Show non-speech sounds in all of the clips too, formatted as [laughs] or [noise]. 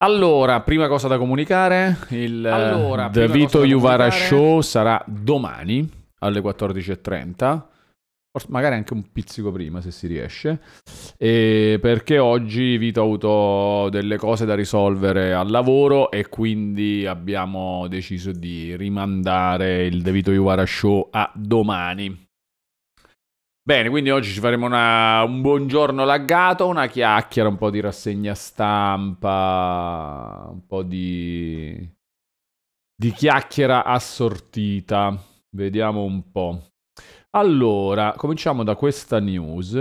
Allora, prima cosa da comunicare, il allora, The Vito Juvara Show sarà domani alle 14.30, magari anche un pizzico prima se si riesce, e perché oggi Vito ha avuto delle cose da risolvere al lavoro e quindi abbiamo deciso di rimandare il The Vito Juvara Show a domani. Bene, quindi oggi ci faremo una, un buongiorno laggato, una chiacchiera, un po' di rassegna stampa, un po' di, di chiacchiera assortita. Vediamo un po'. Allora, cominciamo da questa news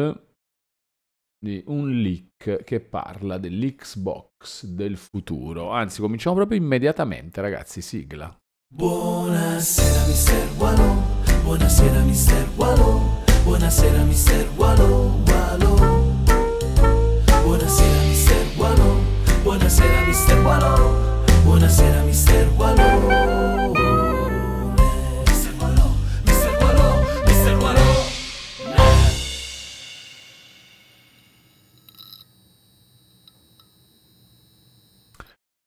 di un leak che parla dell'Xbox del futuro. Anzi, cominciamo proprio immediatamente, ragazzi, sigla. Buonasera, mister Wallo. Buonasera, mister Wallo. Buonasera mister Wallo, Wallo. Buonasera mister Wallo, buonasera mister Wallo, buonasera mister Wallo.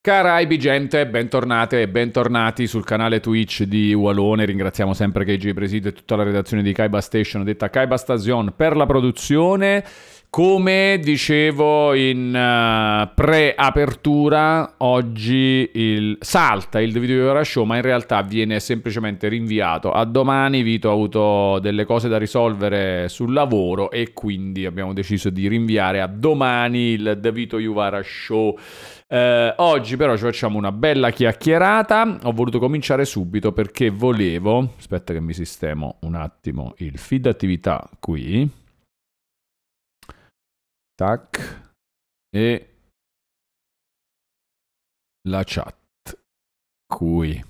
Caraibi gente, bentornate e bentornati sul canale Twitch di Walone. Ringraziamo sempre KG Presidio e tutta la redazione di Kaiba Station, detta Kaiba Station, per la produzione. Come dicevo in uh, pre-apertura, oggi il... salta il video ora show, ma in realtà viene semplicemente rinviato a domani. Vito ha avuto delle cose da risolvere sul lavoro e quindi abbiamo deciso di rinviare a domani il The Vito Show. Eh, oggi però ci facciamo una bella chiacchierata. Ho voluto cominciare subito perché volevo. Aspetta che mi sistemo un attimo il feed attività qui. Tac. E la chat qui.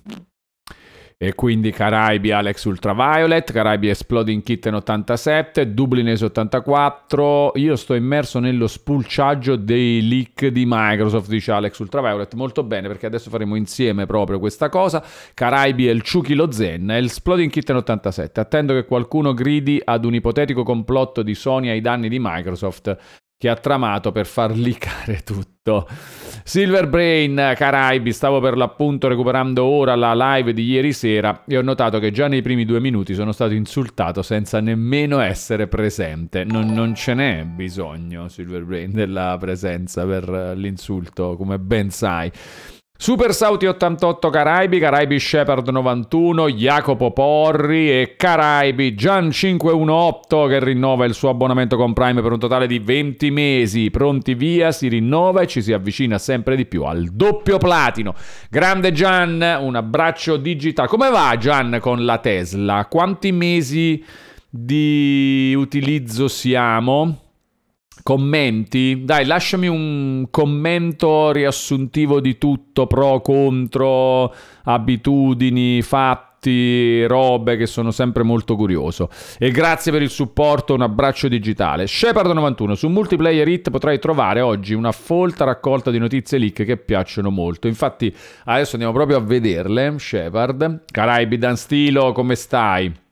E quindi Caraibi Alex Ultraviolet, Caraibi Exploding Kitten 87, Dublinese 84. Io sto immerso nello spulciaggio dei leak di Microsoft, dice Alex Ultraviolet. Molto bene, perché adesso faremo insieme proprio questa cosa. Caraibi e il Chucky lo Zen Exploding Kitten 87. Attendo che qualcuno gridi ad un ipotetico complotto di Sony ai danni di Microsoft che ha tramato per far licare tutto. Silver Brain, Caraibi, stavo per l'appunto recuperando ora la live di ieri sera e ho notato che già nei primi due minuti sono stato insultato senza nemmeno essere presente. Non, non ce n'è bisogno, Silver Brain, della presenza per l'insulto, come ben sai. Super Sauti 88 Caraibi, Caraibi Shepard 91, Jacopo Porri e Caraibi Gian 518 che rinnova il suo abbonamento con Prime per un totale di 20 mesi. Pronti via, si rinnova e ci si avvicina sempre di più al doppio platino. Grande Gian, un abbraccio digitale. Come va Gian con la Tesla? Quanti mesi di utilizzo siamo? Commenti? Dai, lasciami un commento riassuntivo di tutto, pro, contro, abitudini, fatti, robe che sono sempre molto curioso. E grazie per il supporto, un abbraccio digitale. Shepard91, su Multiplayer Hit potrai trovare oggi una folta raccolta di notizie leak che piacciono molto. Infatti adesso andiamo proprio a vederle. Shepard, Caraibi Dan Stilo, come stai?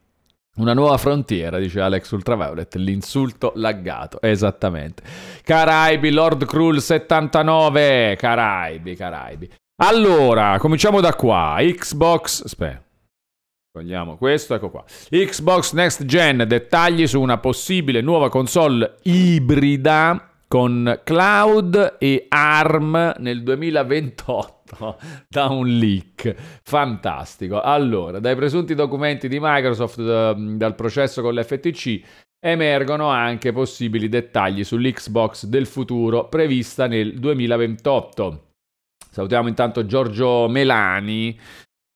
Una nuova frontiera, dice Alex Ultraviolet, l'insulto laggato, esattamente. Caraibi, Lord Cruel 79, Caraibi, Caraibi. Allora, cominciamo da qua, Xbox, aspetta, togliamo questo, ecco qua. Xbox Next Gen, dettagli su una possibile nuova console ibrida con cloud e ARM nel 2028 [laughs] da un leak. Fantastico. Allora, dai presunti documenti di Microsoft da, dal processo con l'FTC emergono anche possibili dettagli sull'Xbox del futuro prevista nel 2028. Salutiamo intanto Giorgio Melani,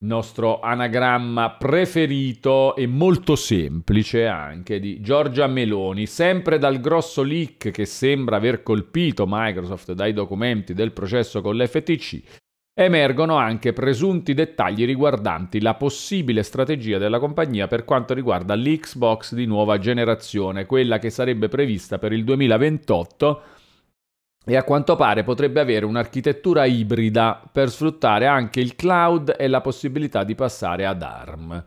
nostro anagramma preferito e molto semplice anche di Giorgia Meloni, sempre dal grosso leak che sembra aver colpito Microsoft dai documenti del processo con l'FTC, Emergono anche presunti dettagli riguardanti la possibile strategia della compagnia per quanto riguarda l'Xbox di nuova generazione, quella che sarebbe prevista per il 2028 e a quanto pare potrebbe avere un'architettura ibrida per sfruttare anche il cloud e la possibilità di passare ad ARM.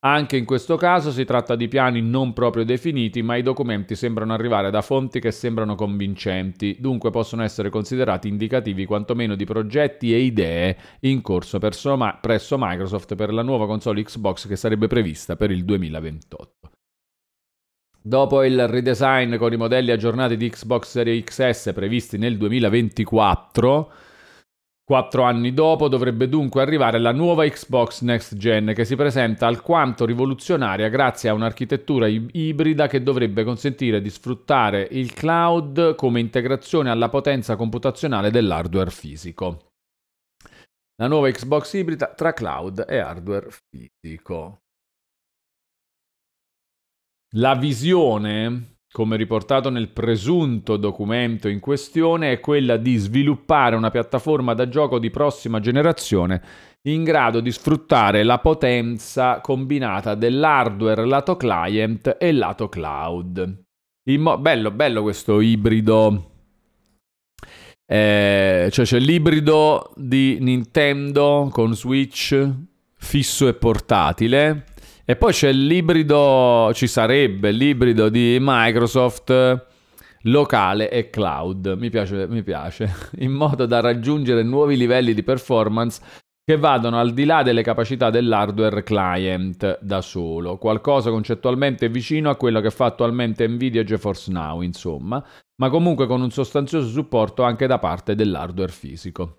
Anche in questo caso si tratta di piani non proprio definiti, ma i documenti sembrano arrivare da fonti che sembrano convincenti, dunque possono essere considerati indicativi quantomeno di progetti e idee in corso presso Microsoft per la nuova console Xbox che sarebbe prevista per il 2028. Dopo il redesign con i modelli aggiornati di Xbox Series XS previsti nel 2024, Quattro anni dopo dovrebbe dunque arrivare la nuova Xbox Next Gen che si presenta alquanto rivoluzionaria grazie a un'architettura ibrida che dovrebbe consentire di sfruttare il cloud come integrazione alla potenza computazionale dell'hardware fisico. La nuova Xbox ibrida tra cloud e hardware fisico. La visione come riportato nel presunto documento in questione, è quella di sviluppare una piattaforma da gioco di prossima generazione in grado di sfruttare la potenza combinata dell'hardware lato client e lato cloud. Mo- bello, bello questo ibrido. Eh, cioè c'è l'ibrido di Nintendo con Switch fisso e portatile e poi c'è l'ibrido, ci sarebbe l'ibrido di Microsoft locale e cloud. Mi piace, mi piace, [laughs] in modo da raggiungere nuovi livelli di performance che vadano al di là delle capacità dell'hardware client da solo, qualcosa concettualmente vicino a quello che fa attualmente Nvidia GeForce Now, insomma, ma comunque con un sostanzioso supporto anche da parte dell'hardware fisico.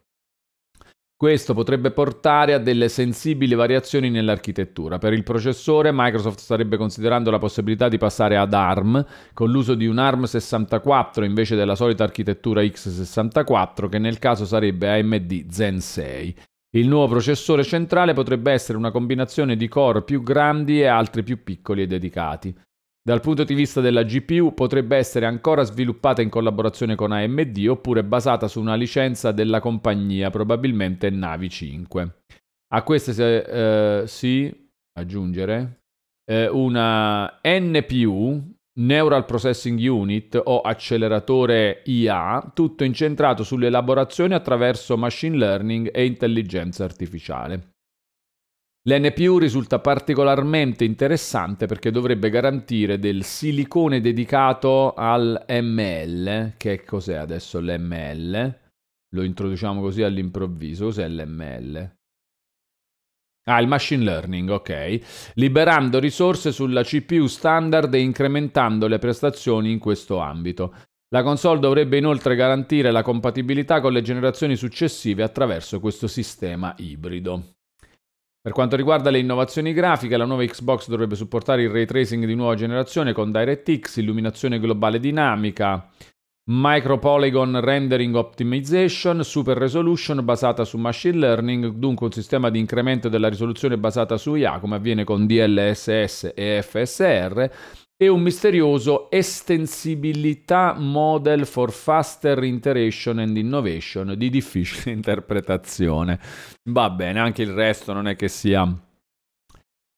Questo potrebbe portare a delle sensibili variazioni nell'architettura. Per il processore Microsoft starebbe considerando la possibilità di passare ad ARM con l'uso di un ARM 64 invece della solita architettura x64 che nel caso sarebbe AMD Zen 6. Il nuovo processore centrale potrebbe essere una combinazione di core più grandi e altri più piccoli e dedicati. Dal punto di vista della GPU potrebbe essere ancora sviluppata in collaborazione con AMD oppure basata su una licenza della compagnia, probabilmente Navi 5. A queste eh, si aggiungere eh, una NPU, Neural Processing Unit o acceleratore IA, tutto incentrato sull'elaborazione attraverso machine learning e intelligenza artificiale. L'NPU risulta particolarmente interessante perché dovrebbe garantire del silicone dedicato al ML. Che cos'è adesso l'ML? Lo introduciamo così all'improvviso. Cos'è l'ML? Ah, il machine learning, ok. Liberando risorse sulla CPU standard e incrementando le prestazioni in questo ambito. La console dovrebbe inoltre garantire la compatibilità con le generazioni successive attraverso questo sistema ibrido. Per quanto riguarda le innovazioni grafiche, la nuova Xbox dovrebbe supportare il ray tracing di nuova generazione con DirectX, illuminazione globale dinamica, Micropolygon Rendering Optimization, Super Resolution basata su Machine Learning, dunque un sistema di incremento della risoluzione basata su IA come avviene con DLSS e FSR e un misterioso estensibilità model for faster iteration and innovation di difficile [laughs] interpretazione. Va bene, anche il resto non è che sia...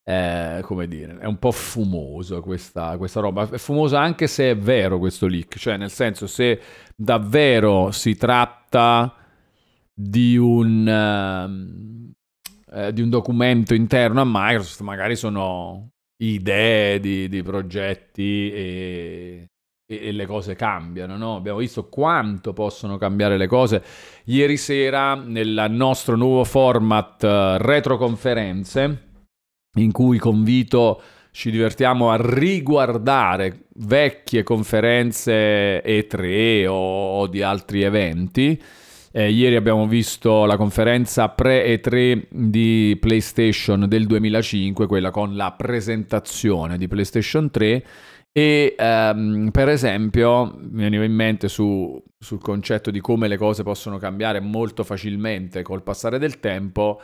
Eh, come dire, è un po' fumoso questa, questa roba. È fumosa anche se è vero questo leak, cioè nel senso se davvero si tratta di un, uh, eh, di un documento interno a Microsoft, magari sono idee di, di progetti e, e, e, le cose cambiano. No? Abbiamo visto quanto possono cambiare le cose. Ieri sera nel nostro nuovo format uh, retroconferenze, in cui convito ci divertiamo a riguardare vecchie conferenze E3 o, o di altri eventi. Eh, ieri abbiamo visto la conferenza pre-E3 di PlayStation del 2005, quella con la presentazione di PlayStation 3 e ehm, per esempio mi veniva in mente su, sul concetto di come le cose possono cambiare molto facilmente col passare del tempo,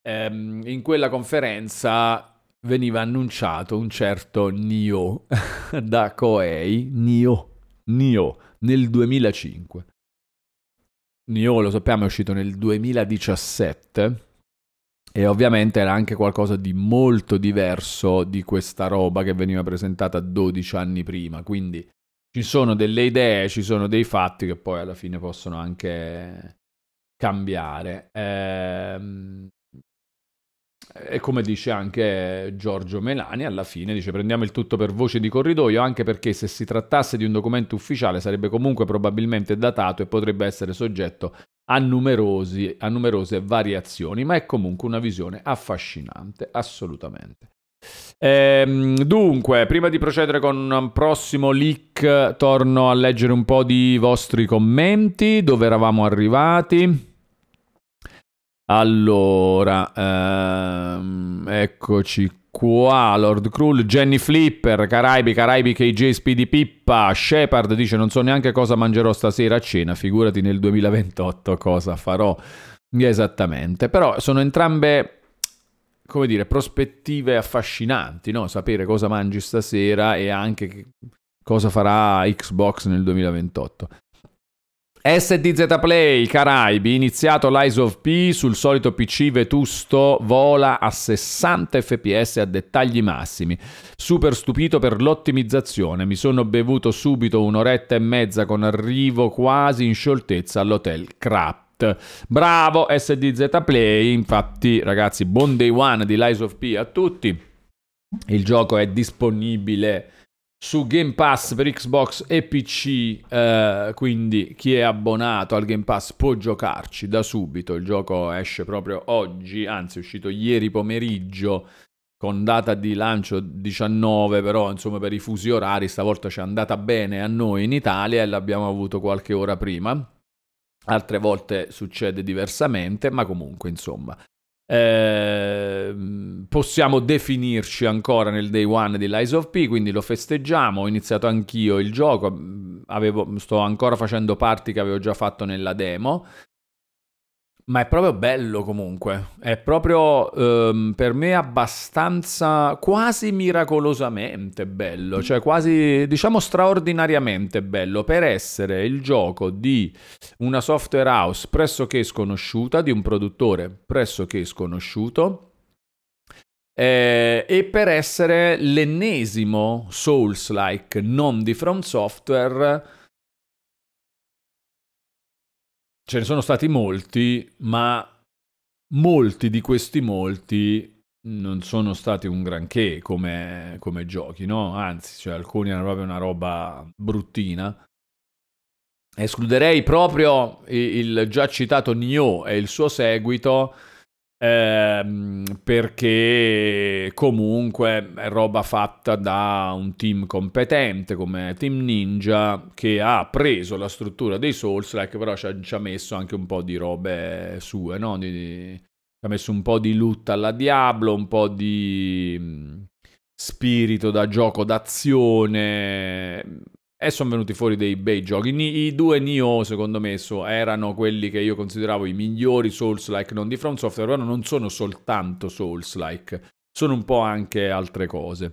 ehm, in quella conferenza veniva annunciato un certo Nio [laughs] da Koei, Nio, Nio nel 2005. Nioh, lo sappiamo, è uscito nel 2017 e ovviamente era anche qualcosa di molto diverso di questa roba che veniva presentata 12 anni prima, quindi ci sono delle idee, ci sono dei fatti che poi alla fine possono anche cambiare. Ehm... e come dice anche Giorgio Melani, alla fine dice prendiamo il tutto per voce di corridoio, anche perché se si trattasse di un documento ufficiale sarebbe comunque probabilmente datato e potrebbe essere soggetto a, numerosi, a numerose variazioni, ma è comunque una visione affascinante, assolutamente. Ehm, dunque, prima di procedere con un prossimo leak, torno a leggere un po' di vostri commenti, dove eravamo arrivati. Allora, ehm, eccoci qua, Lord Krull, Jenny Flipper, Caraibi, Caraibi, KJ, Speedy Pippa, Shepard dice non so neanche cosa mangerò stasera a cena, figurati nel 2028 cosa farò esattamente. Però sono entrambe come dire, prospettive affascinanti, no? Sapere cosa mangi stasera e anche cosa farà Xbox nel 2028. SDZ Play Caraibi, iniziato l'Eyes of P sul solito PC vetusto, vola a 60 fps a dettagli massimi. Super stupito per l'ottimizzazione, mi sono bevuto subito un'oretta e mezza con arrivo quasi in scioltezza all'hotel Crap. Bravo SDZ Play, infatti ragazzi, buon day one di Lies of P a tutti. Il gioco è disponibile su Game Pass per Xbox e PC, eh, quindi chi è abbonato al Game Pass può giocarci da subito. Il gioco esce proprio oggi, anzi è uscito ieri pomeriggio con data di lancio 19, però insomma per i fusi orari stavolta ci è andata bene a noi in Italia e l'abbiamo avuto qualche ora prima altre volte succede diversamente, ma comunque insomma. Eh, possiamo definirci ancora nel day one di Lies of P, quindi lo festeggiamo. Ho iniziato anch'io il gioco, avevo, sto ancora facendo parti che avevo già fatto nella demo. Ma è proprio bello comunque, è proprio ehm, per me abbastanza, quasi miracolosamente bello, cioè quasi diciamo straordinariamente bello per essere il gioco di una software house pressoché sconosciuta, di un produttore pressoché sconosciuto eh, e per essere l'ennesimo Souls-like non di From Software ce ne sono stati molti, ma molti di questi molti non sono stati un granché come, come giochi, no? Anzi, cioè, alcuni erano proprio una roba bruttina. Escluderei proprio il già citato Nioh e il suo seguito Ehm, perché comunque è roba fatta da un team competente come Team Ninja che ha preso la struttura dei Souls-like però ci ha, ci ha messo anche un po' di robe sue, no? Di, di, ha messo un po' di loot alla Diablo, un po' di mm, spirito da gioco d'azione e sono venuti fuori dei bei giochi. I due Nioh, secondo me, erano quelli che io consideravo i migliori Souls-like non di From Software, però non sono soltanto Souls-like, sono un po' anche altre cose.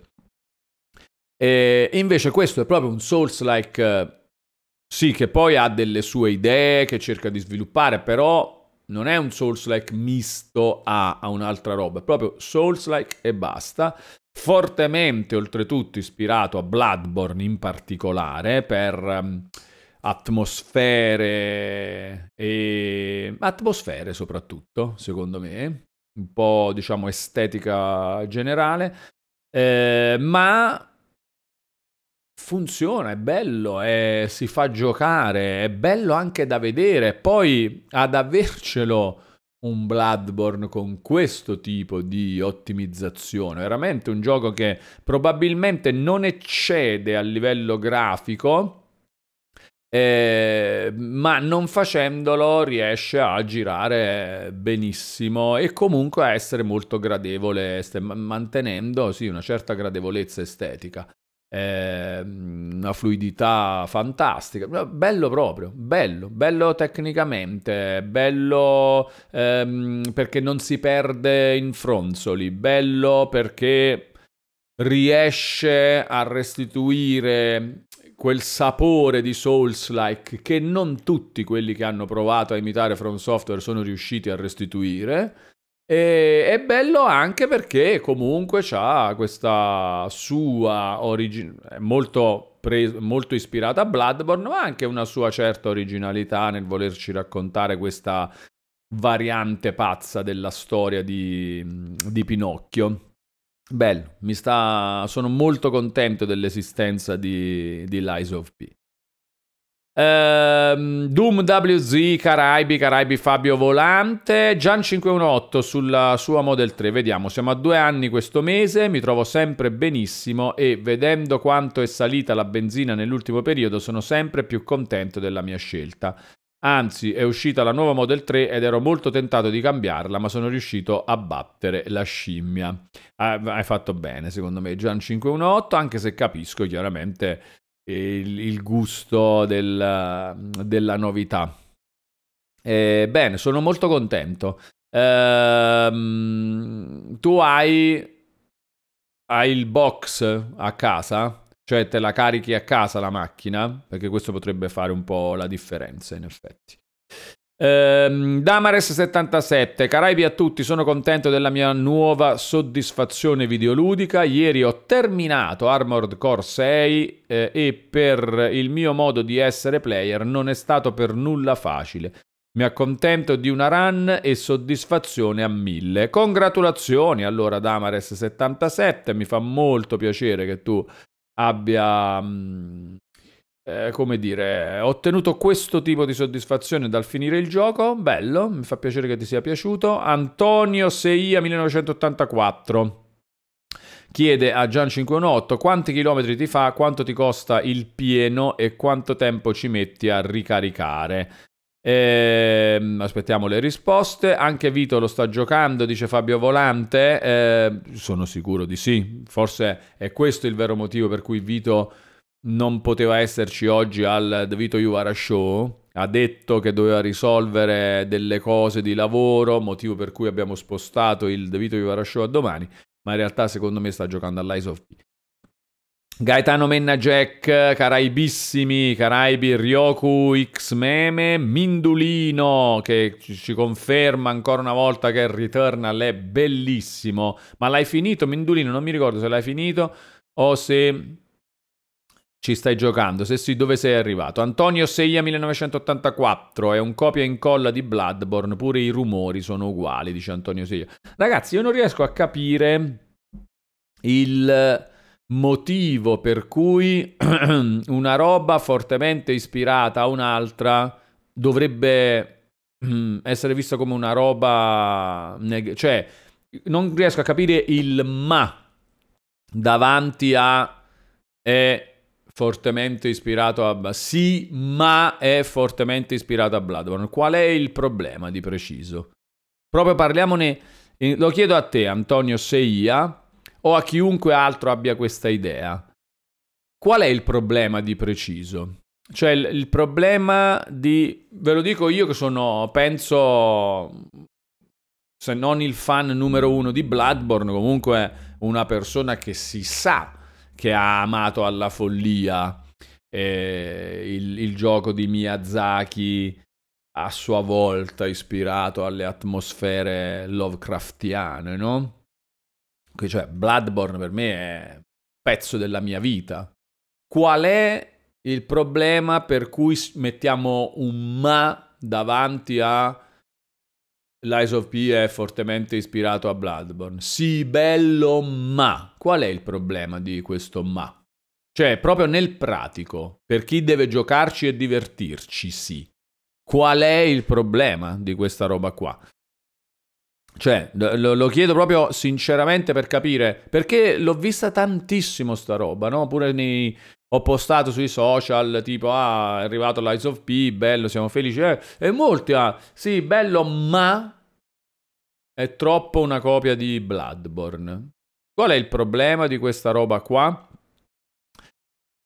E invece questo è proprio un Souls-like, sì, che poi ha delle sue idee, che cerca di sviluppare, però non è un Souls-like misto a, a un'altra roba, è proprio Souls-like e basta fortemente oltretutto ispirato a Bloodborne in particolare per um, atmosfere e atmosfere soprattutto, secondo me, un po' diciamo estetica generale, eh, ma funziona, è bello, è, si fa giocare, è bello anche da vedere, poi ad avercelo un Bloodborne con questo tipo di ottimizzazione. Veramente un gioco che probabilmente non eccede a livello grafico, eh, ma non facendolo riesce a girare benissimo e comunque a essere molto gradevole, mantenendo sì, una certa gradevolezza estetica eh, una fluidità fantastica, bello proprio, bello, bello tecnicamente, bello ehm, perché non si perde in fronzoli, bello perché riesce a restituire quel sapore di Souls-like che non tutti quelli che hanno provato a imitare From Software sono riusciti a restituire e, è bello anche perché comunque ha questa sua origine, molto, pre- molto ispirata a Bloodborne, ma anche una sua certa originalità nel volerci raccontare questa variante pazza della storia di, di Pinocchio. Bello, sta, sono molto contento dell'esistenza di, di Lies of P. Uh, Doom WZ Caraibi, Caraibi Fabio Volante, Gian 518 sulla sua Model 3, vediamo, siamo a due anni questo mese, mi trovo sempre benissimo e vedendo quanto è salita la benzina nell'ultimo periodo sono sempre più contento della mia scelta. Anzi, è uscita la nuova Model 3 ed ero molto tentato di cambiarla, ma sono riuscito a battere la scimmia. Ah, hai fatto bene, secondo me, Gian 518, anche se capisco chiaramente il, il gusto del, della novità. Eh, bene, sono molto contento. Ehm, tu hai, hai il box a casa? Cioè te la carichi a casa la macchina? Perché questo potrebbe fare un po' la differenza in effetti. Ehm, Damares 77, Caraibi a tutti, sono contento della mia nuova soddisfazione videoludica. Ieri ho terminato Armored Core 6 eh, e per il mio modo di essere player non è stato per nulla facile. Mi accontento di una run e soddisfazione a mille. Congratulazioni allora Damares 77, mi fa molto piacere che tu abbia mh, mm, eh, come dire, ho ottenuto questo tipo di soddisfazione dal finire il gioco, bello, mi fa piacere che ti sia piaciuto. Antonio Seia 1984 chiede a Gian518 quanti chilometri ti fa, quanto ti costa il pieno e quanto tempo ci metti a ricaricare. Eh, aspettiamo le risposte. Anche Vito lo sta giocando, dice Fabio Volante. Eh, sono sicuro di sì. Forse è questo il vero motivo per cui Vito non poteva esserci oggi al The Vito Juvara Show, ha detto che doveva risolvere delle cose di lavoro, motivo per cui abbiamo spostato il The Vito Juvara Show a domani, ma in realtà secondo me sta giocando all'Ice of P. Gaetano Menna Jack, Caraibissimi, Caraibi, Ryoku, X Meme, Mindulino che ci conferma ancora una volta che il Returnal è bellissimo. Ma l'hai finito Mindulino? Non mi ricordo se l'hai finito o se ci stai giocando? Se sì, dove sei arrivato? Antonio Seia 1984 è un copia e incolla di Bloodborne, pure i rumori sono uguali, dice Antonio Seia. Ragazzi, io non riesco a capire il motivo per cui [clears throat] una roba fortemente ispirata a un'altra dovrebbe [clears throat] essere vista come una roba neg- cioè non riesco a capire il ma davanti a è fortemente ispirato a... Sì, ma è fortemente ispirato a Bloodborne. Qual è il problema di preciso? Proprio parliamone... Lo chiedo a te, Antonio Seia, o a chiunque altro abbia questa idea. Qual è il problema di preciso? Cioè il, il problema di... Ve lo dico io che sono, penso, se non il fan numero uno di Bloodborne, comunque una persona che si sa che ha amato alla follia eh, il, il gioco di Miyazaki a sua volta ispirato alle atmosfere Lovecraftiane, no? Cioè, Bloodborne per me è un pezzo della mia vita. Qual è il problema per cui mettiamo un ma davanti a Lies of P è fortemente ispirato a Bloodborne. Sì, bello, ma qual è il problema di questo ma? Cioè, proprio nel pratico, per chi deve giocarci e divertirci, sì. Qual è il problema di questa roba qua? Cioè, lo, lo, chiedo proprio sinceramente per capire, perché l'ho vista tantissimo sta roba, no? Pure nei, ho postato sui social tipo ah è arrivato Lies of P, bello, siamo felici. Eh, e molti ah, sì, bello, ma è troppo una copia di Bloodborne. Qual è il problema di questa roba qua?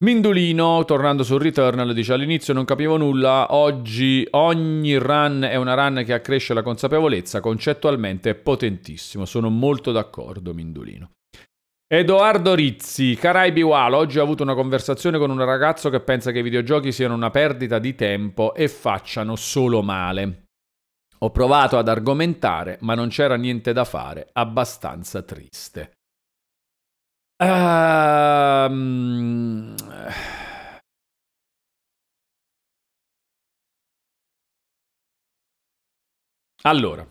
Mindulino, tornando sul Returnal, dice all'inizio non capivo nulla, oggi ogni run è una run che accresce la consapevolezza, concettualmente è potentissimo, sono molto d'accordo Mindulino. Edoardo Rizzi, Caraibi Walo, oggi ho avuto una conversazione con un ragazzo che pensa che i videogiochi siano una perdita di tempo e facciano solo male. Ho provato ad argomentare, ma non c'era niente da fare, abbastanza triste. Um... Allora.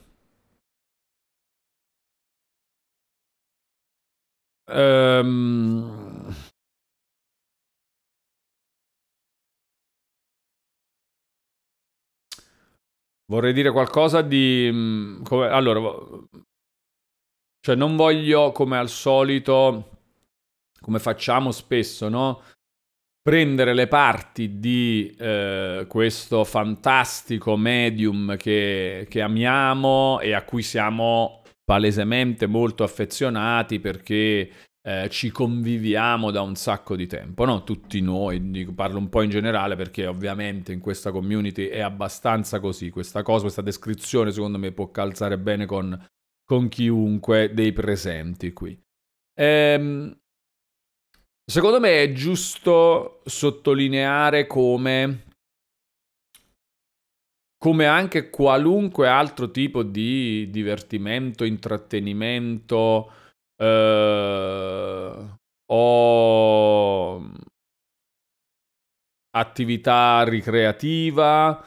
Um, vorrei dire qualcosa di... Mm, come, allora, cioè non voglio come al solito, come facciamo spesso, no? prendere le parti di eh, questo fantastico medium che, che amiamo e a cui siamo palesemente molto affezionati perché eh, ci conviviamo da un sacco di tempo, no? Tutti noi, dico, parlo un po' in generale perché ovviamente in questa community è abbastanza così, questa cosa, questa descrizione secondo me può calzare bene con, con chiunque dei presenti qui. Ehm, Secondo me è giusto sottolineare come, come anche qualunque altro tipo di divertimento, intrattenimento eh, o attività ricreativa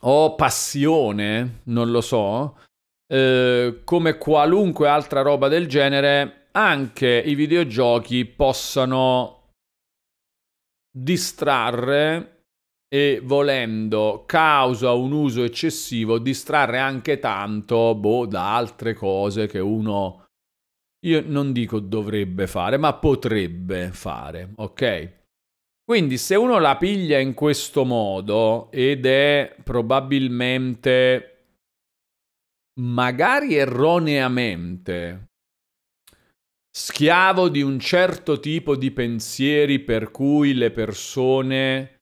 o passione, non lo so, eh, come qualunque altra roba del genere anche i videogiochi possano distrarre e volendo, causa un uso eccessivo, distrarre anche tanto boh, da altre cose che uno, io non dico dovrebbe fare, ma potrebbe fare, ok? Quindi se uno la piglia in questo modo ed è probabilmente, magari erroneamente, schiavo di un certo tipo di pensieri per cui le persone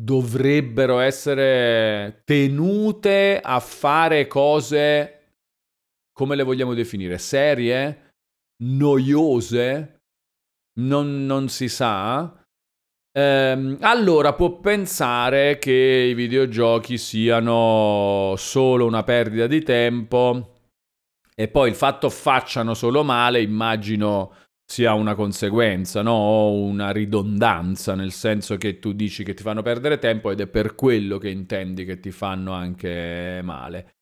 dovrebbero essere tenute a fare cose, come le vogliamo definire, serie, noiose, non, non si sa, ehm, allora può pensare che i videogiochi siano solo una perdita di tempo e poi il fatto facciano solo male, immagino sia una conseguenza, no? O una ridondanza, nel senso che tu dici che ti fanno perdere tempo ed è per quello che intendi che ti fanno anche male.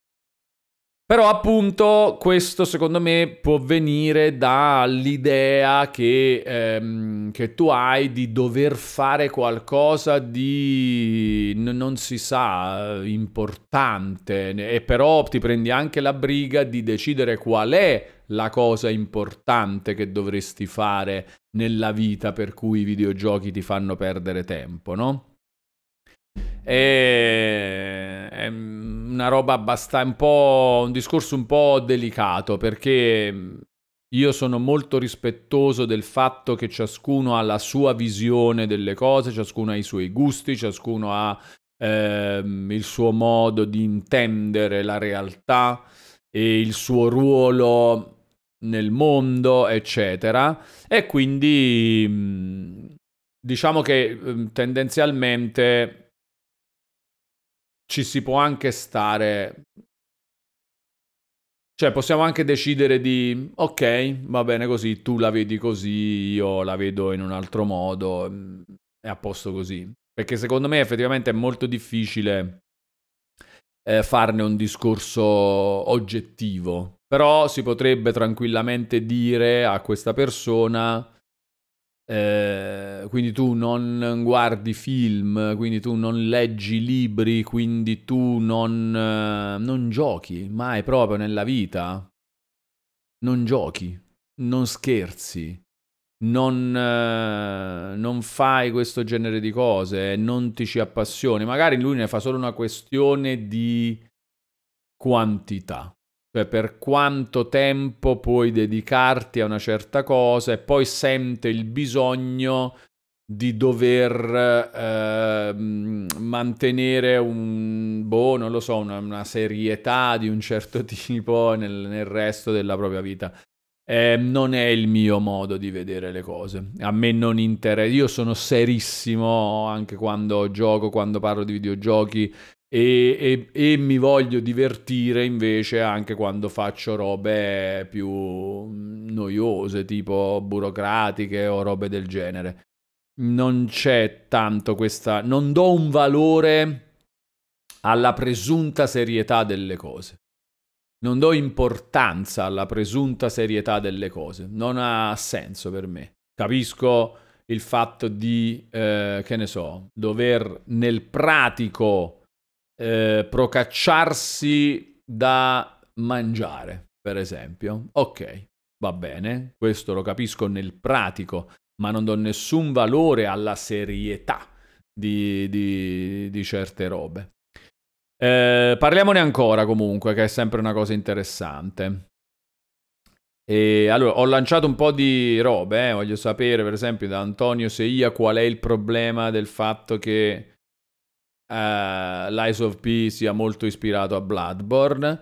Però appunto questo secondo me può venire dall'idea che, ehm, che, tu hai di dover fare qualcosa di n- non si sa importante e però ti prendi anche la briga di decidere qual è la cosa importante che dovresti fare nella vita per cui i videogiochi ti fanno perdere tempo, no? È una roba abbastanza, un po' un discorso un po' delicato perché io sono molto rispettoso del fatto che ciascuno ha la sua visione delle cose, ciascuno ha i suoi gusti, ciascuno ha ehm, il suo modo di intendere la realtà e il suo ruolo nel mondo, eccetera. E quindi diciamo che tendenzialmente ci si può anche stare. Cioè, possiamo anche decidere di, ok, va bene così, tu la vedi così, io la vedo in un altro modo, mm, è a posto così. Perché secondo me effettivamente è molto difficile eh, farne un discorso oggettivo. Però si potrebbe tranquillamente dire a questa persona eh, quindi tu non guardi film, quindi tu non leggi libri, quindi tu non, eh, non giochi mai proprio nella vita. Non giochi, non scherzi, non, eh, non fai questo genere di cose, non ti ci appassioni. Magari lui ne fa solo una questione di quantità. Cioè per quanto tempo puoi dedicarti a una certa cosa e poi sente il bisogno di dover eh, mantenere un, boh, non lo so, una, una, serietà di un certo [laughs] tipo nel, nel resto della propria vita. Eh, non è il mio modo di vedere le cose. A me non interessa. Io sono serissimo anche quando gioco, quando parlo di videogiochi e, e, e, mi voglio divertire invece anche quando faccio robe più noiose, tipo burocratiche o robe del genere. Non c'è tanto questa... non do un valore alla presunta serietà delle cose. Non do importanza alla presunta serietà delle cose, non ha senso per me. Capisco il fatto di, eh, che ne so, dover nel pratico eh, procacciarsi da mangiare, per esempio. Ok, va bene, questo lo capisco nel pratico, ma non do nessun valore alla serietà di, di, di certe robe. Eh, parliamone ancora comunque, che è sempre una cosa interessante. E allora, ho lanciato un po' di robe, eh. voglio sapere per esempio da Antonio Seia qual è il problema del fatto che uh, l'Eyes of P sia molto ispirato a Bloodborne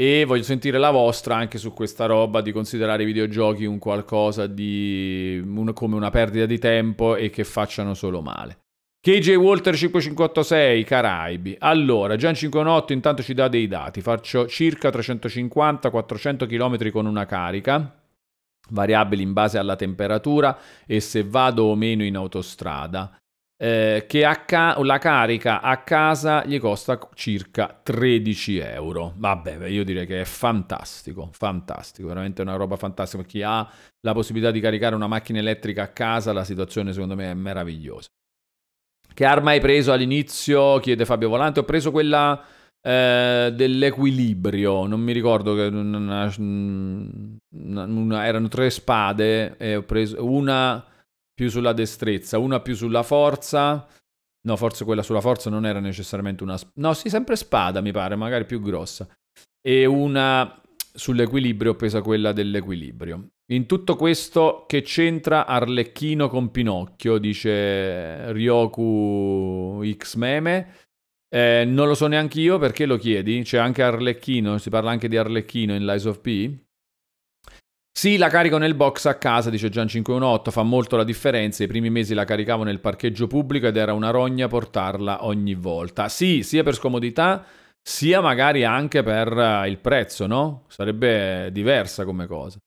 e voglio sentire la vostra anche su questa roba di considerare i videogiochi un qualcosa di un, come una perdita di tempo e che facciano solo male. KJ Walter 5586 Caraibi. Allora, Gian 58 intanto ci dà dei dati. Faccio circa 350-400 km con una carica, variabili in base alla temperatura e se vado o meno in autostrada eh, che ca- la carica a casa gli costa circa 13 euro. Vabbè, io direi che è fantastico, fantastico, veramente una roba fantastica. Chi ha la possibilità di caricare una macchina elettrica a casa, la situazione secondo me è meravigliosa. Che arma hai preso all'inizio? chiede Fabio Volante. Ho preso quella eh, dell'equilibrio, non mi ricordo che una, una, una, erano tre spade e ho preso una più sulla destrezza, una più sulla forza. No, forse quella sulla forza non era necessariamente una... No, sì, sempre spada mi pare, magari più grossa. E una sull'equilibrio, pesa quella dell'equilibrio. In tutto questo che c'entra Arlecchino con Pinocchio, dice Ryoku X Meme. Eh, non lo so neanche io perché lo chiedi. C'è anche Arlecchino, si parla anche di Arlecchino in Lies of P. Sì, la carico nel box a casa, dice Gian518, fa molto la differenza. I primi mesi la caricavo nel parcheggio pubblico ed era una rogna portarla ogni volta. Sì, sia per scomodità, sia magari anche per eh, il prezzo, no? Sarebbe diversa come cosa.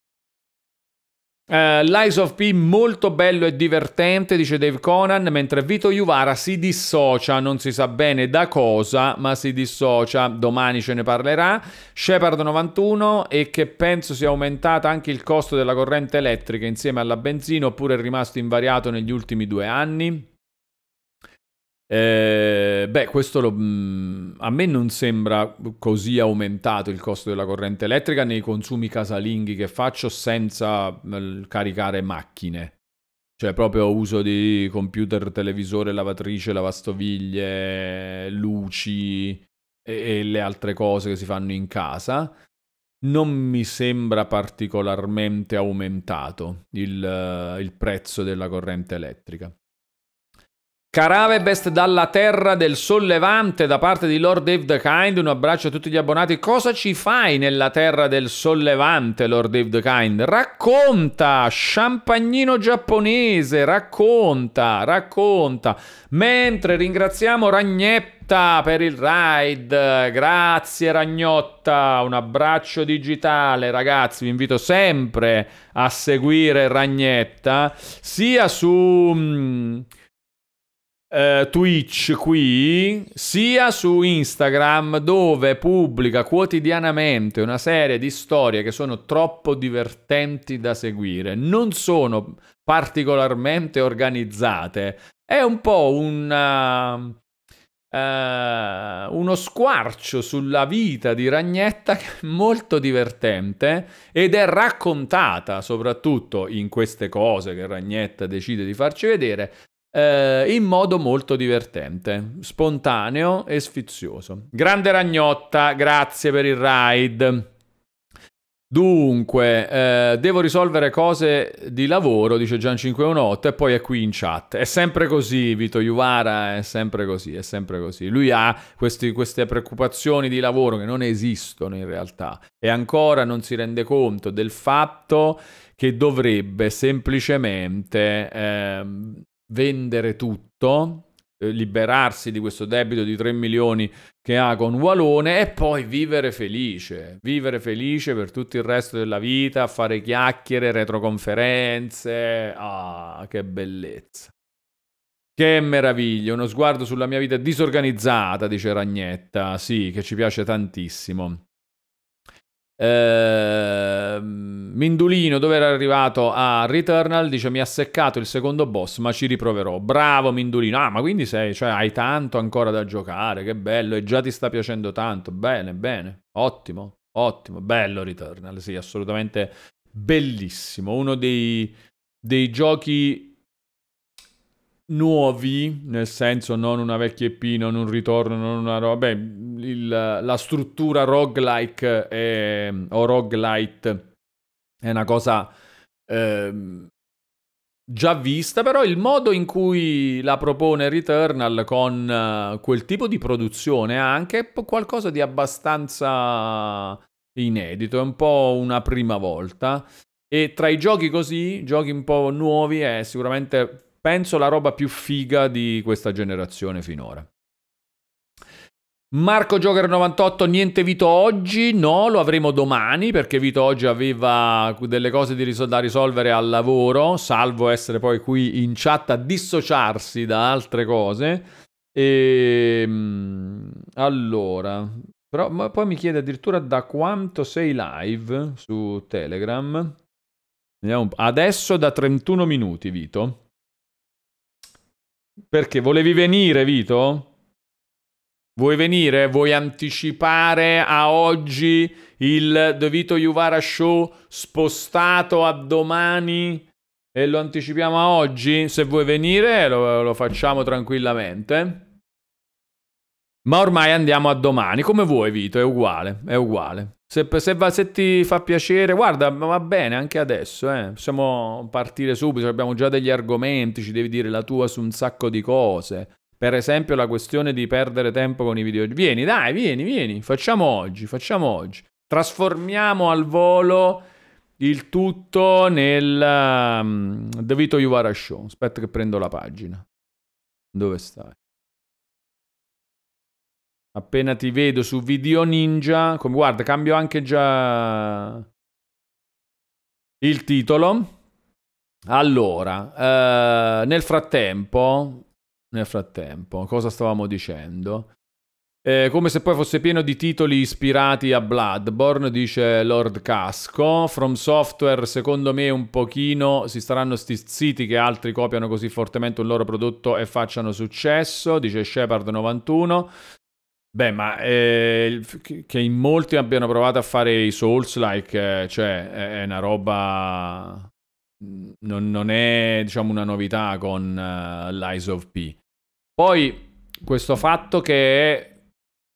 Uh, Lies of P molto bello e divertente, dice Dave Conan, mentre Vito Juvara si dissocia, non si sa bene da cosa, ma si dissocia, domani ce ne parlerà. Shepard 91 e che penso sia aumentata anche il costo della corrente elettrica insieme alla benzina oppure è rimasto invariato negli ultimi due anni. Eh, beh, questo lo, mm, a me non sembra così aumentato il costo della corrente elettrica nei consumi casalinghi che faccio senza mm, caricare macchine. Cioè proprio uso di computer, televisore, lavatrice, lavastoviglie, luci e, e le altre cose che si fanno in casa. Non mi sembra particolarmente aumentato il, il prezzo della corrente elettrica. Caravebest dalla terra del sollevante da parte di Lord Dave the Kind. Un abbraccio a tutti gli abbonati. Cosa ci fai nella terra del sollevante, Lord Dave the Kind? Racconta, champagnino giapponese, racconta, racconta. Mentre ringraziamo Ragnetta per il ride. Grazie Ragnotta, un abbraccio digitale, ragazzi. Vi invito sempre a seguire Ragnetta sia su Uh, Twitch qui, sia su Instagram dove pubblica quotidianamente una serie di storie che sono troppo divertenti da seguire, non sono particolarmente organizzate, è un po' un... Uh, uno squarcio sulla vita di Ragnetta molto divertente ed è raccontata soprattutto in queste cose che Ragnetta decide di farci vedere eh, in modo molto divertente, spontaneo e sfizioso. Grande Ragnotta, grazie per il ride. Dunque, eh, devo risolvere cose di lavoro, dice Gian518, e poi è qui in chat. È sempre così, Vito Juvara, è sempre così, è sempre così. Lui ha questi, queste preoccupazioni di lavoro che non esistono in realtà e ancora non si rende conto del fatto che dovrebbe semplicemente eh, vendere tutto, eh, liberarsi di questo debito di 3 milioni che ha con Walone e poi vivere felice, vivere felice per tutto il resto della vita, fare chiacchiere, retroconferenze, ah, che bellezza. Che meraviglia, uno sguardo sulla mia vita disorganizzata, dice Ragnetta. Sì, che ci piace tantissimo. Eh, Mindulino, dove era arrivato a Returnal, dice mi ha seccato il secondo boss, ma ci riproverò. Bravo Mindulino. Ah, ma quindi sei, cioè, hai tanto ancora da giocare, che bello, e già ti sta piacendo tanto. Bene, bene, ottimo, ottimo, bello Returnal, sì, assolutamente bellissimo. Uno dei, dei giochi nuovi, nel senso non una vecchia EP, non un ritorno, non una roba. Beh, il, la struttura roguelike è, o roguelite è una cosa eh, già vista, però il modo in cui la propone Returnal con uh, quel tipo di produzione anche qualcosa di abbastanza inedito, è un po' una prima volta. E tra i giochi così, giochi un po' nuovi, è sicuramente penso la roba più figa di questa generazione finora. Marco Joker 98, niente Vito oggi? No, lo avremo domani perché Vito oggi aveva delle cose da risolvere al lavoro, salvo essere poi qui in chat a dissociarsi da altre cose. E ehm, allora, però poi mi chiede addirittura da quanto sei live su Telegram. Adesso da 31 minuti, Vito. Perché volevi venire, Vito? Vuoi venire? Vuoi anticipare a oggi il The Vito Juvara Show spostato a domani e lo anticipiamo a oggi? Se vuoi venire lo, lo facciamo tranquillamente. Ma ormai andiamo a domani. Come vuoi, Vito? È uguale, è uguale. Se, se, va, se, ti fa piacere, guarda, va bene anche adesso. Eh. Possiamo partire subito. Abbiamo già degli argomenti. Ci devi dire la tua su un sacco di cose. Per esempio, la questione di perdere tempo con i video. Vieni, dai, vieni, vieni. Facciamo oggi. Facciamo oggi. Trasformiamo al volo il tutto nel um, The Vito Juvara Show. Aspetta, che prendo la pagina. Dove stai? Appena ti vedo su Video Ninja, come, guarda, cambio anche già il titolo. Allora, eh, nel frattempo, nel frattempo, cosa stavamo dicendo? Eh, come se poi fosse pieno di titoli ispirati a Bloodborne, dice Lord Casco. From Software, secondo me, un pochino si staranno stizziti che altri copiano così fortemente un loro prodotto e facciano successo, dice Shepard91. Beh, ma eh, che in molti abbiano provato a fare i Souls-like, eh, cioè è una roba... Non, non è, diciamo, una novità con uh, Lies of P. Poi, questo fatto che è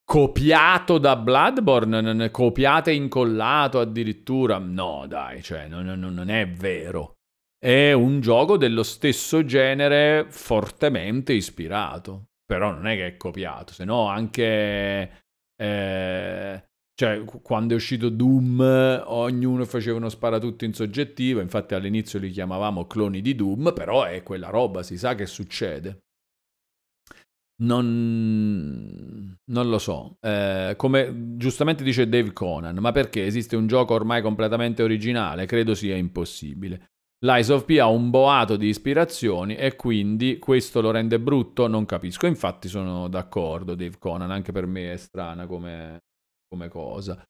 copiato da Bloodborne, copiato e incollato addirittura, no dai, cioè, non, non, non è vero. È un gioco dello stesso genere fortemente ispirato però non è che è copiato, se no anche... Eh, cioè, quando è uscito Doom, ognuno faceva uno sparatutto in soggettivo, infatti all'inizio li chiamavamo cloni di Doom, però è quella roba, si sa che succede. Non, non lo so, eh, come giustamente dice Dave Conan, ma perché esiste un gioco ormai completamente originale? Credo sia impossibile. Lies of P ha un boato di ispirazioni e quindi questo lo rende brutto? Non capisco. Infatti sono d'accordo, Dave Conan, anche per me è strana come, come cosa.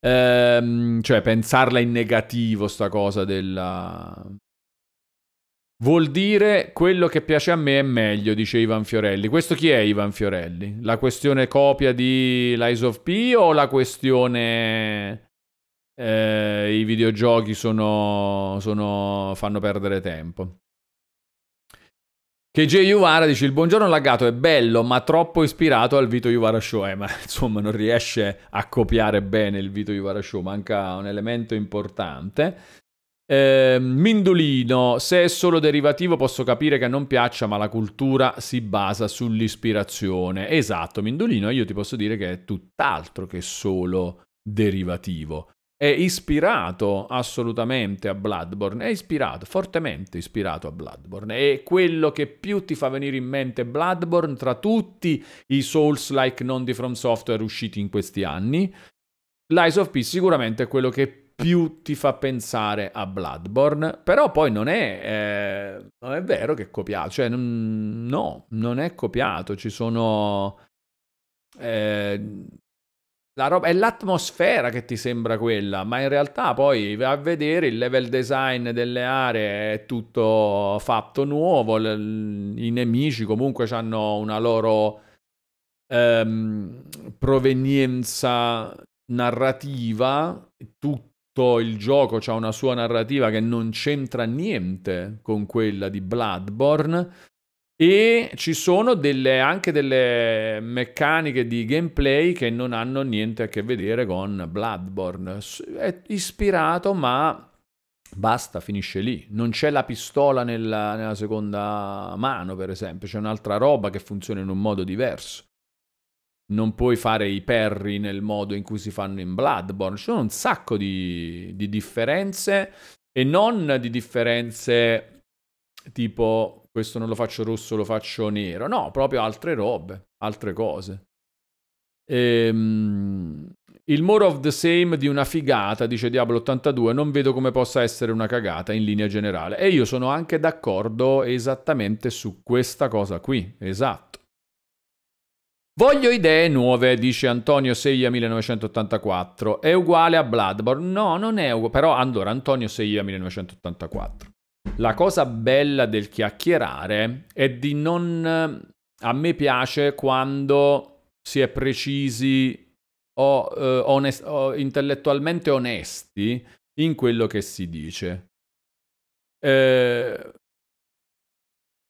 Ehm, cioè, pensarla in negativo, sta cosa della... Vuol dire quello che piace a me è meglio, dice Ivan Fiorelli. Questo chi è Ivan Fiorelli? La questione copia di Lies of P o la questione eh, i videogiochi sono, sono, fanno perdere tempo. KJ Juvara dice il buongiorno laggato è bello ma troppo ispirato al Vito Juvara Show. Eh, ma [laughs] insomma non riesce a copiare bene il Vito Juvara Show manca un elemento importante. Eh, Mindolino se è solo derivativo posso capire che non piaccia ma la cultura si basa sull'ispirazione. Esatto Mindolino io ti posso dire che è tutt'altro che solo derivativo è ispirato assolutamente a Bloodborne, è ispirato, fortemente ispirato a Bloodborne, è quello che più ti fa venire in mente Bloodborne tra tutti i Souls-like non di From Software usciti in questi anni. Lies of Peace sicuramente è quello che più ti fa pensare a Bloodborne, però poi non è, eh, non è vero che è copiato, cioè no, non è copiato, ci sono... Eh, la roba, è l'atmosfera che ti sembra quella, ma in realtà poi vai a vedere il level design delle aree è tutto fatto nuovo, i nemici comunque hanno una loro ehm, provenienza narrativa, tutto il gioco ha una sua narrativa che non c'entra niente con quella di Bloodborne e ci sono delle, anche delle meccaniche di gameplay che non hanno niente a che vedere con Bloodborne. È ispirato, ma basta, finisce lì. Non c'è la pistola nella, nella seconda mano, per esempio, c'è un'altra roba che funziona in un modo diverso. Non puoi fare i perri nel modo in cui si fanno in Bloodborne. Ci sono un sacco di, di differenze e non di differenze tipo questo non lo faccio rosso, lo faccio nero. No, proprio altre robe, altre cose. Ehm, il more of the same di una figata, dice Diablo 82, non vedo come possa essere una cagata in linea generale. E io sono anche d'accordo esattamente su questa cosa qui, esatto. Voglio idee nuove, dice Antonio Seia 1984. È uguale a Bloodborne? No, non è uguale. Però allora, Antonio Seia 1984. La cosa bella del chiacchierare è di non... A me piace quando si è precisi o, eh, onest- o intellettualmente onesti in quello che si dice. Eh,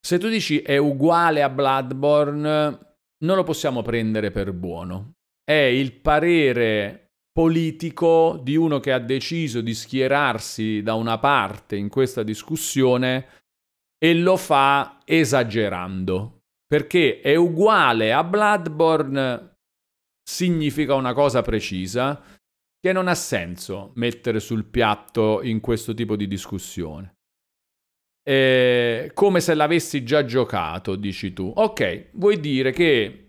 se tu dici è uguale a Bloodborne, non lo possiamo prendere per buono. È il parere politico di uno che ha deciso di schierarsi da una parte in questa discussione e lo fa esagerando. Perché è uguale a Bloodborne significa una cosa precisa che non ha senso mettere sul piatto in questo tipo di discussione. È come se l'avessi già giocato, dici tu. Ok, vuoi dire che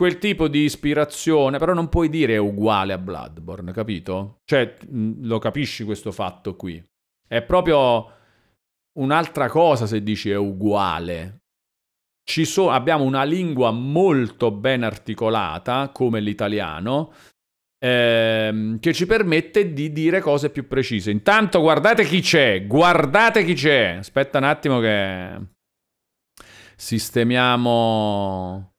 quel tipo di ispirazione, però non puoi dire è uguale a Bloodborne, capito? Cioè, lo capisci questo fatto qui. È proprio un'altra cosa se dici è uguale. So- abbiamo una lingua molto ben articolata, come l'italiano, ehm, che ci permette di dire cose più precise. Intanto guardate chi c'è, guardate chi c'è. Aspetta un attimo che sistemiamo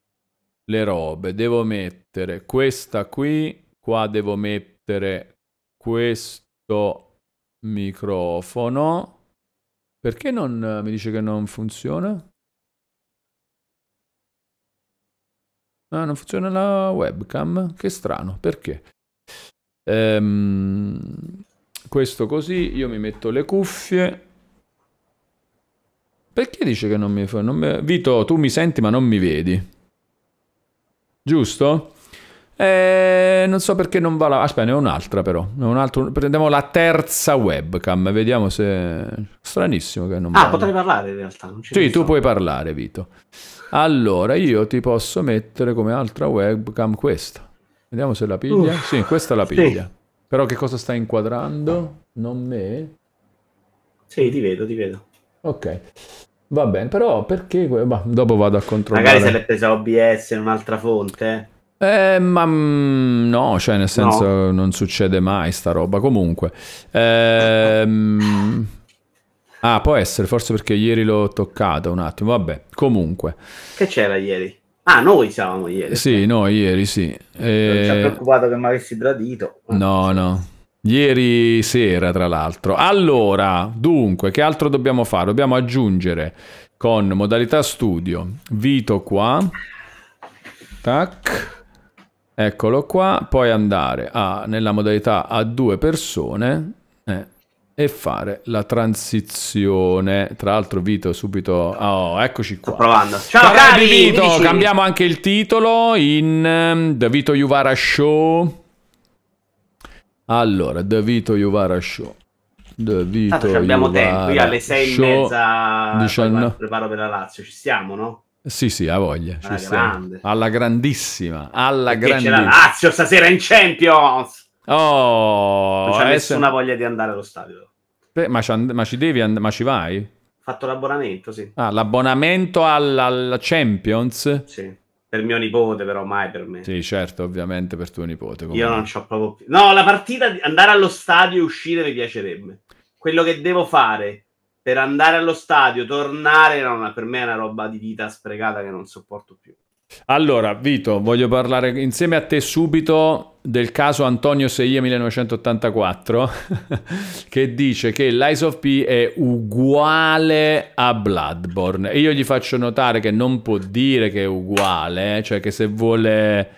le robe. Devo mettere questa qui, qua devo mettere questo microfono. Perché non mi dice che non funziona? Ah, non funziona la webcam? Che strano, perché? Ehm, questo così, io mi metto le cuffie. Perché dice che non mi fa? Non mi... Vito, tu mi senti ma non mi vedi giusto? Eh, non so perché non va là. Aspetta, ne ho un'altra però. Un altro... Prendiamo la terza webcam, vediamo se... Stranissimo che non Ah, potrei parlare in realtà. sì, tu puoi parlare, Vito. Allora, io ti posso mettere come altra webcam questa. Vediamo se la piglia. Uff, sì, questa la piglia. Sì. Però che cosa sta inquadrando? Non me? Sì, ti vedo, ti vedo. Ok. Va bene, però perché... Bah, dopo vado a controllare. Magari se l'è presa OBS in un'altra fonte. Eh, ma mm, no, cioè nel senso no. non succede mai sta roba. Comunque. Ehm... [laughs] Ah, può essere, forse perché ieri l'ho toccata un attimo. Vabbè, comunque. Che c'era ieri? Ah, noi siamo ieri. Sì, no, ieri sì. Eh... Non ci ha preoccupato che mi avessi tradito. No, no. Ieri sera, tra l'altro. Allora, dunque, che altro dobbiamo fare? Dobbiamo aggiungere con modalità studio Vito qua. Tac. Eccolo qua. Poi andare a, nella modalità a due persone eh, e fare la transizione. Tra l'altro, Vito subito. Oh, eccoci qua. Sto provando. Ciao, cari Vito. Cambiamo anche il titolo in um, The Vito Juvara Show. Allora, The Vito Juvara Show. The Vito Tanto abbiamo Juvara tempo, io alle sei show, e mezza diciamo... preparo per la Lazio, ci siamo, no? Sì, sì, ha voglia. Alla, grande. alla grandissima, alla grandissima. C'è la Lazio stasera in Champions! Oh, non c'è nessuna voglia di andare allo stadio. Beh, ma, ma, ci devi and- ma ci vai? Ho fatto l'abbonamento, sì. Ah, l'abbonamento alla Champions? Sì. Per mio nipote, però mai per me. Sì, certo, ovviamente per tuo nipote. Io non c'ho proprio più. No, la partita, andare allo stadio e uscire mi piacerebbe. Quello che devo fare per andare allo stadio, tornare, no, per me è una roba di vita sprecata che non sopporto più. Allora, Vito, voglio parlare insieme a te subito del caso Antonio Seia 1984, [laughs] che dice che l'Eyes of P è uguale a Bloodborne. E io gli faccio notare che non può dire che è uguale, cioè che se vuole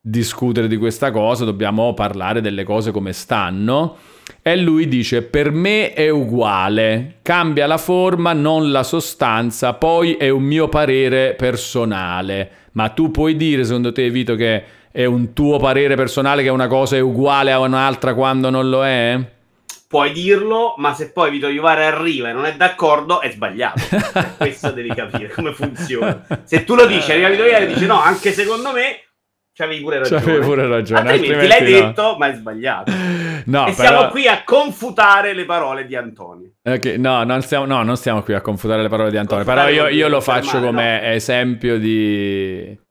discutere di questa cosa dobbiamo parlare delle cose come stanno. E lui dice: Per me è uguale, cambia la forma, non la sostanza. Poi è un mio parere personale. Ma tu puoi dire, secondo te, Vito, che è un tuo parere personale che una cosa è uguale a un'altra quando non lo è? Puoi dirlo, ma se poi Vito Iuvare arriva e non è d'accordo, è sbagliato. [laughs] Questo devi capire come funziona. Se tu lo dici, arriva Vito Iuvare e dice no, anche secondo me C'avevi pure ragione. C'avevi pure ragione. Altrimenti, l'hai no. detto, ma hai sbagliato. No, e però... siamo qui a confutare le parole di Antonio. Okay, no, non stiamo, no, non stiamo qui a confutare le parole di Antonio. Confutare però io, io lo faccio come no. esempio di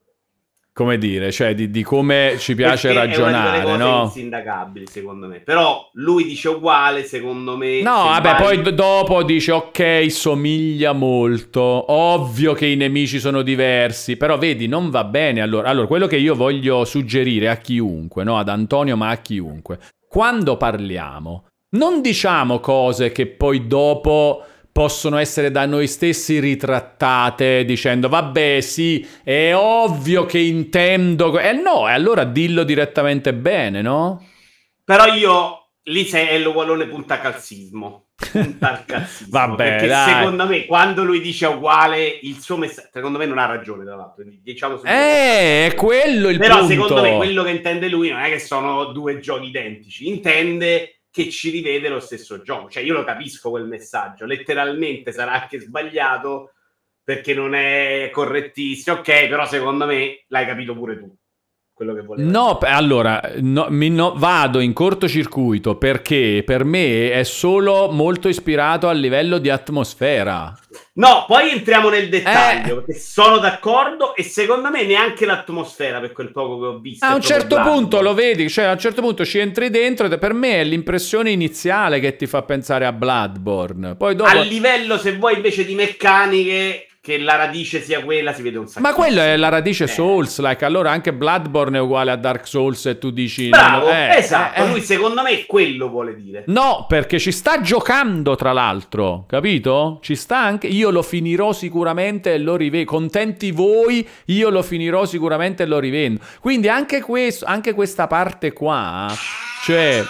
come dire, cioè di, di come ci piace Perché ragionare, è una no? insindacabili, secondo me. Però lui dice uguale, secondo me. No, vabbè, vai... poi dopo dice ok, somiglia molto. Ovvio che i nemici sono diversi, però vedi, non va bene allora. Allora, quello che io voglio suggerire a chiunque, no, ad Antonio, ma a chiunque, quando parliamo, non diciamo cose che poi dopo possono essere da noi stessi ritrattate dicendo vabbè sì è ovvio che intendo e eh no e allora dillo direttamente bene no? però io lì sei è l'ugualone punta calzismo punta al [laughs] calzismo vabbè perché dai. secondo me quando lui dice uguale il suo messaggio secondo me non ha ragione tra l'altro diciamo eh, è quello il però punto però secondo me quello che intende lui non è che sono due giochi identici intende che ci rivede lo stesso gioco. Cioè, io lo capisco quel messaggio. Letteralmente sarà anche sbagliato perché non è correttissimo. Ok, però secondo me l'hai capito pure tu quello che volevo. No, allora, no, mi, no, vado in cortocircuito perché per me è solo molto ispirato a livello di atmosfera. No, poi entriamo nel dettaglio, eh. perché sono d'accordo e secondo me neanche l'atmosfera per quel poco che ho visto. A un certo punto lo vedi, cioè a un certo punto ci entri dentro e per me è l'impressione iniziale che ti fa pensare a Bloodborne. Poi dopo... A livello, se vuoi, invece di meccaniche che la radice sia quella si vede un sacco. Ma quella è la radice eh. Souls, like allora anche Bloodborne è uguale a Dark Souls e tu dici Bravo, eh, esatto, eh, lui secondo me quello vuole dire. No, perché ci sta giocando tra l'altro, capito? Ci sta anche io lo finirò sicuramente e lo rivendo. Contenti voi, io lo finirò sicuramente e lo rivendo. Quindi anche questo anche questa parte qua, cioè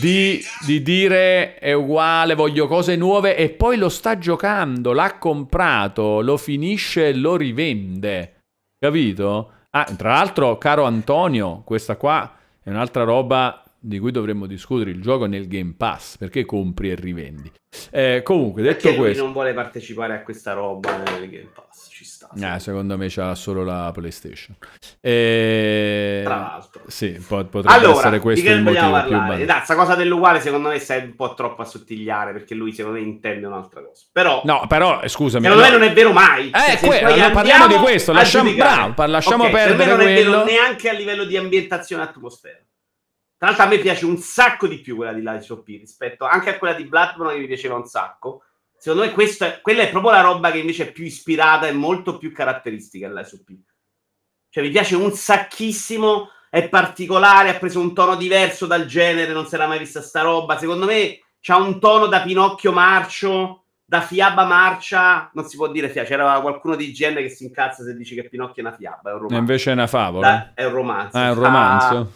di, di, dire è uguale, voglio cose nuove e poi lo sta giocando, l'ha comprato, lo finisce e lo rivende. Capito? Ah, tra l'altro, caro Antonio, questa qua è un'altra roba di cui dovremmo discutere il gioco nel Game Pass, perché compri e rivendi. Eh, comunque, detto perché questo... non vuole partecipare a questa roba nel Game Pass, sta. Eh, secondo me c'ha solo la PlayStation. E... Tra l'altro. Sì, potrebbe allora, essere questo il motivo parlare? più bello. questa cosa dell'uguale secondo me sei un po' troppo a sottigliare, perché lui secondo me intende un'altra cosa. Però... No, però, scusami. Secondo me non è vero mai. Eh, cioè, que- allora, parliamo di questo, lasciamo, bravo, lasciamo okay, perdere non è vero neanche a livello di ambientazione e atmosfera. Tra l'altro a me piace un sacco di più quella di Lies of P rispetto anche a quella di Bloodborne che mi piaceva un sacco. Secondo me questa, quella è proprio la roba che invece è più ispirata e molto più caratteristica dell'Lies of P. Cioè mi piace un sacchissimo, è particolare, ha preso un tono diverso dal genere, non si era mai vista sta roba. Secondo me c'ha un tono da Pinocchio marcio, da fiaba marcia, non si può dire fiaba, c'era qualcuno di IGN che si incazza se dici che Pinocchio è una fiaba, è un romanzo. E invece è una favola. Da, è un romanzo. Ah, è un romanzo. Ah,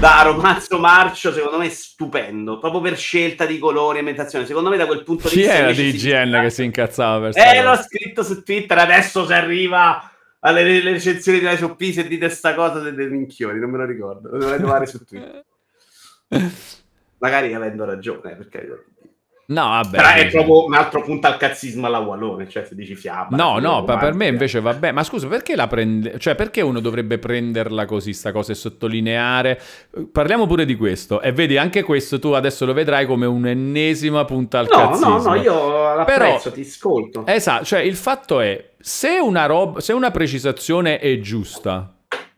da romanzo marcio, secondo me è stupendo, proprio per scelta di colori e ambientazione. Secondo me da quel punto di vista... Chi era di IGN che si incazzava per Eh, l'ho scritto su Twitter, adesso si arriva alle recensioni di SOP, se dite sta cosa siete minchioni, non me lo ricordo, lo dovrei trovare su Twitter. [laughs] Magari avendo ragione, perché... No, vabbè. Però è proprio un altro punto al cazzismo alla Wallone, cioè se dici fiaba. No, no, per, per me invece va bene. Ma scusa, perché la prende... Cioè, perché uno dovrebbe prenderla così, sta cosa, e sottolineare? Parliamo pure di questo. E vedi, anche questo tu adesso lo vedrai come un'ennesima punta al no, cazzismo. No, no, io l'apprezzo, Però, ti ascolto. Esatto, cioè il fatto è, se una, roba, se una precisazione è giusta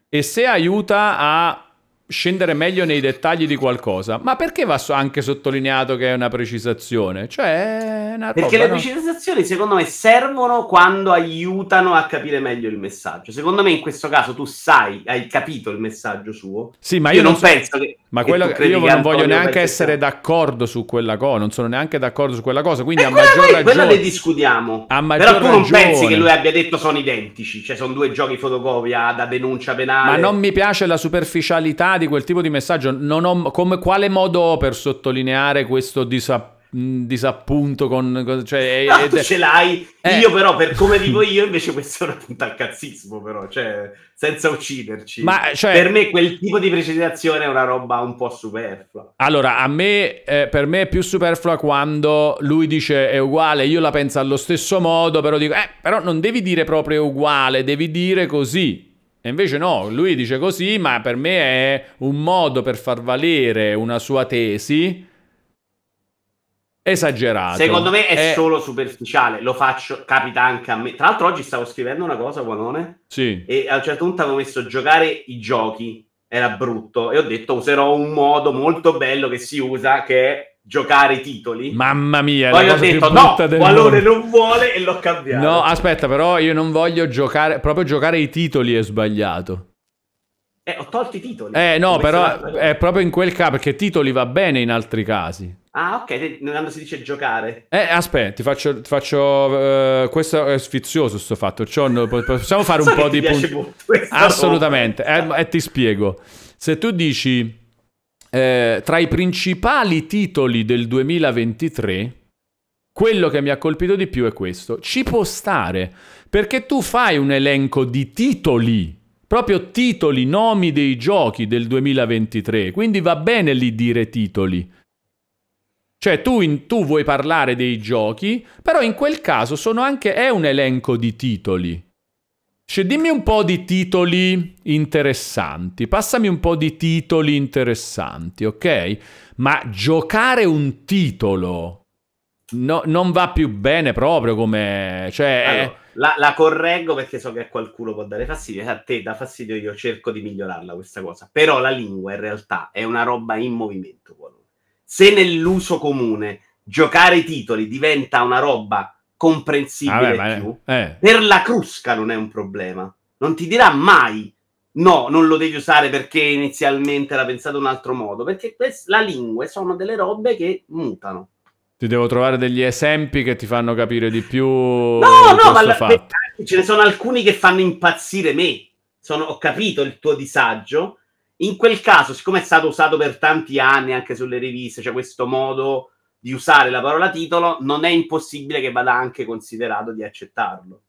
e se aiuta a scendere meglio nei dettagli di qualcosa, ma perché va anche sottolineato che è una precisazione? Cioè, è una perché roba, le no? precisazioni secondo me servono quando aiutano a capire meglio il messaggio. Secondo me in questo caso tu sai, hai capito il messaggio suo. Sì, ma io, io non, non so... penso che ma quello, che io non voglio neanche essere d'accordo su quella cosa, non sono neanche d'accordo su quella cosa, quindi e a maggior noi, ragione... Quella ne discutiamo. A Però tu non ragione. pensi che lui abbia detto sono identici, cioè sono due giochi fotocopia da denuncia penale. Ma non mi piace la superficialità di quel tipo di messaggio, non ho, come, quale modo ho per sottolineare questo disappunto? Disappunto con, cioè, no, ed... ce l'hai. Eh. io però per come vivo io invece questo è una punta al cazzismo però cioè senza ucciderci. Ma, cioè... per me quel tipo di precisazione è una roba un po' superflua. Allora a me eh, per me è più superflua quando lui dice è uguale. Io la penso allo stesso modo però dico eh però non devi dire proprio uguale devi dire così. E invece no, lui dice così, ma per me è un modo per far valere una sua tesi esagerato. Secondo me è, è, solo superficiale, lo faccio, capita anche a me. Tra l'altro oggi stavo scrivendo una cosa, Guanone, sì. e a un certo punto avevo messo giocare i giochi, era brutto, e ho detto userò un modo molto bello che si usa, che è giocare i titoli. Mamma mia, poi ho detto no, Qualone non vuole e l'ho cambiato. No, aspetta, però io non voglio giocare, proprio giocare i titoli è sbagliato. Eh, ho tolto i titoli. Eh, no, però è proprio in quel caso, perché titoli va bene in altri casi. Ah, ok, quando si dice giocare. Eh, aspetta, ti faccio... Ti faccio uh, questo è sfizioso, sto fatto. Cioè, possiamo fare un so po' di punti... Assolutamente, e eh, eh, ti spiego. Se tu dici... Eh, tra i principali titoli del 2023, quello che mi ha colpito di più è questo. Ci può stare, perché tu fai un elenco di titoli proprio titoli, nomi dei giochi del 2023, quindi va bene lì dire titoli. Cioè tu, in, tu vuoi parlare dei giochi, però in quel caso anche, è un elenco di titoli. Cioè dimmi un po' di titoli interessanti, passami un po' di titoli interessanti, ok? Ma giocare un titolo no, non va più bene proprio come... Cioè, allora, la, la, correggo perché so che a qualcuno può dare fastidio, a te dà fastidio, io cerco di migliorarla questa cosa. Però la lingua in realtà è una roba in movimento. Se nell'uso comune giocare i titoli diventa una roba comprensibile Vabbè, più, eh. per la crusca non è un problema. Non ti dirà mai no, non lo devi usare perché inizialmente era pensato in un altro modo, perché quest- la lingua sono delle robe che mutano. Ti devo trovare degli esempi che ti fanno capire di più. No, no, ma la, ce ne sono alcuni che fanno impazzire me. Sono, ho capito il tuo disagio. In quel caso, siccome è stato usato per tanti anni anche sulle riviste, c'è cioè questo modo di usare la parola titolo, non è impossibile che vada anche considerato di accettarlo.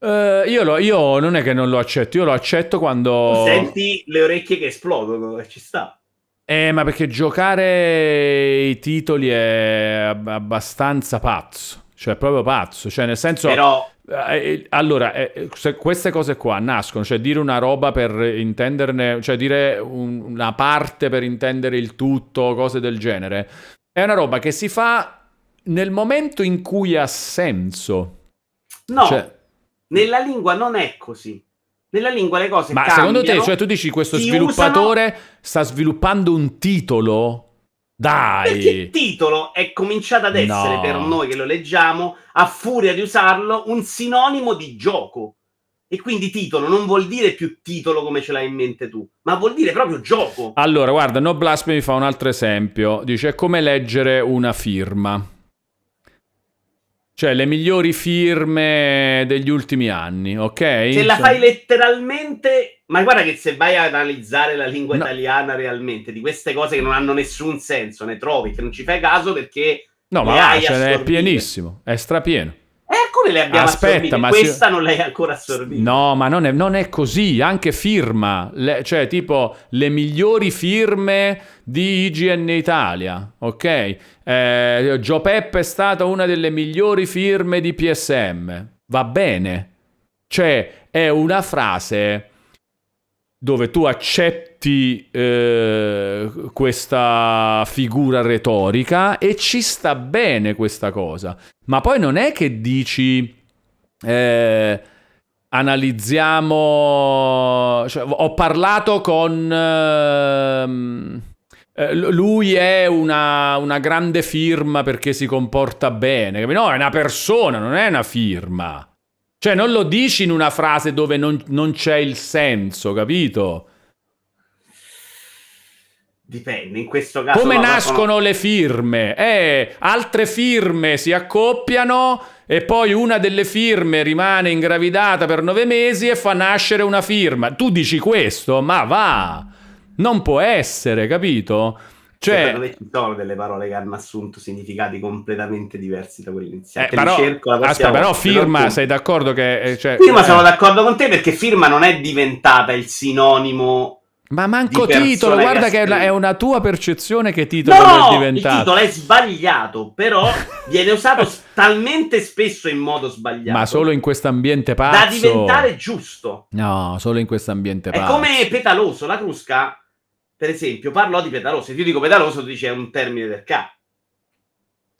Uh, io, lo, io, non è che non lo accetto, io lo accetto quando. Senti le orecchie che esplodono e ci sta. Eh, ma perché giocare i titoli è abbastanza pazzo. Cioè, proprio pazzo. Cioè, nel senso. Però. Eh, eh allora, eh, queste cose qua nascono, cioè dire una roba per intenderne, cioè dire un, una parte per intendere il tutto, cose del genere, è una roba che si fa nel momento in cui ha senso. No, cioè, nella lingua non è così. Nella lingua le cose Ma cambiano. secondo te, cioè tu dici questo sviluppatore usano... sta sviluppando un titolo? Dai! Perché il titolo è cominciato ad essere no. per noi che lo leggiamo, a furia di usarlo, un sinonimo di gioco. E quindi titolo non vuol dire più titolo come ce l'hai in mente tu, ma vuol dire proprio gioco. Allora, guarda, No Blasphemy fa un altro esempio. Dice, è come leggere una firma. Cioè, le migliori firme degli ultimi anni, ok? Se la fai letteralmente, ma guarda che se vai a analizzare la lingua no. italiana realmente, di queste cose che non hanno nessun senso, ne trovi, che non ci fai caso perché... No, ma ce n'è pienissimo, è strapieno. E alcune le abbiamo Aspetta, assorbite, ma questa se- non l'hai ancora assorbita. No, ma non è, non è così, anche firma, le- cioè tipo le migliori firme di IGN Italia, ok? Eh, Gio Peppe è stata una delle migliori firme di PSM, va bene, cioè è una frase dove tu accetti eh, questa figura retorica e ci sta bene questa cosa, ma poi non è che dici eh, analizziamo. cioè, ho parlato con. ehm, eh, lui è una, una grande firma perché si comporta bene. No, è una persona, non è una firma. Cioè, non lo dici in una frase dove non, non c'è il senso, capito? Dipende, in questo caso... Come no, no, nascono le firme? Eh, altre firme si accoppiano e poi una delle firme rimane ingravidata per nove mesi e fa nascere una firma. Tu dici questo, ma va! Non può essere, capito? Secondo Cioè, me ci sono delle parole che hanno assunto significati completamente diversi da quelli iniziali. eh, però, cerco aspetta, però firma, racconto. sei d'accordo che... eh, cioè, Firma eh, sono d'accordo con te perché firma non è diventata il sinonimo... Ma manco titolo, guarda che è una, è tua percezione che titolo è No, il diventato. titolo è sbagliato, però viene usato [laughs] talmente spesso in modo sbagliato Ma solo in questo ambiente da pazzo. diventare giusto. No, solo in questo ambiente È pazzo. come petaloso, la Crusca, per esempio, parlò di petaloso. Se io dico petaloso, tu dici è un termine del K.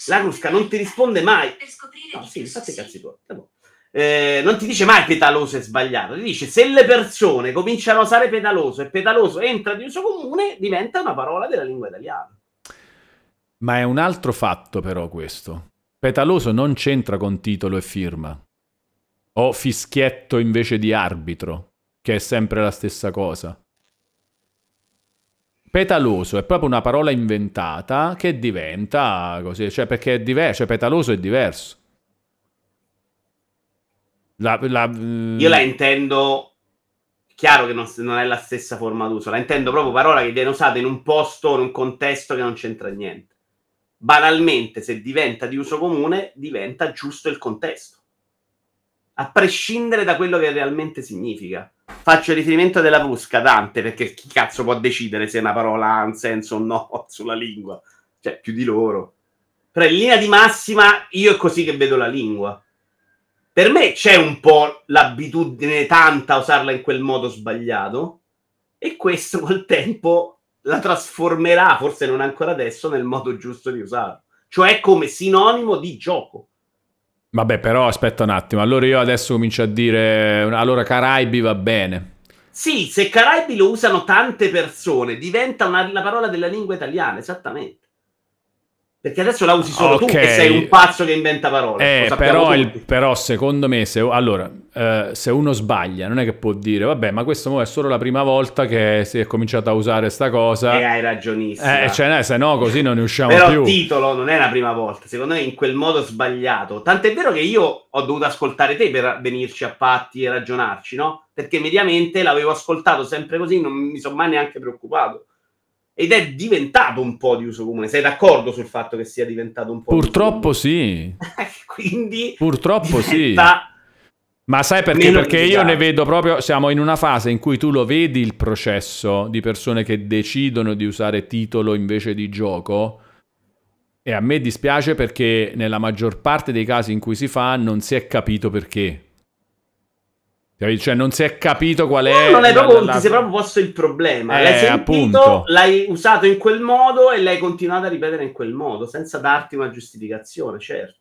La Crusca non ti risponde mai. Per scoprire No, sì, su cazzi tuoi. Eh, non ti dice mai petaloso è sbagliato, ti dice se le persone cominciano a usare petaloso e petaloso entra di uso comune, diventa una parola della lingua italiana. Ma è un altro fatto però questo. Petaloso non c'entra con titolo e firma. O fischietto invece di arbitro, che è sempre la stessa cosa. Petaloso è proprio una parola inventata che diventa così, cioè perché è diverso, cioè petaloso è diverso. La- la- Io la intendo, chiaro che non, non è la stessa forma d'uso, la intendo proprio parola che viene usata in un posto, in un contesto che non c'entra niente. Banalmente, se diventa di uso comune, diventa giusto il contesto. A prescindere da quello che realmente significa. Faccio riferimento della Prusca, Dante, perché chi cazzo può decidere se una parola ha un senso o no [laughs] sulla lingua? Cioè, più di loro. Però in linea di massima, io è così che vedo la lingua per me c'è un po' l'abitudine tanta a usarla in quel modo sbagliato e questo col tempo la trasformerà, forse non ancora adesso, nel modo giusto di usarlo. Cioè come sinonimo di gioco. Vabbè, però aspetta un attimo. Allora io adesso comincio a dire. Allora, Caraibi va bene. Sì, se Caraibi lo usano tante persone, diventa una, la parola della lingua italiana, esattamente. Perché adesso la usi solo tu Ok. che sei un pazzo che inventa parole. Eh, però, il- però secondo me, se, allora, eh, se uno sbaglia, non è che può dire, vabbè, ma questo è solo la prima volta che si è cominciato a usare sta cosa. Eh, hai ragionissimo. Eh, cioè, no, se no, così non ne usciamo Però più. titolo non è la prima volta, secondo me in quel modo sbagliato. Tant'è vero che io ho dovuto ascoltare te per venirci a patti e ragionarci, no? Perché mediamente l'avevo ascoltato sempre così, non mi sono mai neanche preoccupato. Ed è diventato un po' di uso comune. Sei d'accordo sul fatto che sia diventato un po' di uso Purtroppo sì. [laughs] Quindi Purtroppo sì. Ma sai perché? Perché io ne vedo proprio, siamo in una fase in cui tu lo vedi il processo di persone che decidono di usare titolo invece di gioco e a me dispiace perché nella maggior parte dei casi in cui si fa non si è capito perché. Cioè non si è capito qual è... No, non la- proprio, la- ti sei proprio posto il problema. Eh, l'hai sentito, appunto. l'hai usato in quel modo e l'hai continuato a ripetere in quel modo, senza darti una giustificazione, certo.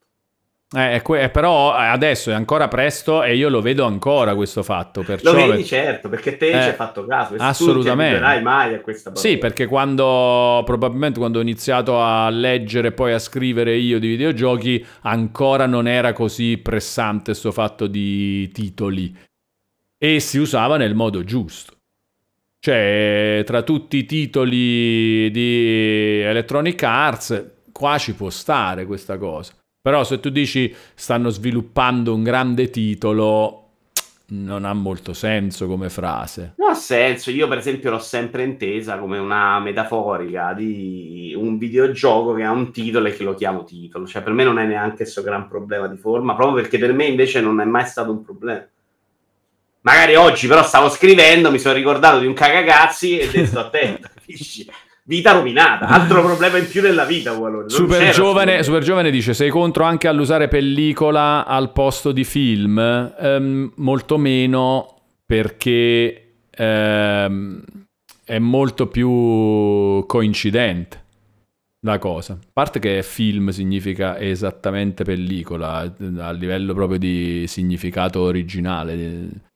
Eh, que- però adesso è ancora presto e io lo vedo ancora questo fatto. Perciò Lo vedi, certo, perché te Eh, ci hai fatto caso. assolutamente. Non ti mai a questa parola. Sì, perché quando probabilmente quando ho iniziato a leggere e poi a scrivere io di videogiochi, ancora non era così pressante sto fatto di titoli e si usava nel modo giusto. Cioè, tra tutti i titoli di Electronic Arts, qua ci può stare questa cosa. Però se tu dici stanno sviluppando un grande titolo, non ha molto senso come frase. Non ha senso. Io, per esempio, l'ho sempre intesa come una metaforica di un videogioco che ha un titolo e che lo chiamo titolo. Cioè, per me non è neanche questo gran problema di forma, proprio perché per me invece non è mai stato un problema. Magari oggi però stavo scrivendo, mi sono ricordato di un cagagazzi e detto attento, capisci? Vita rovinata, altro problema in più nella vita. Super giovane, super giovane, dice: Sei contro anche all'usare pellicola al posto di film? Um, molto meno perché um, è molto più coincidente la cosa. A parte che film significa esattamente pellicola a livello proprio di significato originale.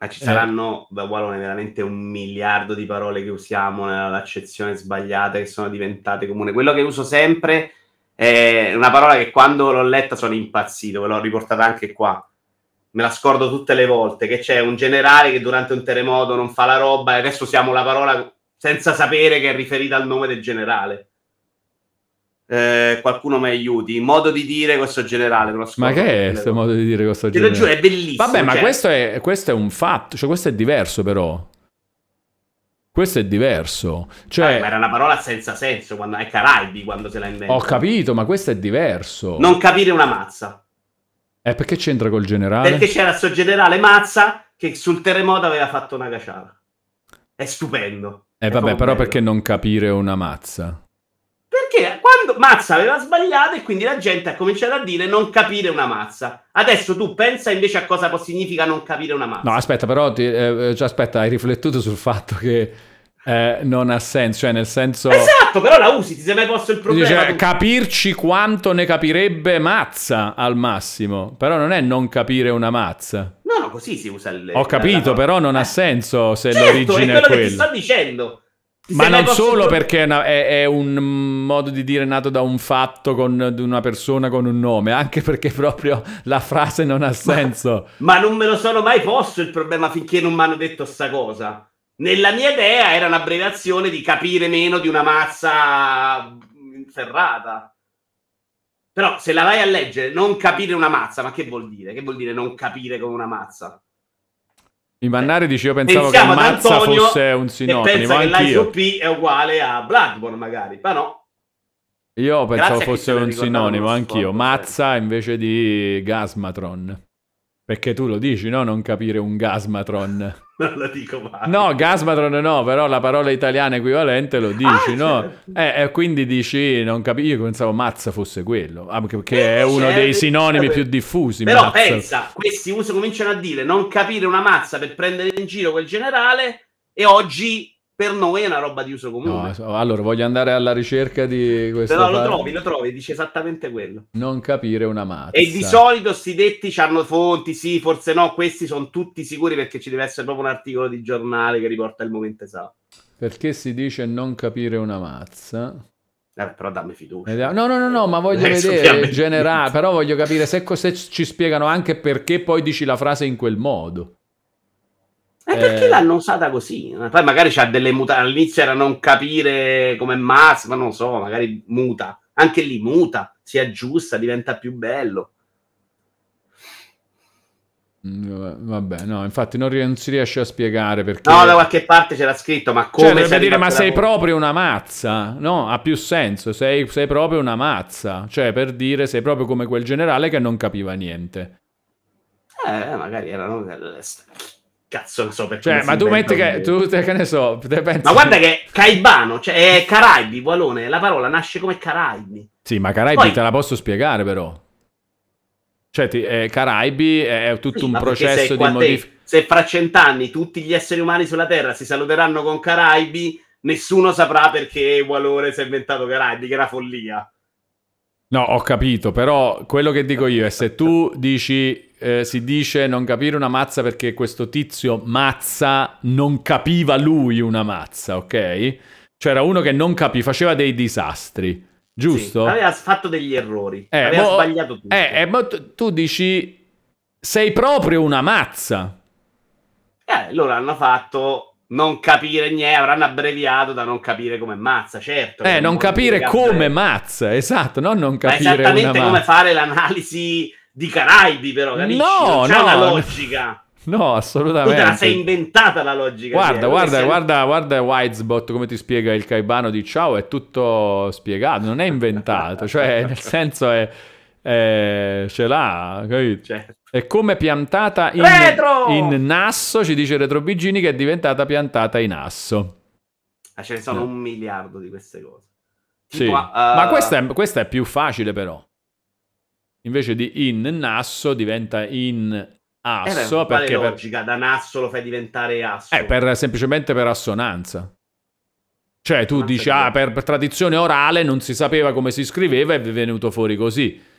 Ma ci saranno, eh. Wallone, veramente un miliardo di parole che usiamo nell'accezione sbagliata che sono diventate comune. Quello che uso sempre è una parola che quando l'ho letta sono impazzito, ve l'ho riportata anche qua. Me la scordo tutte le volte, che c'è un generale che durante un terremoto non fa la roba e adesso usiamo la parola senza sapere che è riferita al nome del generale eh, qualcuno mi aiuti. Il modo di dire questo generale. Ma che è questo modo di dire questo generale? Giuro, è bellissimo. Vabbè, ma cioè... questo, è, questo, è, un fatto, cioè questo è diverso però. Questo è diverso. Cioè... Ah, ma era una parola senza senso, quando è Caraibi quando se l'ha inventata. Ho capito, ma questo è diverso. Non capire una mazza. E eh, perché c'entra col generale? Perché c'era questo generale Mazza che sul terremoto aveva fatto una caciara. È stupendo. Eh vabbè, però bello. perché non capire una mazza? Perché quando Mazza aveva sbagliato e quindi la gente ha cominciato a dire non capire una mazza. Adesso tu pensa invece a cosa significa non capire una mazza. No, aspetta, però, ti, eh, cioè, aspetta, hai riflettuto sul fatto che eh, non ha senso, cioè nel senso... Esatto, però la usi, ti sei mai posto il problema. Dice, capirci quanto ne capirebbe mazza al massimo, però non è non capire una mazza. No, no, così si usa il... Ho capito, però non eh. ha senso se certo, l'origine è, quello è quello. che ti sto dicendo. Ma non solo perché è, è, un modo di dire nato da un fatto con di una persona con un nome, anche perché proprio la frase non ha senso. Ma, ma non me lo sono mai posto il problema finché non mi hanno detto sta cosa. Nella mia idea era un'abbreviazione di capire meno di una mazza ferrata. Però se la vai a leggere, non capire una mazza, ma che vuol dire? Che vuol dire non capire come una mazza? In Mannari dice io pensavo Pensiamo che Mazza fosse un sinonimo. E pensa che l'ISOP è uguale a Bloodborne magari, ma no. Io pensavo fosse un sinonimo anch'io. Mazza invece di Gasmatron. Perché tu lo dici, no? Non capire un Gasmatron. [laughs] non lo dico mai. No, Gasmatron no, però la parola italiana equivalente lo dici, ah, no? Certo. Eh, e quindi dici, non capisco, io pensavo Mazza fosse quello, ah, eh, è uno certo, dei sinonimi più diffusi. Però mazza. pensa, questi uso, cominciano a dire non capire una mazza per prendere in giro quel generale e oggi per noi è una roba di uso comune. No, allora voglio andare alla ricerca di questo. Però lo trovi, lo trovi, dice esattamente quello. Non capire una mazza. E di solito sti detti hanno fonti, sì, forse no, questi sono tutti sicuri perché ci deve essere proprio un articolo di giornale che riporta il momento esatto. Perché si dice non capire una mazza? Eh, però dammi fiducia. No, no, no, no, ma voglio Adesso vedere in generale, però voglio capire se, se ci spiegano anche perché poi dici la frase in quel modo. Eh, perché l'hanno usata così? Poi magari c'ha delle mutazioni. All'inizio era non capire come Mars, ma non so, magari muta. Anche lì muta, si aggiusta, diventa più bello. Mm, vabbè, no, infatti non, non, si riesce a spiegare perché. No, da qualche parte c'era scritto, ma come. Cioè, dire, ma sei proprio una mazza? No, ha più senso, sei, sei proprio una mazza. Cioè, per dire, sei proprio come quel generale che non capiva niente. Eh, magari erano Cazzo, ne so perché. Cioè, ma tu metti che. Tu, che ne so. Ma guarda che Caibano, cioè è Caraibi, Walone. La parola nasce come Caraibi. Sì, ma Caraibi Poi... te la posso spiegare, però. Cioè, ti, eh, Caraibi è tutto sì, un processo di modifica. Se fra cent'anni tutti gli esseri umani sulla Terra si saluteranno con Caraibi, nessuno saprà perché Walone si è inventato Caraibi, che era follia. No, ho capito, però quello che dico io è se tu dici, eh, si dice non capire una mazza perché questo tizio mazza non capiva lui una mazza, ok? Cioè era uno che non capiva, faceva dei disastri, giusto? Sì, aveva fatto degli errori, eh, aveva mo, sbagliato tutto. Eh, eh, tu dici, sei proprio una mazza. Eh, loro hanno fatto non capire niente, avranno abbreviato da non capire come mazza, certo. Eh, non capire come mazza, esatto, non non capire Ma esattamente come fare l'analisi di Caraibi, però, capisci? No, c'è no, una logica. No, assolutamente. Tu te la sei inventata la logica. Guarda, guarda, sei... guarda, guarda Whitespot come ti spiega il Caibano di Ciao, è tutto spiegato, non è inventato, cioè nel senso è, è ce l'ha, capito? Certo. È come piantata in, in, nasso, ci dice Retrobigini che è diventata piantata in asso. Ah, ce ne sono no. un miliardo di queste cose. Tipo, sì. uh... Ma questa è, questa è più facile però. Invece di in nasso diventa in asso. Eh beh, perché logica? Per... Da nasso lo fai diventare asso. Eh, per, semplicemente per assonanza. Cioè, tu dici, ah, per, per, tradizione orale non si sapeva come si scriveva e è venuto fuori così.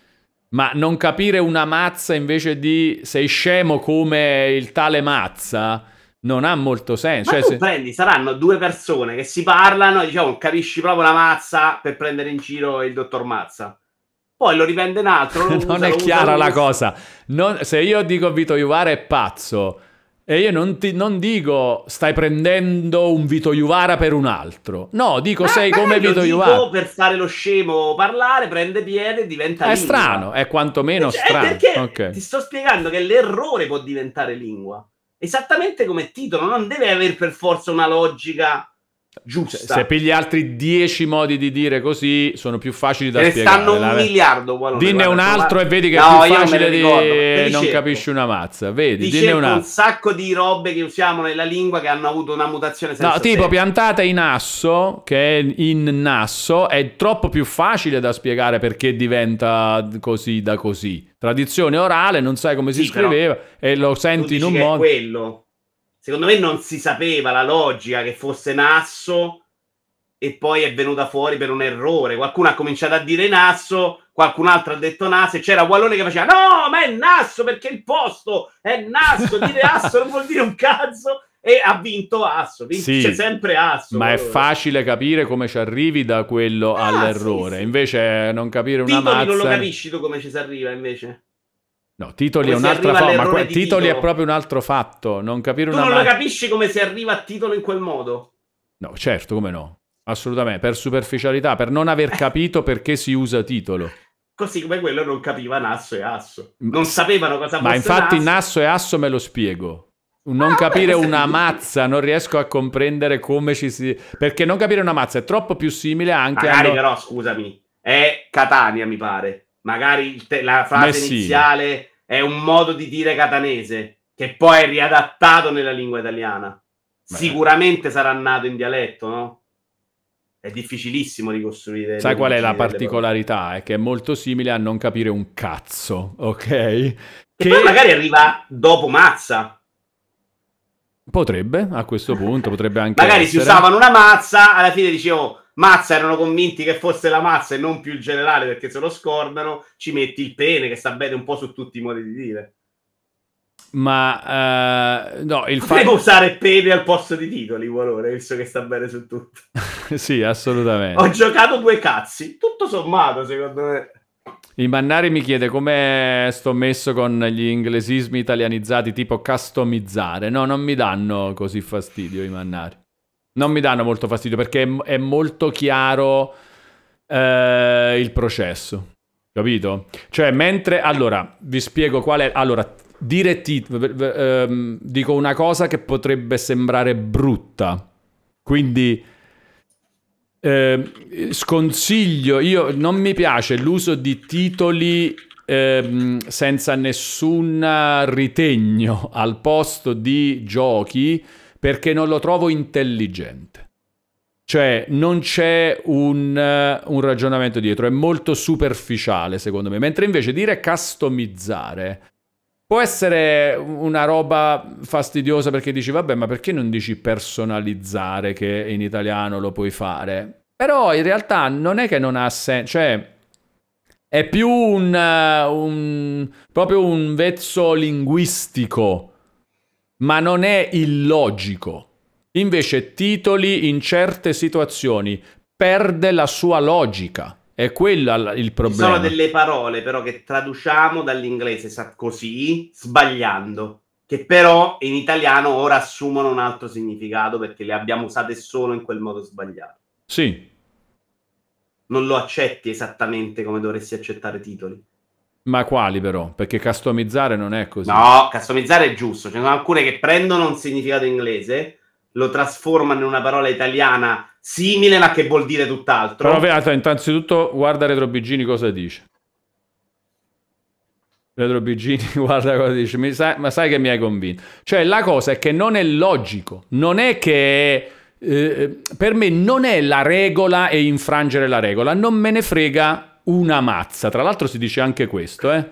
Ma non capire una mazza invece di sei scemo come il tale mazza non ha molto senso. Ma cioè, se... prendi, saranno due persone che si parlano e diciamo, capisci proprio la mazza per prendere in giro il dottor Mazza poi lo rivende un altro. [laughs] non usa, è chiara la cosa. Non, se io dico Vito Iuvara è pazzo e io non, ti, non, dico stai prendendo un Vito Iuvara per un altro. No, dico ah, sei come Vito Iuvara. per fare lo scemo parlare, prende piede e diventa È lingua. strano, è quantomeno cioè, strano. Perché okay. ti sto spiegando che l'errore può diventare lingua. Esattamente come titolo, non deve avere per forza una logica giusta. Cioè, se pigli altri dieci modi di dire così, sono più facili da ne spiegare. stanno un miliardo. Guarda, Dinne guarda, un altro guarda. e vedi che no, è più facile di non capisci una mazza. Vedi, dinne un, un sacco di robe che usiamo nella lingua che hanno avuto una mutazione senza No, tipo senso. piantata in asso, che è in nasso, è troppo più facile da spiegare perché diventa così da così. Tradizione orale, non sai come si sì, scriveva e lo senti in un modo. quello secondo me non si sapeva la logica che fosse Nasso e poi è venuta fuori per un errore. Qualcuno ha cominciato a dire Nasso, qualcun altro ha detto Nasso e c'era Wallone che faceva no, ma è Nasso perché il posto è Nasso, dire Asso non vuol dire un cazzo e ha vinto Asso, vince sì, sempre Asso. Ma allora. è facile capire come ci arrivi da quello ah, all'errore. Sì, sì. Invece non capire una Titoli mazza... non lo capisci tu come ci si arriva invece? No, titoli è un'altra fa- ma que- titoli è proprio un altro fatto. Non capire tu una non ma- lo capisci come si arriva a titolo in quel modo? No, certo, come no. Assolutamente, per superficialità, per non aver capito perché si usa titolo. Così come quello non capiva Nasso e Asso. Non sapevano cosa fosse Ma infatti Nasso. Nasso e Asso me lo spiego. Non ah, capire una mazza, non riesco a comprendere come ci si... Perché non capire una mazza è troppo più simile anche a... Magari però, scusami, è Catania, mi pare. Magari te- la frase Messina. iniziale è un modo di dire catanese che poi è riadattato nella lingua italiana. Beh. Sicuramente sarà nato in dialetto, no? È difficilissimo ricostruire. Sai qual è la particolarità? È che è molto simile a non capire un cazzo, ok? Che, che poi magari arriva dopo mazza. Potrebbe, a questo punto, potrebbe anche Magari essere. si usavano una mazza, alla fine dicevo, mazza erano convinti che fosse la mazza e non più il generale perché se lo scordano, ci metti il pene che sta bene un po' su tutti i modi di dire. Ma uh, no, il fatto... usare pene al posto di titoli, valore, visto che sta bene su tutto. [laughs] sì, assolutamente. Ho giocato due cazzi, tutto sommato, secondo me. Il Mannari mi chiede come sto messo con gli inglesismi italianizzati tipo customizzare. No, non mi danno così fastidio i Mannari non mi danno molto fastidio perché è, è molto chiaro eh, il processo. Capito? Cioè, mentre... Allora, vi spiego qual è... Allora, dire titolo... Ehm, dico una cosa che potrebbe sembrare brutta. Quindi... Eh, sconsiglio, io non mi piace l'uso di titoli eh, senza nessun ritegno al posto di giochi perché non lo trovo intelligente. Cioè non c'è un, uh, un, ragionamento dietro, è molto superficiale secondo me, mentre invece dire customizzare può essere una roba fastidiosa perché dici vabbè ma perché non dici personalizzare che in italiano lo puoi fare? Però in realtà non è che non ha senso, cioè è più un, uh, un proprio un vezzo linguistico ma non è illogico. Invece titoli in certe situazioni perde la sua logica. È quello il problema. Ci sono delle parole però che traduciamo dall'inglese così, sbagliando, che però in italiano ora assumono un altro significato perché le abbiamo usate solo in quel modo sbagliato. Sì. Non lo accetti esattamente come dovresti accettare titoli. Ma quali però? Perché customizzare non è così. No, customizzare è giusto. Ce ne sono alcune che prendono un significato inglese, lo trasformano in una parola italiana simile, ma che vuol dire tutt'altro. Però aspetta, innanzitutto guarda Retro Bigini cosa dice. Retro Bigini, [laughs] guarda cosa dice. Sa- ma sai che mi hai convinto. Cioè, la cosa è che non è logico. Non è che... eh, per me non è la regola e infrangere la regola. Non me ne frega una mazza. Tra l'altro si dice anche questo, eh.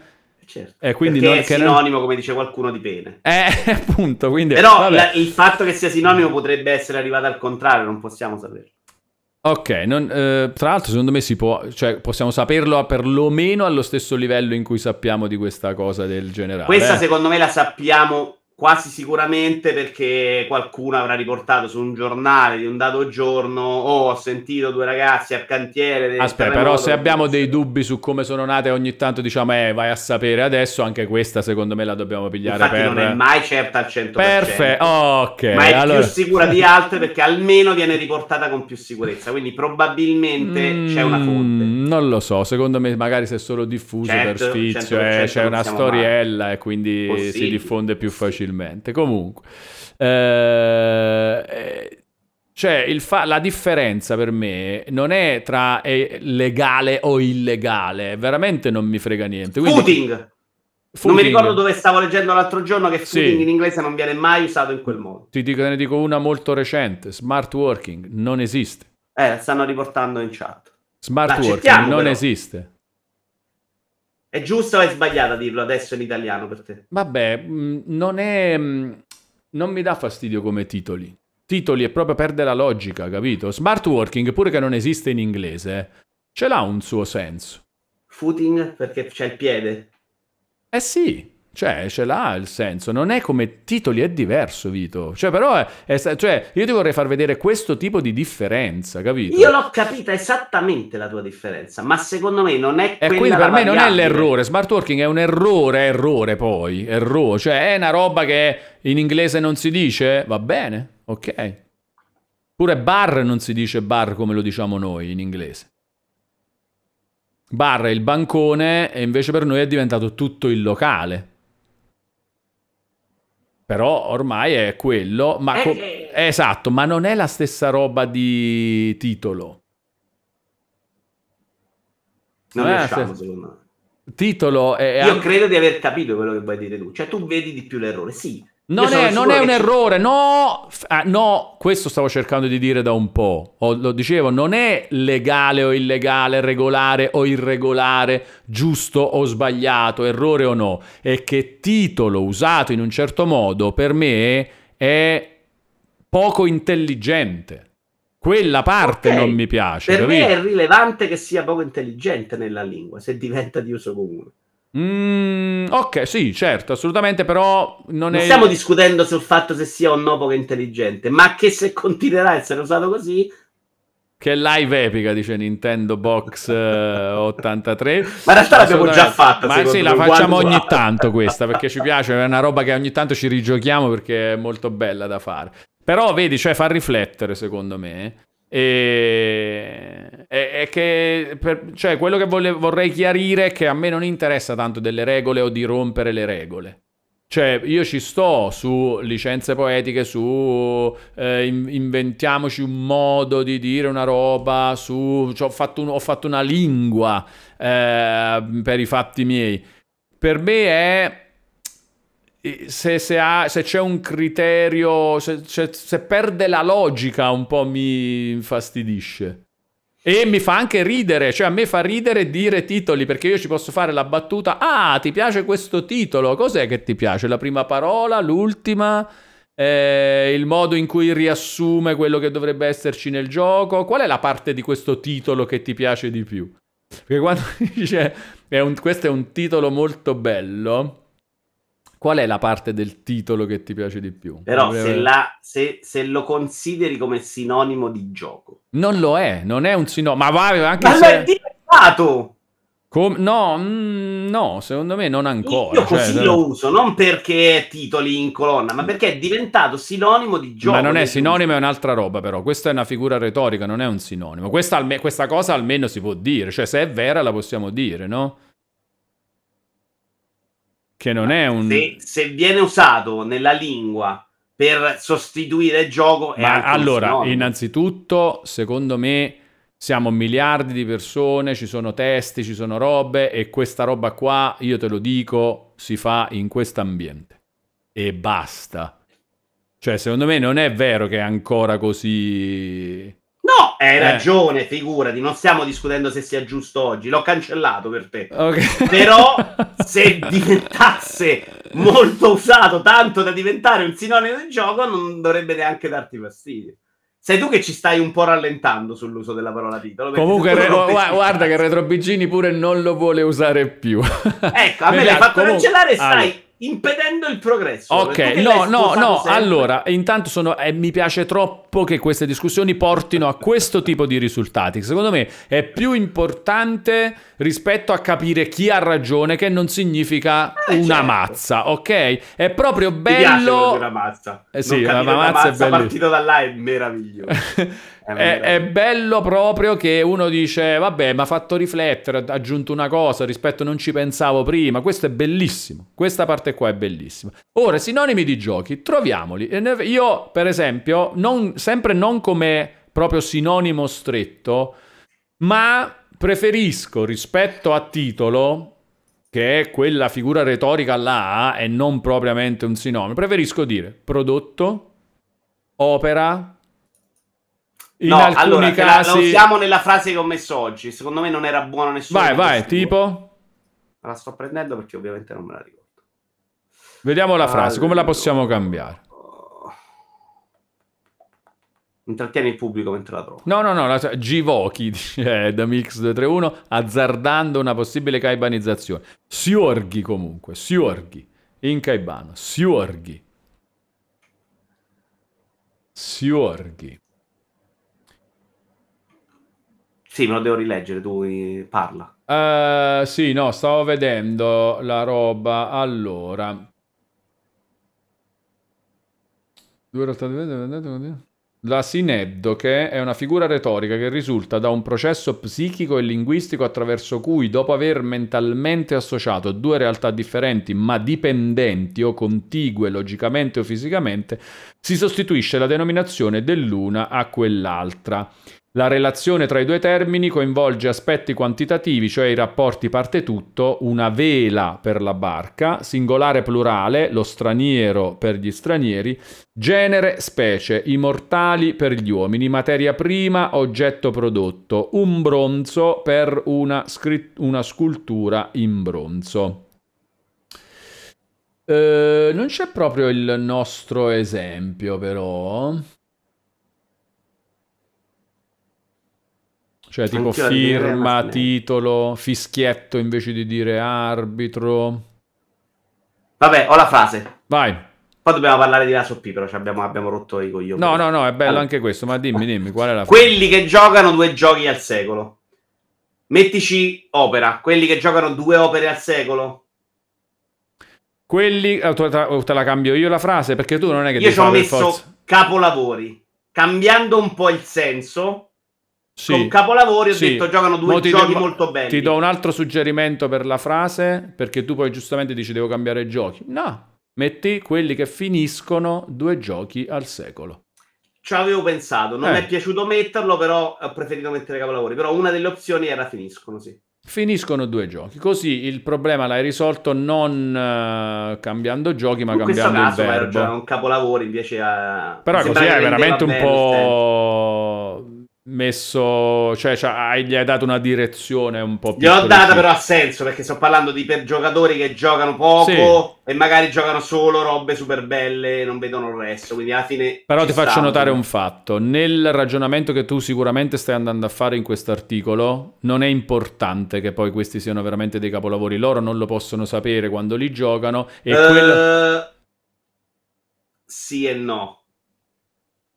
Certo. Eh, quindi non- è che non- sinonimo, come dice qualcuno, di pene. Eh, [laughs] appunto, quindi... Però la- il fatto che sia sinonimo potrebbe essere arrivato al contrario, non possiamo saperlo. Ok, non- eh, tra l'altro secondo me si può, cioè possiamo saperlo perlomeno allo stesso livello in cui sappiamo di questa cosa del generale. Questa eh. secondo me la sappiamo quasi sicuramente perché qualcuno avrà riportato su un giornale di un dato giorno oh ho sentito due ragazzi al cantiere Aspetta, però se abbiamo dei dubbi su come sono nate, ogni tanto diciamo, eh, vai a sapere adesso, anche questa secondo me la dobbiamo pigliare infatti per... non è mai certa al 100% Perfetto, ok. ma è allora... più sicura di altre perché almeno viene riportata con più sicurezza quindi probabilmente c'è una fonte Mm, Non lo so, secondo me magari se è solo diffuso per Certo, sfizio, 100% eh, c'è una storiella e quindi si Possibile, diffonde più possibile. Facilmente. Comunque, eh, eh, cioè il fa- la differenza per me non è tra eh, legale o illegale, veramente non mi frega niente. Quindi, footing non mi footing, ricordo dove stavo leggendo l'altro giorno che Sì. footing in inglese non viene mai usato in quel modo Ti dico, te ne dico una molto recente, smart working non esiste. eh stanno riportando in chat Smart working non però. esiste. È giusto o è sbagliato dirlo adesso in italiano per te? Vabbè, mh, non è. mh, Non mi dà fastidio come titoli. Titoli è proprio perde la logica, capito? Smart working, pure che non esiste in inglese, ce l'ha un suo senso. Footing perché c'è il piede. Eh sì, cioè, ce l'ha il senso. Non è come titoli, è diverso, Vito. Cioè, però, è, è- cioè, io ti vorrei far vedere questo tipo di differenza, capito? Io l'ho capita esattamente la tua differenza, ma secondo me non è E quella quindi per me non è variabile. l'errore, smart working è un errore, errore poi, errore, cioè è una roba che in inglese non si dice, va bene, ok. Pure bar non si dice bar come lo diciamo noi in inglese. Bar è il bancone e invece per noi è diventato tutto il locale. Però ormai è quello, ma Eh, co- eh. esatto, ma non è la stessa roba di titolo. Non Eh, riusciamo, sì. secondo me. Titolo è, è Io anche- credo di aver capito quello che vuoi dire tu. Cioè, tu vedi di più l'errore. Sì. Non è, non è un errore, no, ah, no, questo stavo cercando di dire da un po'. O- lo dicevo, non è legale o illegale, regolare o irregolare, giusto o sbagliato, errore o no. È che titolo usato in un certo modo per me è poco intelligente. Quella parte Ok. non mi piace. Per me capito? è rilevante che sia poco intelligente nella lingua, se diventa di uso comune. Mm, ok, sì, certo, assolutamente, però non, Non è... stiamo discutendo sul fatto se sia o no poco intelligente, ma che se continuerà a essere usato così, Che live epica, dice Nintendo Box [laughs] eh, 83. Ma in realtà l'abbiamo già fatta, Ma sì, la facciamo ogni [laughs] tanto questa, perché ci piace, è una roba che ogni tanto ci rigiochiamo perché è molto bella da fare. Però vedi, cioè fa riflettere secondo me. E è, che per- cioè, quello che vole- vorrei chiarire è che a me non interessa tanto delle regole o di rompere le regole. Cioè, io ci sto su licenze poetiche, su eh, in- inventiamoci un modo di dire una roba, su cioè, ho, fatto un- ho fatto una lingua eh, per i fatti miei. Per me è se, se ha- se c'è un criterio, se, se- perde la logica un po' mi infastidisce. E mi fa anche ridere, cioè a me fa ridere dire titoli perché io ci posso fare la battuta, ah ti piace questo titolo, cos'è che ti piace? La prima parola, l'ultima, Eh, il modo in cui riassume quello che dovrebbe esserci nel gioco, qual è la parte di questo titolo che ti piace di più? Perché quando [laughs] dice un- questo è un titolo molto bello, qual è la parte del titolo che ti piace di più? però se, la- se- se lo consideri come sinonimo di gioco. Non lo è, non è un sinonimo, ma va anche Ma lo se... è diventato! Com- no, mm, no, secondo me non ancora. Io cioè, così se- lo uso, non perché titoli in colonna, ma perché è diventato sinonimo di gioco. Ma non è sinonimo, è un'altra roba, però. Questa è una figura retorica, non è un sinonimo. Questa, alme- questa cosa almeno si può dire, cioè se è vera la possiamo dire, no? Che non è un... Se, se viene usato nella lingua per sostituire il gioco... Ma allora, innanzitutto, secondo me siamo miliardi di persone, ci sono testi, ci sono robe e questa roba qua, io te lo dico, si fa in questo ambiente. E basta. Cioè, secondo me non è vero che è ancora così... Hai eh. ragione, figurati, non stiamo discutendo se sia giusto oggi, l'ho cancellato per te. Okay. Però [laughs] se diventasse molto usato tanto da diventare un sinonimo del gioco, non dovrebbe neanche darti fastidio. Sei tu che ci stai un po' rallentando sull'uso della parola titolo. Comunque, re- guarda che Retro Bigini pure non lo vuole usare più. Ecco, a me l'hai fatto comunque... cancellare e stai allora impedendo il progresso. Ok, no, no, no. Sempre. Allora, intanto sono, eh, mi piace troppo che queste discussioni portino a questo tipo di risultati. Secondo me è più importante rispetto a capire chi ha ragione, che non significa eh, una certo. mazza, ok? È proprio bello. Una mazza. Eh sì, la mazza, mazza è partito da là è meraviglioso. [laughs] È, è, bello proprio che uno dice, vabbè, mi ha fatto riflettere, ha aggiunto una cosa rispetto a non ci pensavo prima. Questo è bellissimo. Questa parte qua è bellissima. Ora, sinonimi di giochi, troviamoli. Io, per esempio, non, sempre non come proprio sinonimo stretto, ma preferisco rispetto a titolo che è quella figura retorica là e non propriamente un sinonimo, preferisco dire prodotto, opera, in no, allora, casi... la, lo usiamo nella frase che ho messo oggi. Secondo me non era buono nessuno. Vai, vai, tipo? La sto prendendo perché ovviamente non me la ricordo. Vediamo la frase, allora... come la possiamo cambiare? Intrattieni il pubblico mentre la trovo. No, no, no, la, Givochi, [laughs] dice da Mix 231, azzardando una possibile caibanizzazione. Siorghi comunque, Siorghi, in caibano, Siorghi. Siorghi. Sì, me lo devo rileggere, tu parla. Uh, sì, no, stavo vedendo la roba. Allora. La sineddoche è una figura retorica che risulta da un processo psichico e linguistico attraverso cui, dopo aver mentalmente associato due realtà differenti ma dipendenti o contigue logicamente o fisicamente, si sostituisce la denominazione dell'una a quell'altra. La relazione tra i due termini coinvolge aspetti quantitativi, cioè i rapporti parte tutto, una vela per la barca, singolare plurale, lo straniero per gli stranieri, genere, specie, i mortali per gli uomini, materia prima, oggetto prodotto, un bronzo per una, scritt- una scultura in bronzo. Uh, non c'è proprio il nostro esempio, però. Cioè tipo Anch'io firma, titolo, fischietto invece di dire arbitro. Vabbè, ho la frase. Vai. Poi dobbiamo parlare di Lasso P, però abbiamo, abbiamo, rotto i coglioni. No, no, no, è bello allora. anche questo, ma dimmi, dimmi, qual è la [laughs] frase? Quelli che giocano due giochi al secolo. Mettici opera, quelli che giocano due opere al secolo. Quelli, eh, te la cambio io la frase, perché tu non è che... Io ci ho messo forza... capolavori, cambiando un po' il senso sì. Con capolavori ho sì. detto giocano due giochi do, molto belli. Ti do un altro suggerimento per la frase, perché tu poi giustamente dici devo cambiare giochi. No, metti quelli che finiscono due giochi al secolo. Ci avevo pensato, non eh. mi è piaciuto metterlo, però ho preferito mettere capolavori. Però una delle opzioni era finiscono, sì. Finiscono due giochi, così il problema l'hai risolto non uh, cambiando giochi, ma In cambiando caso, il verbo. un capolavoro invece a... Però così è veramente un po' messo, cioè, cioè gli hai dato una direzione un po' più. Gli ho data, però ha senso perché sto parlando di per giocatori che giocano poco sì. e magari giocano solo robe super belle e non vedono il resto. Quindi alla fine. Però ti faccio notare un fatto: nel ragionamento che tu sicuramente stai andando a fare in questo articolo, non è importante che poi questi siano veramente dei capolavori. Loro non lo possono sapere quando li giocano. E uh, quello... Sì e no.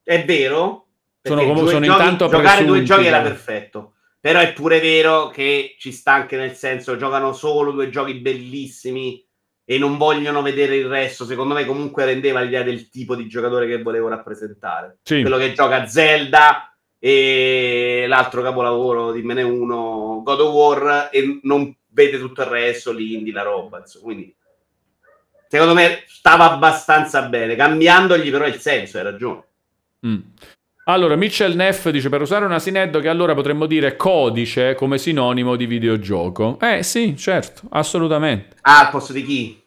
È vero, sono, come, sono giochi, intanto giocare due giochi era perfetto. Però è pure vero che ci sta anche nel senso giocano solo due giochi bellissimi e non vogliono vedere il resto. Secondo me comunque rendeva l'idea del tipo di giocatore che volevo rappresentare. Sì. Quello che gioca Zelda e l'altro capolavoro, dimmene uno, God of War e non vede tutto il resto, l'indie, la roba. Insomma. Quindi secondo me stava abbastanza bene, cambiandogli però il senso, hai ragione. Mm. Allora, Mitchell Neff dice per usare un asinetto che allora potremmo dire codice come sinonimo di videogioco. Eh sì, certo, assolutamente. Ah, al posto di chi?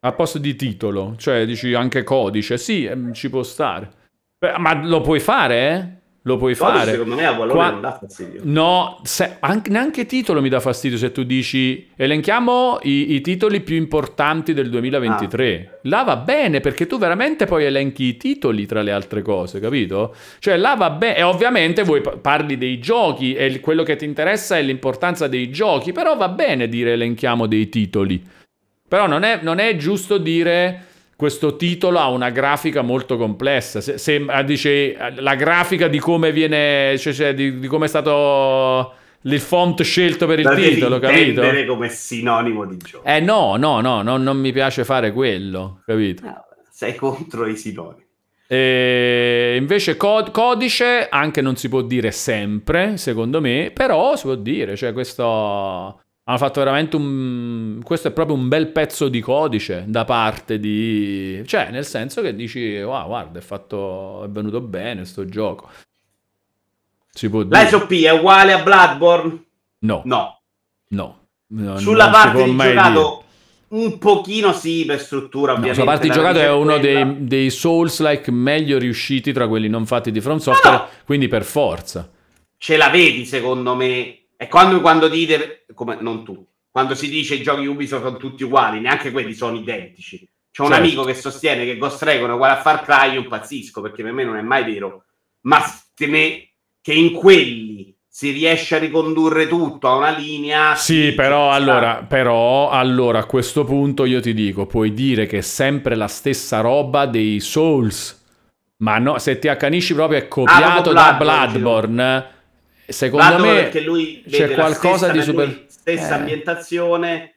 Al posto di titolo, cioè dici anche codice. Sì, ehm, ci può stare. Beh, ma lo puoi fare, eh? Lo puoi Codice, fare. Secondo me a Wallone Qua- non dà fastidio. No, se- anche, neanche titolo mi dà fastidio se tu dici elenchiamo i, i titoli più importanti del 2023. Là va bene perché tu veramente poi elenchi i titoli tra le altre cose, capito? Cioè là va bene e ovviamente voi pa- parli dei giochi e quello che ti interessa è l'importanza dei giochi, però va bene dire elenchiamo dei titoli. Però non è, non è giusto dire questo titolo ha una grafica molto complessa. Se, se ah, dice la grafica di come viene, cioè, cioè, di, di come è stato il font scelto per il La titolo, capito? come sinonimo di gioco. Eh no, no, no, no, non mi piace fare quello, capito? Ah, Sei contro i sinonimi. E invece co- codice anche non si può dire sempre, secondo me, però si può dire, cioè questo hanno fatto veramente un questo è proprio un bel pezzo di codice da parte di cioè nel senso che dici wow, guarda, è fatto è venuto bene sto gioco. Si può dire. L'SOP è uguale a Bloodborne? No, No. no. No, Sulla parte di giocato un pochino sì per struttura No, ovviamente. sulla parte di giocato è uno dei, dei Souls-like meglio riusciti tra quelli non fatti di From Software, no. quindi per forza. Ce la vedi secondo me. È quando, quando dite, come non tu, quando si dice i giochi Ubisoft sono tutti uguali, neanche quelli sono identici. C'è un Certo. amico che sostiene che Ghost Recon è uguale a Far Cry, io impazzisco perché per me non è mai vero. Ma te ne- che in quelli si riesce a ricondurre tutto a una linea. Sì, però allora, però allora a questo punto io ti dico, puoi dire che è sempre la stessa roba dei Souls, ma no, se ti accanisci proprio è copiato proprio da Bloodborne, secondo Bloodborne me perché lui c'è qualcosa stessa, di super... lui- stessa Eh. ambientazione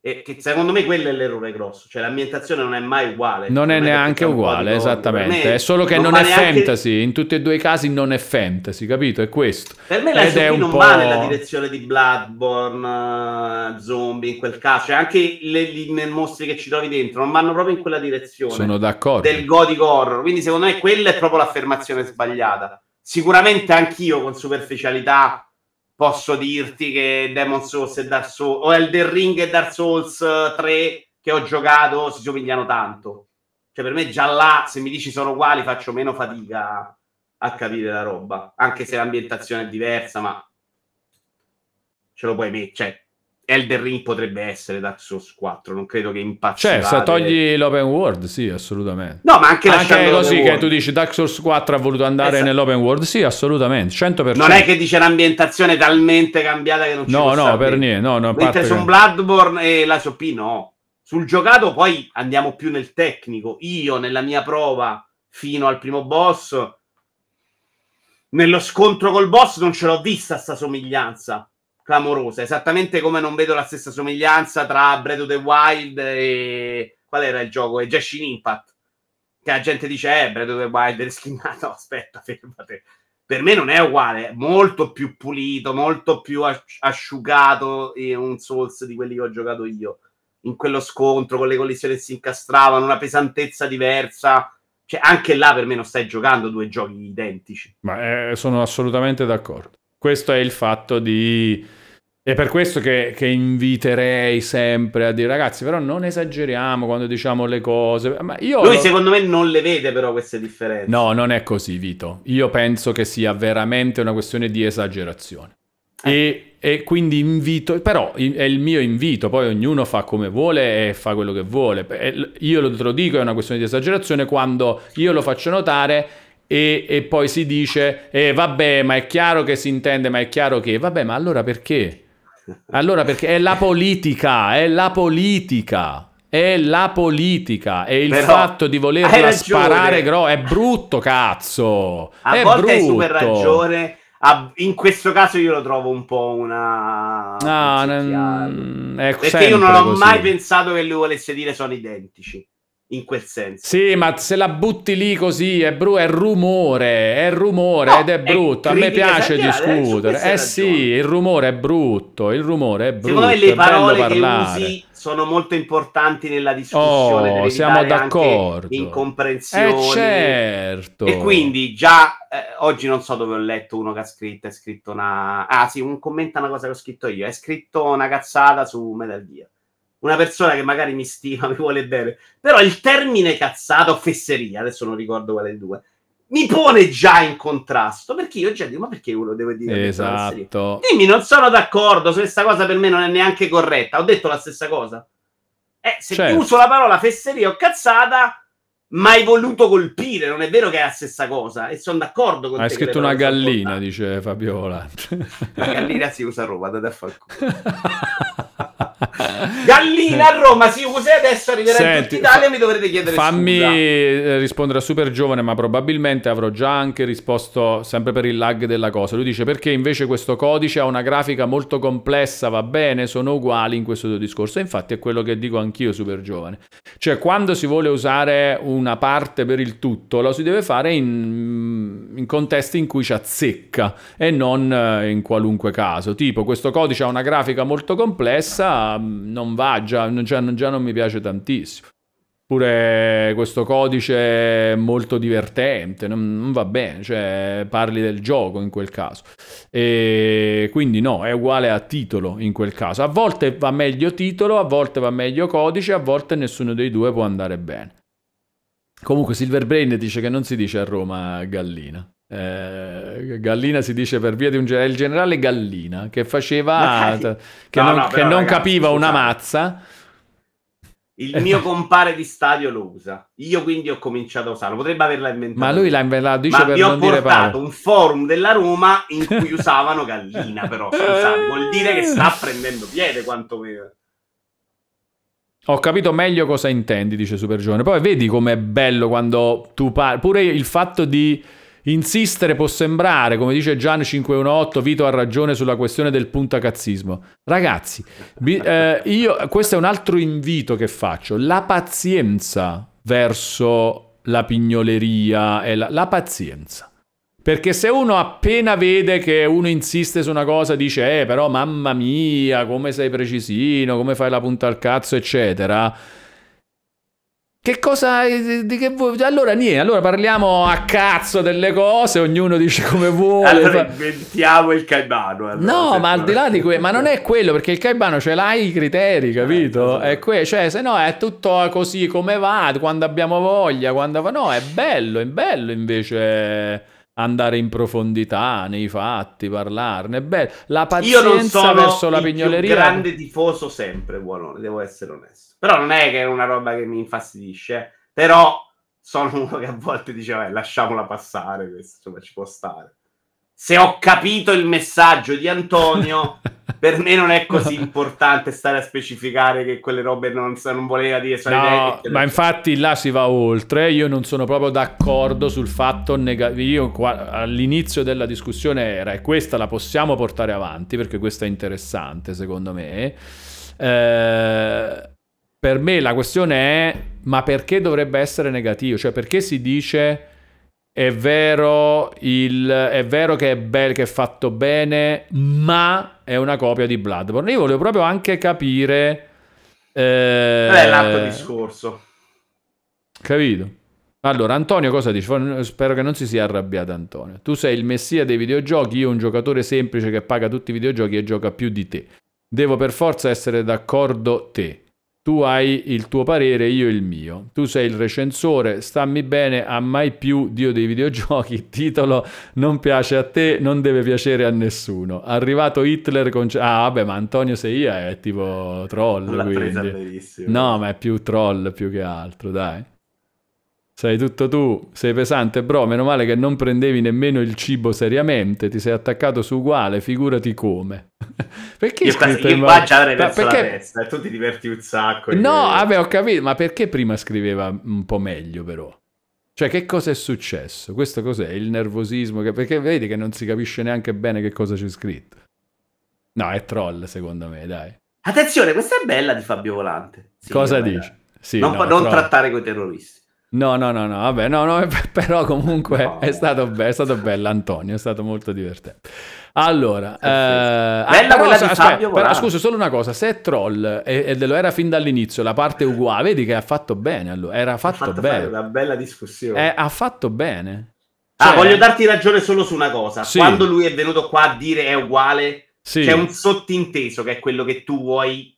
e che secondo me quello è l'errore grosso cioè l'ambientazione non è mai uguale Non è perché neanche uguale, esattamente. me È solo che non, va è neanche- fantasy. In tutti e due i casi non è fantasy, capito? È questo. per me la è un non po'- va nella direzione di Bloodborne eh, zombie in quel caso cioè anche le, i mostri che ci trovi dentro non vanno proprio in quella direzione Sono d'accordo. del gothic horror quindi secondo me quella è proprio l'affermazione sbagliata sicuramente anch'io con superficialità posso dirti che Demon Souls e Dark Souls o Elden Ring e Dark Souls eh, 3 che ho giocato si somigliano tanto. Cioè per me già là se mi dici sono uguali faccio meno fatica a capire la roba. Anche se l'ambientazione è diversa ma ce lo puoi mettere cioè Elden Ring potrebbe essere Dark Souls 4 non credo che impazzirà Cioè, se togli l'open world, sì, assolutamente. no ma anche, Anche lasciando così l'open che tu dici Dark Souls 4 ha voluto andare Esatto. nell'open world, sì, assolutamente, 100%. Non è che dice un'ambientazione talmente cambiata che non ci No, no, per niente, no, no, Mentre parte su che- Bloodborne e la SOP no. Sul giocato poi andiamo più nel tecnico. Io nella mia prova fino al primo boss, nello scontro col boss non ce l'ho vista sta somiglianza clamorosa. Esattamente come non vedo la stessa somiglianza tra Breath of the Wild e... Qual era il gioco? E Genshin Impact. Che la gente dice, eh, Breath of the Wild è schinato. [laughs] Aspetta, fermate per me non è uguale, molto più pulito, molto più asci- asciugato e un Souls di quelli che ho giocato io. In quello scontro con le collisioni che si incastravano, una pesantezza diversa. Cioè, anche là per me non stai giocando due giochi identici. Ma eh, sono assolutamente d'accordo. Questo è il fatto di... È per questo che, che inviterei sempre a dire, ragazzi, però non esageriamo quando diciamo le cose. Lui lo- secondo me non le vede però queste differenze. No, non è così, Vito. Io penso che sia veramente una questione di esagerazione. E, e quindi invito, però è il mio invito, poi ognuno fa come vuole e fa quello che vuole. Io lo- te lo dico, è una questione di esagerazione quando io lo faccio notare e, e poi si dice, eh, vabbè, ma è chiaro che si intende, ma è chiaro che, vabbè, ma allora perché? Allora perché è la politica, è la politica. È la politica e il Però fatto di hai volerla sparare gro- è brutto, cazzo. A è volte hai brutto. super ragione. A- in questo caso io lo trovo un po' una... No, è Perché io non ho così. mai pensato che lui volesse dire sono identici. In quel senso. Sì, ma se la butti lì così è, bru- è rumore, è rumore no, ed è brutto. È A me piace discutere. Eh sì, il rumore è brutto, il rumore è brutto. Secondo me le parole che usi sono molto importanti nella discussione. Oh, siamo d'accordo. Incomprensioni. Eh certo. E quindi già eh, oggi non so dove ho letto uno che ha scritto, è scritto una... Ah sì, un commenta una cosa che ho scritto io, è scritto una cazzata su Metal Gear una persona che magari mi stima, [laughs] mi vuole bene, però il termine cazzata o fesseria, adesso non ricordo quale dei due, mi pone già in contrasto perché io già dico ma perché uno deve dire esatto. Dimmi non sono d'accordo se questa cosa per me non è neanche corretta. Ho detto la stessa cosa. Eh, se certo. uso la parola fesseria o cazzata mai voluto colpire. Non è vero che è la stessa cosa e sono d'accordo con hai scritto una gallina dice Fabiola. La gallina si usa a Roma andate a far [laughs] Gallina a Roma si usa e adesso arriverà Senti, in tutta Italia mi dovrete chiedere fammi scusa. Eh, rispondere a super giovane ma probabilmente avrò già anche risposto sempre per il lag della cosa. Lui dice perché invece questo codice ha una grafica molto complessa va bene sono uguali in questo tuo discorso. E infatti è quello che dico anch'io super giovane. Cioè quando si vuole usare una parte per il tutto lo si deve fare in, in contesti in cui ci azzecca e non eh, in qualunque caso. Tipo questo codice ha una grafica molto complessa non va, già, già, già non mi piace tantissimo. Pure questo codice molto divertente, non, non, va bene, cioè parli del gioco in quel caso. E quindi no, è uguale a titolo in quel caso. A volte va meglio titolo, a volte va meglio codice, a volte nessuno dei due può andare bene. Comunque Silver Brain dice che non si dice a Roma gallina. Eh, Gallina si dice per via di un generale, il generale Gallina che faceva che, no, non, no, che non ragazzi, capiva una mazza. Il mio compare di stadio lo usa. Io quindi ho cominciato a usarlo. Potrebbe averla inventato. Ma lui l'ha inventato, dice Ma per vi ho portato un forum della Roma in cui usavano Gallina, però scusate, vuol dire che sta prendendo piede quantomeno. Ho capito meglio cosa intendi, dice Super Giovane. Poi vedi com'è bello quando tu parli. Pure il fatto di Insistere può sembrare, come dice Gian 518, Vito ha ragione sulla questione del puntacazzismo. Ragazzi, eh, io, questo è un altro invito che faccio, la pazienza verso la pignoleria e la, la pazienza. Perché se uno appena vede che uno insiste su una cosa dice, eh però mamma mia, come sei precisino, come fai la punta al cazzo, eccetera che cosa. Di che vuoi? Allora, niente, allora parliamo a cazzo delle cose, ognuno dice come vuole. Allora inventiamo il caibano. Allora, no, ma al di là di quello, ma non è quello, perché il caibano ce l'hai i criteri, capito? Eh, è que- cioè, se no è tutto così come va, quando abbiamo voglia, quando fa. No, è bello, è bello invece andare in profondità nei fatti, parlarne. Beh, la pazienza verso la pignoleria. Io grande tifoso sempre, buono, devo essere onesto. Però non è che è una roba che mi infastidisce, però sono uno che a volte diceva eh, lasciamola passare, questo insomma ci può stare. Se ho capito il messaggio di Antonio, [laughs] per me non è così importante stare a specificare che quelle robe non, non voleva dire. No, ma infatti là si va oltre. Io non sono proprio d'accordo sul fatto negativo. all'inizio della discussione era, e questa la possiamo portare avanti perché questa è interessante secondo me. Eh, per me la questione è ma perché dovrebbe essere negativo? Cioè perché si dice è vero, il, è vero che è, be- che è fatto bene, ma è una copia di Bloodborne. Io volevo proprio anche capire... Eh, è l'altro discorso. Capito? Allora, Antonio cosa dice? Spero che non si sia arrabbiato Antonio. Tu sei il messia dei videogiochi, io un giocatore semplice che paga tutti i videogiochi e gioca più di te. Devo per forza essere d'accordo te tu hai il tuo parere, io il mio. Tu sei il recensore, stammi bene, a mai più Dio dei videogiochi, [laughs] titolo non piace a te, non deve piacere a nessuno. Arrivato Hitler con... Ah vabbè, ma Antonio Seia è tipo troll, L'ha quindi... No, ma è più troll più che altro, dai. Sei tutto tu, sei pesante, bro. Meno male che non prendevi nemmeno il cibo seriamente, ti sei attaccato su uguale, figurati come. [laughs] perché io, sta, io qua già avrei perso perché... la testa e tu ti diverti un sacco. No, che... vabbè, ho capito, ma perché prima scriveva un po' meglio, però? Cioè, che cosa è successo? Questo cos'è? Il nervosismo? Che... Perché vedi che non si capisce neanche bene che cosa c'è scritto. No, è troll, secondo me, dai. Attenzione, questa è bella di Fabio Volante. Sì, cosa dici? Sì, non, no, non trattare con i terroristi. No, no, no, no, vabbè, no, no, [laughs] però comunque No. è, stato be- è stato bello Antonio, è stato molto divertente. Allora, eh, ah, Bella però, quella di aspetta, però scusa, solo una cosa, se è troll e, lo era fin dall'inizio la parte uguale, vedi che ha fatto bene, allora, era fatto, fatto bene, una bella discussione. Eh, ha fatto bene. ah, Cioè, voglio darti ragione solo su una cosa. Sì. Quando lui è venuto qua a dire è uguale, sì, c'è un sottinteso che è quello che tu vuoi,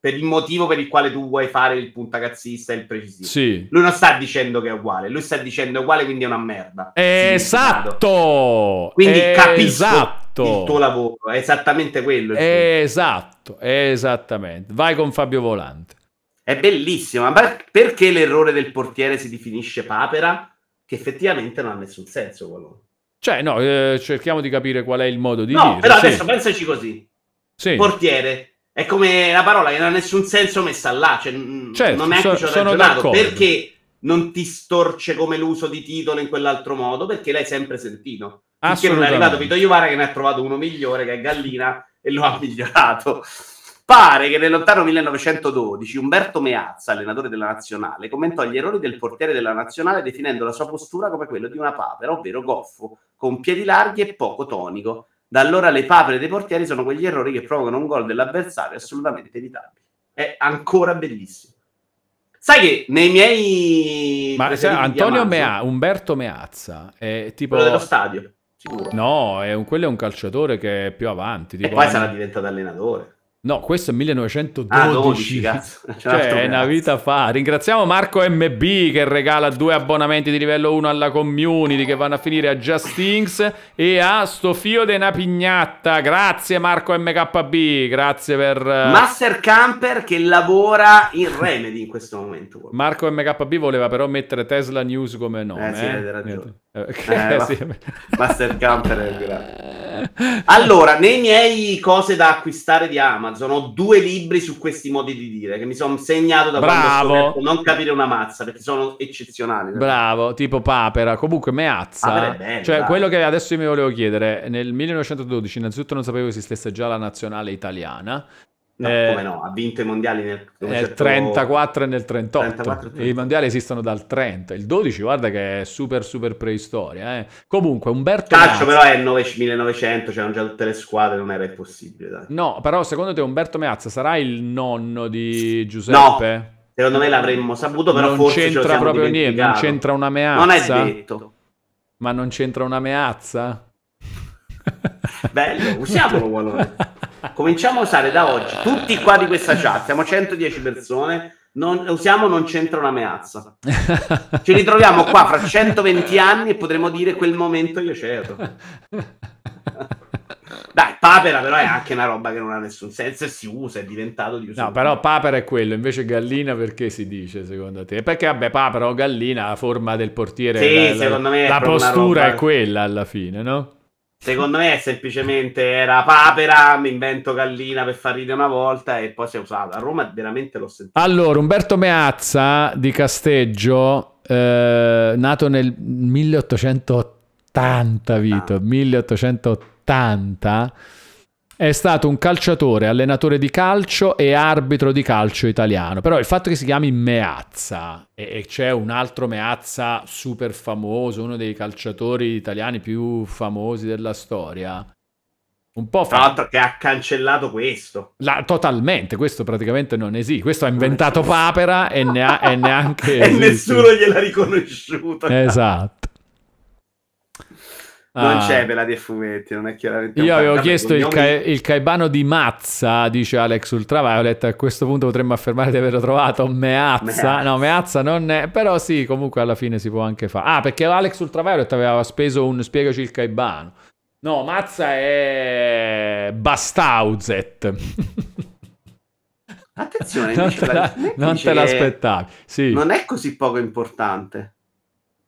per il motivo per il quale tu vuoi fare il puntacazzista e il precisista. sì. Lui non sta dicendo che è uguale, lui sta dicendo è uguale, quindi è una merda. Significato. Esatto! Quindi capisco esatto. il tuo lavoro, è esattamente quello. Esatto, esattamente. Vai con Fabio Volante. È bellissimo, ma perché l'errore del portiere si definisce papera? Che effettivamente non ha nessun senso quello. Cioè, no, eh, cerchiamo di capire qual è il modo di No, dire. però sì. adesso pensaci così. Sì. Portiere è come una parola che non ha nessun senso messa là, cioè, mm, Certo, non neanche so- ci ho sono ragionato. Perché non ti storce come l'uso di titolo in quell'altro modo? Perché l'hai sempre sentito. Finché non è arrivato. Vito Iuvara che ne ha trovato uno migliore, che è Gallina, e lo ha migliorato. Pare che nel lontano 1912 Umberto Meazza, allenatore della nazionale, commentò gli errori del portiere della nazionale definendo la sua postura come quello di una papera, ovvero goffo, con piedi larghi e poco tonico. Da allora le papere dei portieri sono quegli errori che provocano un gol dell'avversario assolutamente evitabili. È ancora bellissimo. Sai che nei miei Ma di Antonio Mea, Umberto Meazza è tipo... quello dello stadio, sicuro. No, è un- quello è un calciatore che è più avanti. e tipo poi anni- sarà diventato allenatore. No, questo è 1912. Ah, 12, cazzo. [laughs] Cioè, una vita fa. Ringraziamo Marco MB che regala due abbonamenti di livello 1 alla community che vanno a finire a Justings e a Stofio de Napignatta. Grazie Marco MKB, grazie per... eh, Master Camper che lavora in Remedy in questo momento. Marco MKB voleva però mettere Tesla News come nome. Eh, sì, eh. avete ragione. Eh, Eh, va- sì. Master Camper è grande. Allora, nei miei cose da acquistare di Amazon ho due libri su questi modi di dire che mi sono segnato da Bravo. quando scoperto non capire una mazza perché sono eccezionali. Bravo, tipo Papera. Comunque Meazza, Papera è bello, cioè quello che adesso io mi volevo chiedere, nel 1912 innanzitutto non sapevo esistesse già la nazionale italiana, No, Eh, come no, ha vinto i mondiali nel, nel certo- 34 e nel 38. 34 e I mondiali esistono dal 30. Il 12, guarda che è super super preistoria. eh. Comunque Umberto Calcio Meazza- però è il 9 1900, c'erano già tutte le squadre, non era impossibile. Dai. No, però secondo te Umberto Meazza sarà il nonno di Giuseppe? Secondo me l'avremmo saputo, però non forse c'entra proprio niente, non c'entra una meazza. Non è detto. Ma non c'entra una meazza? Bello, usiamolo Walone. [laughs] Cominciamo a usare da oggi, tutti qua di questa chat, siamo 110 persone, non, usiamo non c'entra una meazza. Ci ritroviamo qua fra 120 anni e potremo dire quel momento io c'ero. Dai, papera però è anche una roba che non ha nessun senso e si usa, è diventato di uso. No, però papera è quello, invece gallina perché si dice secondo te? Perché vabbè, papera o gallina, la forma del portiere, Sì, la, la- la postura roba- è quella alla fine, no? Secondo me è semplicemente era papera, mi invento gallina per far ridere una volta e poi si è usata. A Roma veramente l'ho sentito. Allora, Umberto Meazza di Casteggio, eh, nato nel 1880, Vito, 1880, è stato un calciatore, allenatore di calcio e arbitro di calcio italiano. Però il fatto che si chiami Meazza e, c'è un altro Meazza super famoso, uno dei calciatori italiani più famosi della storia, un po' Tra fa... l'altro che ha cancellato questo. La- totalmente, questo praticamente non esiste. Questo ha inventato Papera e, ne ha- e neanche [laughs] e esiste. nessuno gliel'ha riconosciuto. Esatto. Non Ah. c'è pelati e fumetti, non è chiaramente... Io avevo chiesto il, ca- il caibano di Mazza, dice Alex Ultraviolet. A questo punto potremmo affermare di averlo trovato. Meazza, Meazza. no, Meazza non è, però sì, comunque alla fine si può anche fare. Ah, perché Alex Ultraviolet aveva speso un spiegaci il caibano. No, Mazza è Bastauzet. Attenzione, non te, la- non te l'aspettavi. Sì. Non è così poco importante.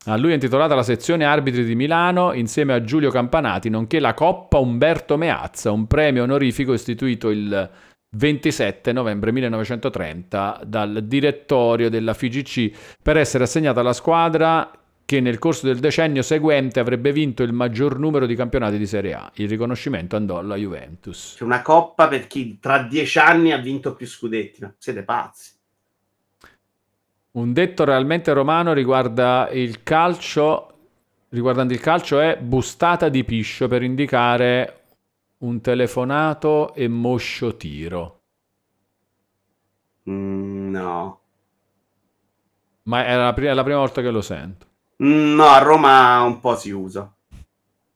A lui è intitolata la sezione arbitri di Milano insieme a Giulio Campanati, nonché la Coppa Umberto Meazza, un premio onorifico istituito il 27 novembre 1930 dal direttorio della FIGC per essere assegnata alla squadra che nel corso del decennio seguente avrebbe vinto il maggior numero di campionati di Serie A. Il riconoscimento andò alla Juventus. C'è una coppa per chi tra dieci anni ha vinto più scudetti. Ma siete pazzi. Un detto realmente romano riguarda il calcio, riguardante il calcio è bustata di piscio per indicare un telefonato e moscio tiro. Mm, no. Ma è la, prima, è la prima volta che lo sento. Mm, no, a Roma un po' si usa.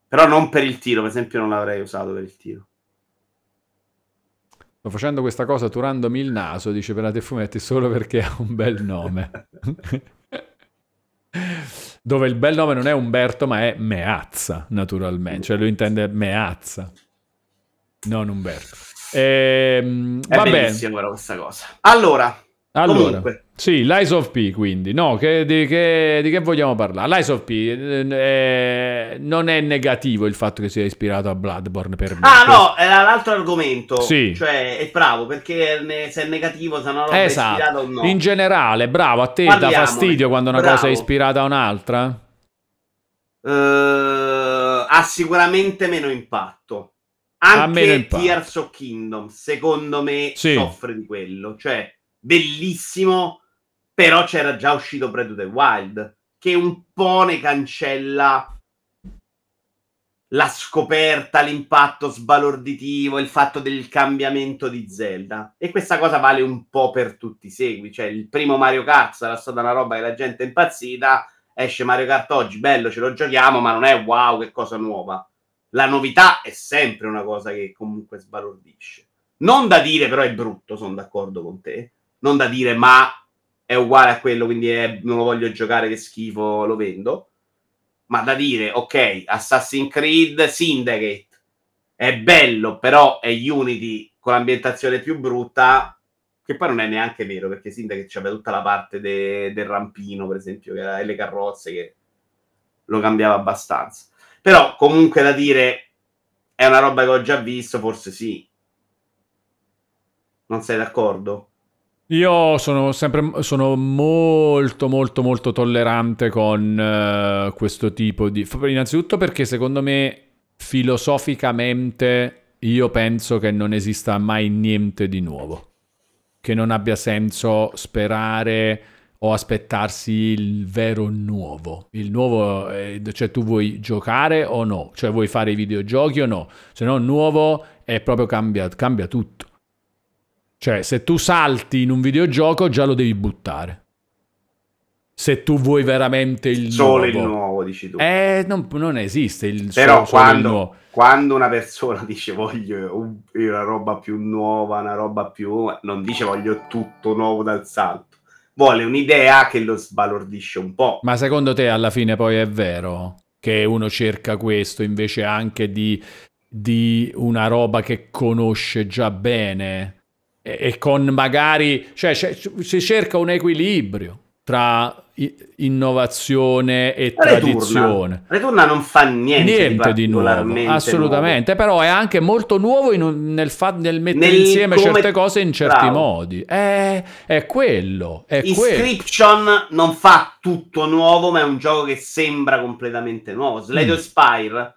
Però non per il tiro, per esempio non l'avrei usato per il tiro. Sto facendo questa cosa turandomi il naso, dice Pelate Fumetti, solo perché ha un bel nome. [laughs] Dove il bel nome non è Umberto, ma è Meazza, naturalmente. Cioè lui intende Meazza, non Umberto. Ehm, è va bellissima bene. questa cosa. Allora, allora, Comunque. Sì, l'Eyes of P quindi, no, che, di, che, di, che, vogliamo parlare? L'Eyes of P eh, non è negativo il fatto che sia ispirato a Bloodborne per me. Ah no, era l'altro argomento, sì. cioè è bravo perché ne, se è negativo se una roba esatto. è ispirata o no. In generale, bravo, a te Parliamo, dà fastidio quando una bravo. cosa è ispirata a un'altra? Uh, ha sicuramente meno impatto. Anche Tears of Kingdom, secondo me, sì. soffre di quello, cioè bellissimo, però c'era già uscito Breath of the Wild, che un po' ne cancella la scoperta, l'impatto sbalorditivo, il fatto del cambiamento di Zelda. E questa cosa vale un po' per tutti i segui. Cioè, il primo Mario Kart sarà stata una roba che la gente è impazzita. Esce Mario Kart oggi, bello, ce lo giochiamo, ma non è wow, che cosa nuova. La novità è sempre una cosa che comunque sbalordisce. Non da dire, però è brutto, sono d'accordo con te non da dire ma è uguale a quello, quindi è, non lo voglio giocare, che schifo, lo vendo, ma da dire ok, Assassin's Creed Syndicate è bello, però è Unity con l'ambientazione più brutta, che poi non è neanche vero, perché Syndicate c'aveva tutta la parte de, del rampino, per esempio, che era, e le carrozze, che lo cambiava abbastanza. Però comunque da dire è una roba che ho già visto, forse sì. Non sei d'accordo? Io sono sempre sono molto molto molto tollerante con uh, questo tipo di innanzitutto perché secondo me filosoficamente io penso che non esista mai niente di nuovo. Che non abbia senso sperare o aspettarsi il vero nuovo. Il nuovo, è, cioè tu vuoi giocare o no? Cioè vuoi fare i videogiochi o no? Se no nuovo è proprio cambia, cambia tutto. Cioè, se tu salti in un videogioco, già lo devi buttare. Se tu vuoi veramente il solo nuovo. il nuovo, dici tu. Eh, non, non esiste il Però solo, quando, solo quando una persona [laughs] dice voglio una roba più nuova, una roba più... non dice voglio tutto nuovo dal salto. Vuole un'idea che lo sbalordisce un po'. Ma secondo te alla fine poi è vero che uno cerca questo invece anche di, di una roba che conosce già bene? E, con magari, cioè si cerca un equilibrio tra innovazione e Returna. tradizione. Returna non fa niente, niente di, di nuovo, assolutamente, nuovo. però è anche molto nuovo in, nel, fa, nel mettere nel insieme come... certe cose in certi Bravo. modi. È, è quello. È Inscription quello. non fa tutto nuovo, ma è un gioco che sembra completamente nuovo. Slade mm. Spire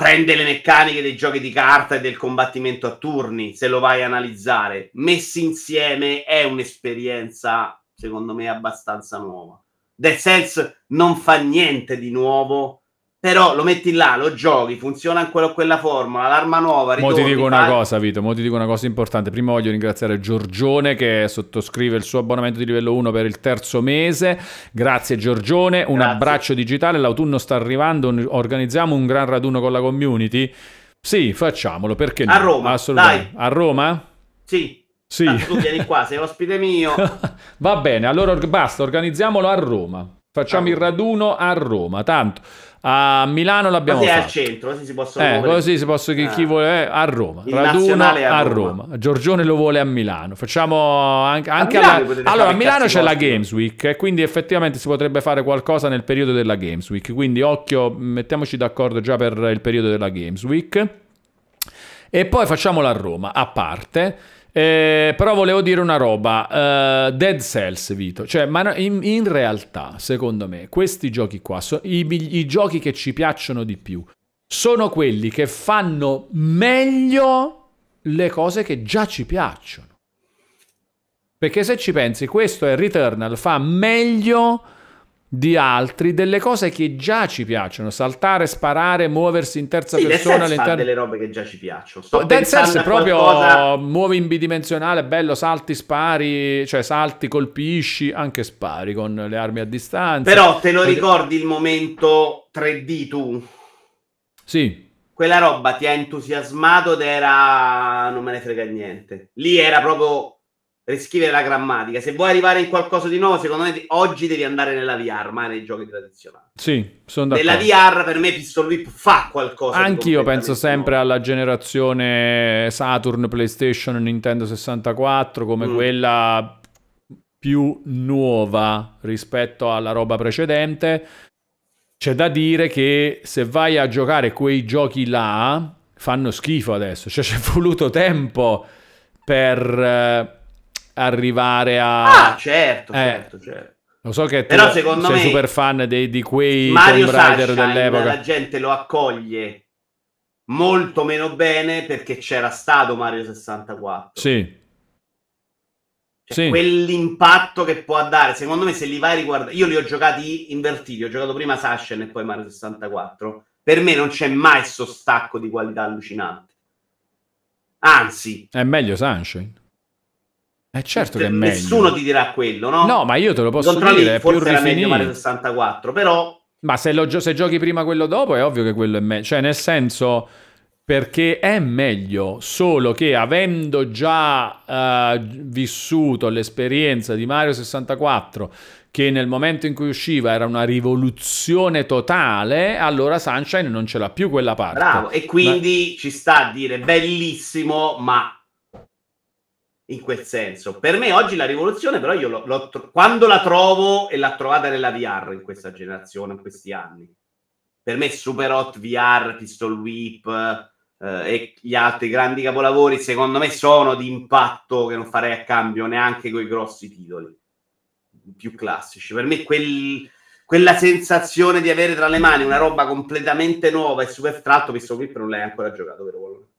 prende le meccaniche dei giochi di carta e del combattimento a turni, se lo vai a analizzare, messi insieme è un'esperienza, secondo me, abbastanza nuova. Dead Cells non fa niente di nuovo, però lo metti là, lo giochi, funziona ancora quella formula, l'arma nuova. Ritorni, mo ti dico una cosa, Vito, mo ti dico una cosa importante. Prima voglio ringraziare Giorgione che sottoscrive il suo abbonamento di livello 1 per il terzo mese. Grazie Giorgione, un Grazie. abbraccio digitale, l'autunno sta arrivando, organizziamo un gran raduno con la community. Sì, facciamolo, perché no? A Roma, Assolutamente. Dai. A Roma? Sì. Sì. tu vieni qua, sei ospite mio. [laughs] Va bene, allora basta, organizziamolo a Roma. Facciamo il raduno a Roma, tanto a Milano l'abbiamo così fatto. al centro, così si possono eh, così si possono chi, chi ah. vuole eh, a Roma. Il Raduno a Roma. Roma. Giorgione lo vuole a Milano. Facciamo anche, anche a alla... Allora, a Milano c'è la Games Week e quindi effettivamente si potrebbe fare qualcosa nel periodo della Games Week. Quindi occhio, mettiamoci d'accordo già per il periodo della Games Week. E poi facciamolo a Roma, a parte. Eh, però volevo dire una roba, uh, Dead Cells, Vito, cioè, ma in, in, realtà, secondo me, questi giochi qua, so, i, i giochi che ci piacciono di più, sono quelli che fanno meglio le cose che già ci piacciono. Perché se ci pensi, questo è Returnal, fa meglio di altri delle cose che già ci piacciono. Saltare, sparare, muoversi in terza sì, persona all'interno delle robe che già ci piacciono. Sto Cells è proprio qualcosa... muovi in bidimensionale bello, salti, spari cioè salti, colpisci, anche spari con le armi a distanza. Però te lo ricordi il momento 3D tu? sì. Quella roba ti ha entusiasmato ed era non me ne frega niente. Lì era proprio riscrivere la grammatica. Se vuoi arrivare in qualcosa di nuovo, secondo me oggi devi andare nella VR, ma nei giochi tradizionali. Sì, sono d'accordo. Nella VR per me Pistol Whip fa qualcosa. Anch'io penso sempre nuovo. alla generazione Saturn, PlayStation, Nintendo 64 come mm. quella più nuova rispetto alla roba precedente. C'è da dire che se vai a giocare quei giochi là, fanno schifo adesso. Cioè c'è voluto tempo per eh, arrivare a... Ah, certo, eh, certo, certo. Lo so che tu Però secondo sei me super fan dei, di quei Mario Tomb Raider Sunshine, dell'epoca. La gente lo accoglie molto meno bene perché c'era stato Mario 64. Sì. Cioè, sì. Quell'impatto che può dare, secondo me, se li vai a riguardare. Io li ho giocati invertiti. Ho giocato prima Sunshine e poi Mario 64. Per me non c'è mai questo stacco di qualità allucinante. Anzi, è meglio Sunshine. Eh certo che è meglio. Nessuno ti dirà quello, no? No, ma io te lo posso Controlli, dire, è forse più era meglio Mario 64, però... Ma se, lo, se giochi prima quello dopo è ovvio che quello è meglio. Cioè, nel senso, perché è meglio, solo che avendo già uh, vissuto l'esperienza di Mario 64, che nel momento in cui usciva era una rivoluzione totale, allora Sunshine non ce l'ha più quella parte. Bravo, e quindi ma... ci sta a dire bellissimo, ma in quel senso. Per me oggi la rivoluzione, però, io l'ho, l'ho, quando la trovo e l'ha trovata nella VR in questa generazione, in questi anni. Per me Super Hot VR, Pistol Whip eh, e gli altri grandi capolavori, secondo me, sono di impatto che non farei a cambio neanche con i grossi titoli più classici. Per me quel, quella sensazione di avere tra le mani una roba completamente nuova e super... Tra l'altro Pistol Whip non l'hai ancora giocato, vero?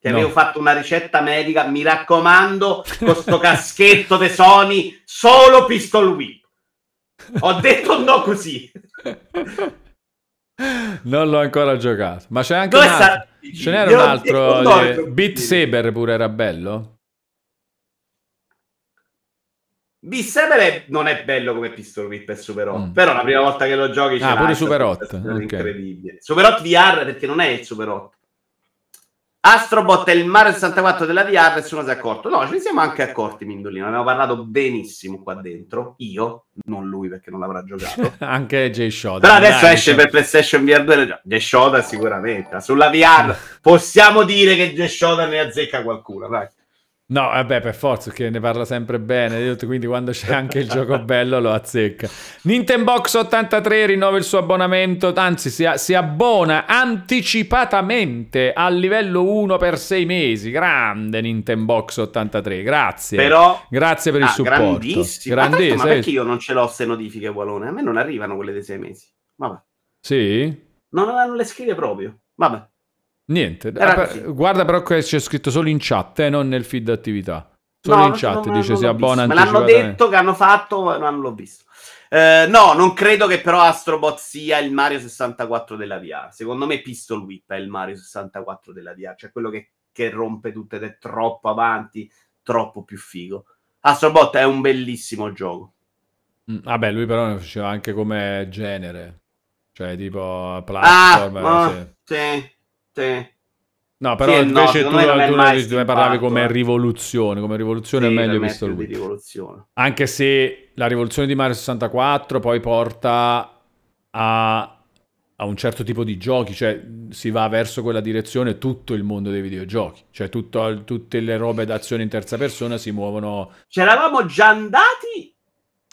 Che no. avevo fatto una ricetta medica, mi raccomando, con sto caschetto de Sony, solo pistol whip. Ho detto no così. Non l'ho ancora giocato, ma c'è anche Dove un altro. Ce n'era un altro. No, Beat Saber pure era bello. Beat Saber è... non è bello come Pistol Whip e Super Hot, mm. però la prima volta che lo giochi ah, pure Super Hot. Okay. incredibile. Super Hot VR perché non è il Super Hot Astrobot è il Mario 64 della VR, nessuno si è accorto. No, ce ne siamo anche accorti, Mindolino. Abbiamo parlato benissimo qua dentro. Io, non lui perché non l'avrà giocato. [laughs] anche Jay Shoda. Però adesso dai, esce per PlayStation VR 2. Jay Shoda sicuramente. Sulla VR [laughs] possiamo dire che Jay Shoda ne azzecca qualcuno. Dai. No, vabbè, per forza, che ne parla sempre bene, quindi quando c'è anche il gioco [laughs] bello lo azzecca. Nintendox 83 rinnova il suo abbonamento, anzi si, si, abbona anticipatamente al livello 1 per 6 mesi. Grande Nintendox 83, grazie. Però, grazie per il ah, supporto. Grandissimo. Grandissimo. Ma, ma perché io non ce l'ho queste notifiche, Walone? A me non arrivano quelle dei 6 mesi. Vabbè. Sì? Non, non le scrive proprio. Vabbè. Niente, guarda però che c'è scritto solo in chat, eh, non nel feed attività. Solo no, in chat non, dice non si abbona Me l'hanno detto che hanno fatto, ma non l'ho visto. Eh, no, non credo che però Astrobot sia il Mario 64 della VR. Secondo me Pistol Whip è il Mario 64 della VR, cioè quello che, che rompe tutte ed è troppo avanti, troppo più figo. Astrobot è un bellissimo gioco. Mm, vabbè, lui però ne faceva anche come genere, cioè tipo platform. Ah, sì. sì. Sì. No, però sì, invece no, tu, tu, ne parlavi come eh. rivoluzione, come rivoluzione sì, è meglio visto lui. Anche se la rivoluzione di Mario 64 poi porta a, a, un certo tipo di giochi, cioè si va verso quella direzione tutto il mondo dei videogiochi, cioè tutto, tutte le robe d'azione in terza persona si muovono... C'eravamo già andati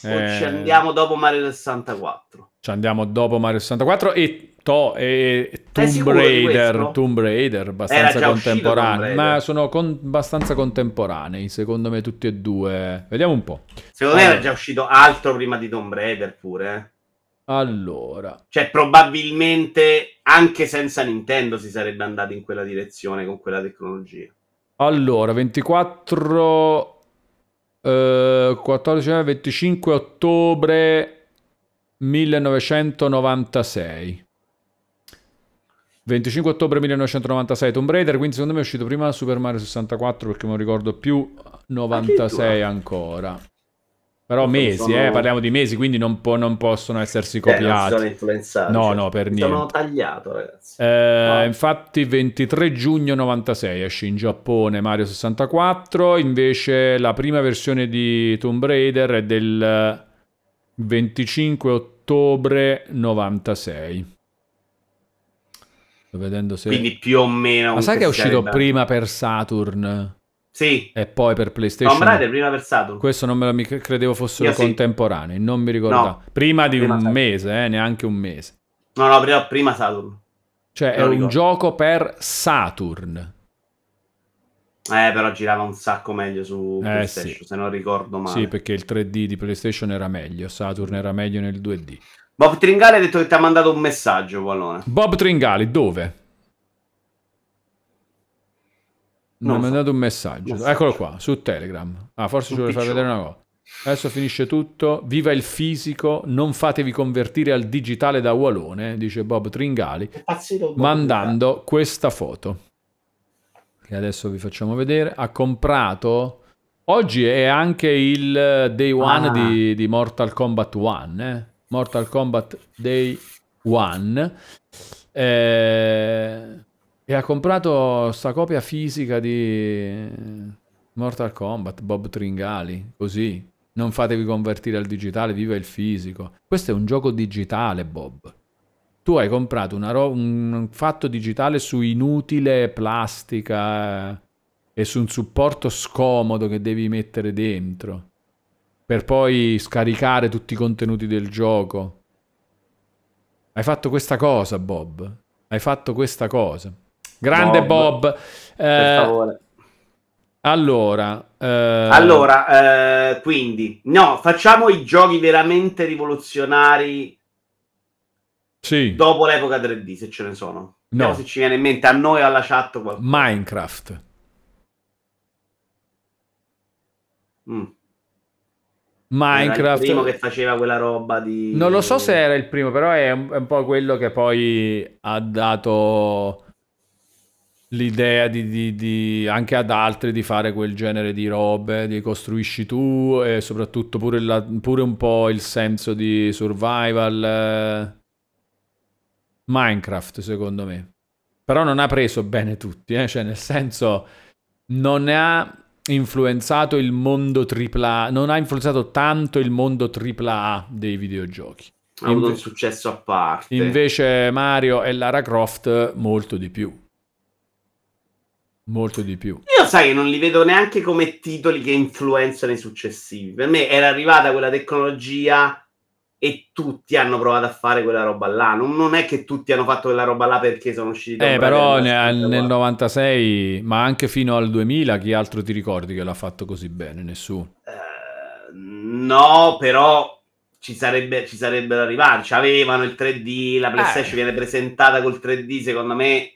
eh... o ci andiamo dopo Mario 64? Ci andiamo dopo Mario 64 e To e Tomb Raider, Tomb Raider, abbastanza contemporanei, ma sono con, abbastanza contemporanei, secondo me tutti e due. Vediamo un po'. Secondo allora. me era già uscito altro prima di Tomb Raider pure. Eh. Allora, cioè probabilmente anche senza Nintendo si sarebbe andato in quella direzione con quella tecnologia. Allora, 24 eh, 14 25 ottobre 1996. 25 ottobre 1996 Tomb Raider, quindi secondo me è uscito prima Super Mario 64 perché non ricordo più 96 ancora. Però mesi, sono... eh, parliamo di mesi, quindi non, po- non possono essersi copiati. Eh, non influenzati. No, cioè, no, per niente. Sono tagliato, ragazzi. Eh, no. Infatti 23 giugno 96 esce in Giappone Mario 64, invece la prima versione di Tomb Raider è del 25 ottobre 96. Sto vedendo se... Quindi più o meno... Ma sai che è uscito prima per Saturn? Sì. E poi per PlayStation. Tomb Raider prima per Saturn. Questo non me lo mi credevo fossero Io contemporanei, sì. non mi ricordavo. No. Prima di prima un Saturn. mese, eh, neanche un mese. No, no, prima, prima Saturn. Cioè, è un gioco per Saturn. Eh, però girava un sacco meglio su eh, PlayStation, sì. se non ricordo male. Sì, perché il 3D di PlayStation era meglio, Saturn era meglio nel 2D. Bob Tringali ha detto che ti ha mandato un messaggio, Pallone. Bob Tringali, dove? Non mi ha mandato un messaggio. messaggio. Eccolo qua, su Telegram. Ah, forse ci vuole far vedere una cosa. Adesso finisce tutto. Viva il fisico, non fatevi convertire al digitale da Walone, dice Bob Tringali, mandando questa foto. Che adesso vi facciamo vedere. Ha comprato... Oggi è anche il day one ah. di, di, Mortal Kombat 1. Eh? Mortal Kombat Day 1. Eh e ha comprato sta copia fisica di Mortal Kombat, Bob Tringali, così. Non fatevi convertire al digitale, viva il fisico. Questo è un gioco digitale, Bob. Tu hai comprato ro- un fatto digitale su inutile plastica eh, e su un supporto scomodo che devi mettere dentro per poi scaricare tutti i contenuti del gioco. Hai fatto questa cosa, Bob. Hai fatto questa cosa. Grande Bob. Bob. Eh, allora, eh... allora eh, quindi, no, facciamo i giochi veramente rivoluzionari sì. dopo l'epoca 3D, se ce ne sono. No. se ci viene in mente a noi alla chat qualcosa. Minecraft. Mm. Minecraft. Era il primo che faceva quella roba di... Non lo so se era il primo, però è un, è un po' quello che poi ha dato l'idea di, di, di, anche ad altri di fare quel genere di robe, di costruisci tu e soprattutto pure, la, pure un po' il senso di survival. Minecraft, secondo me. Però non ha preso bene tutti, eh? cioè nel senso non ha influenzato il mondo AAA, non ha influenzato tanto il mondo AAA dei videogiochi. Ha avuto un successo a parte. Invece Mario e Lara Croft molto di più. Molto di più. Io sai che non li vedo neanche come titoli che influenzano i successivi. Per me era arrivata quella tecnologia e tutti hanno provato a fare quella roba là. Non, non è che tutti hanno fatto quella roba là perché sono usciti Eh, però nel, nel 96, ma anche fino al 2000, chi altro ti ricordi che l'ha fatto così bene? Nessuno. Uh, no, però ci, sarebbe, ci sarebbero arrivati. Avevano il 3D, la PlayStation eh. viene presentata col 3D, secondo me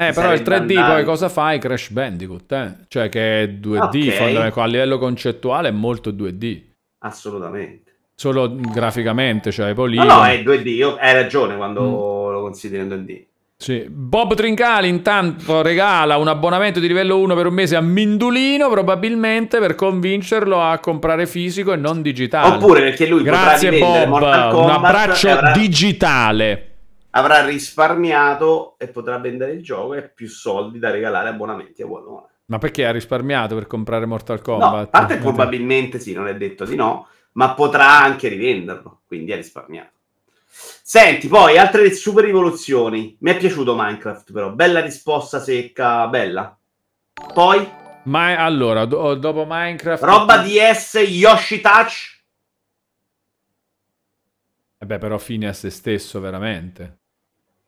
eh, però il 3D andato. poi cosa fai? Crash Bandicoot, eh? Cioè che è 2D, okay. a livello concettuale è molto 2D. Assolutamente. Solo graficamente, cioè poi No, no, è 2D, Io, hai ragione quando mm. lo consideri in 2D. Sì. Bob Trincali intanto regala un abbonamento di livello 1 per un mese a Mindulino, probabilmente per convincerlo a comprare fisico e non digitale. Oppure perché lui Grazie Bob, un abbraccio avrà... digitale avrà risparmiato e potrà vendere il gioco e più soldi da regalare abbonamenti a One Ma perché ha risparmiato per comprare Mortal Kombat? No, a parte probabilmente sì, non è detto di no, ma potrà anche rivenderlo, quindi ha risparmiato. Senti, poi altre super rivoluzioni. Mi è piaciuto Minecraft, però. Bella risposta secca, bella. Poi? Ma allora, do- dopo Minecraft... Roba DS Yoshi Touch? E beh, però fine a se stesso, veramente.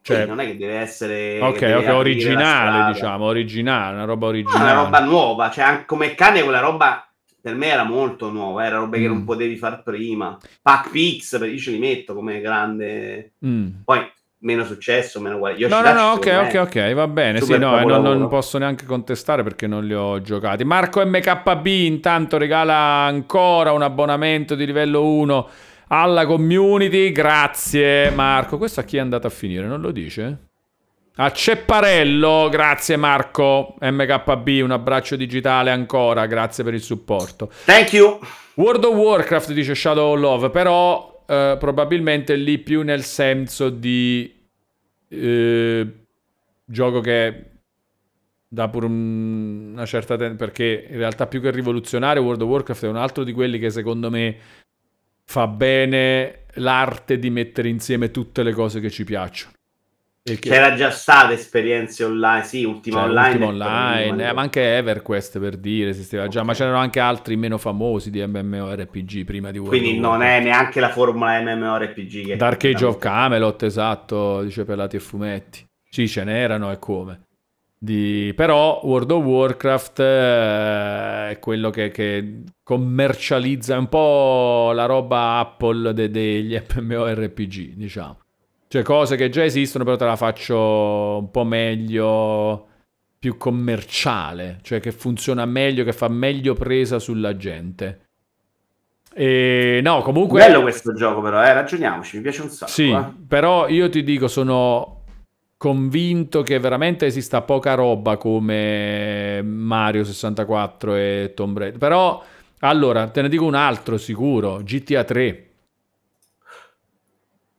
Cioè, non è che deve essere ok, deve ok, originale, diciamo, originale, una roba originale. No, una roba nuova, cioè come cane quella roba per me era molto nuova, era roba mm. che non mm. potevi far prima. Pac Pix, io ce li metto come grande. Mm. Poi meno successo, meno qualità. No, no, no, ok, ok, ok, va bene. Sì, no, non, non, posso neanche contestare perché non li ho giocati. Marco MKB intanto regala ancora un abbonamento di livello 1 alla community. Grazie Marco. Questo a chi è andato a finire? Non lo dice? A Cepparello, grazie Marco. MKB, un abbraccio digitale ancora, grazie per il supporto. Thank you. World of Warcraft dice Shadow of Love, però eh, probabilmente lì più nel senso di eh, gioco che dà pure un, una certa ten- perché in realtà più che rivoluzionario World of Warcraft è un altro di quelli che secondo me fa bene l'arte di mettere insieme tutte le cose che ci piacciono. Che... C'era già state esperienze online, sì, ultima cioè, online. Ultima online eh, ma anche EverQuest per dire, esisteva okay. già, ma c'erano anche altri meno famosi di MMORPG prima di World Quindi non è neanche la formula MMORPG. Che Dark Age of Camelot, esatto, dice Pelati e Fumetti. Sì, ce n'erano e come. Di... Però World of Warcraft eh, è quello che, che, commercializza un po' la roba Apple de- degli [laughs] MMORPG, diciamo. Cioè cose che già esistono, però te la faccio un po' meglio, più commerciale, cioè che funziona meglio, che fa meglio presa sulla gente. E no, comunque... Bello questo gioco però, eh, ragioniamoci, mi piace un sacco. Sì, eh. però io ti dico, sono convinto che veramente esista poca roba come Mario 64 e Tomb Raider. Però, allora, te ne dico un altro sicuro, GTA 3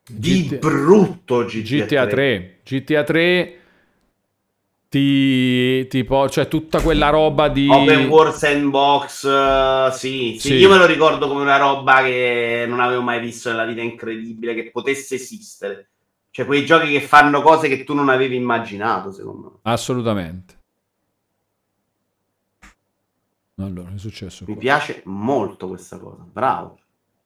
di GT... brutto GTA, GTA 3. GTA 3 ti, tipo, cioè tutta quella roba di Open World Sandbox, uh, sì, sì, sì, io me lo ricordo come una roba che non avevo mai visto nella vita incredibile, che potesse esistere. Cioè quei giochi che fanno cose che tu non avevi immaginato, secondo me. Assolutamente. Allora, è successo? Mi qua. piace molto questa cosa, bravo.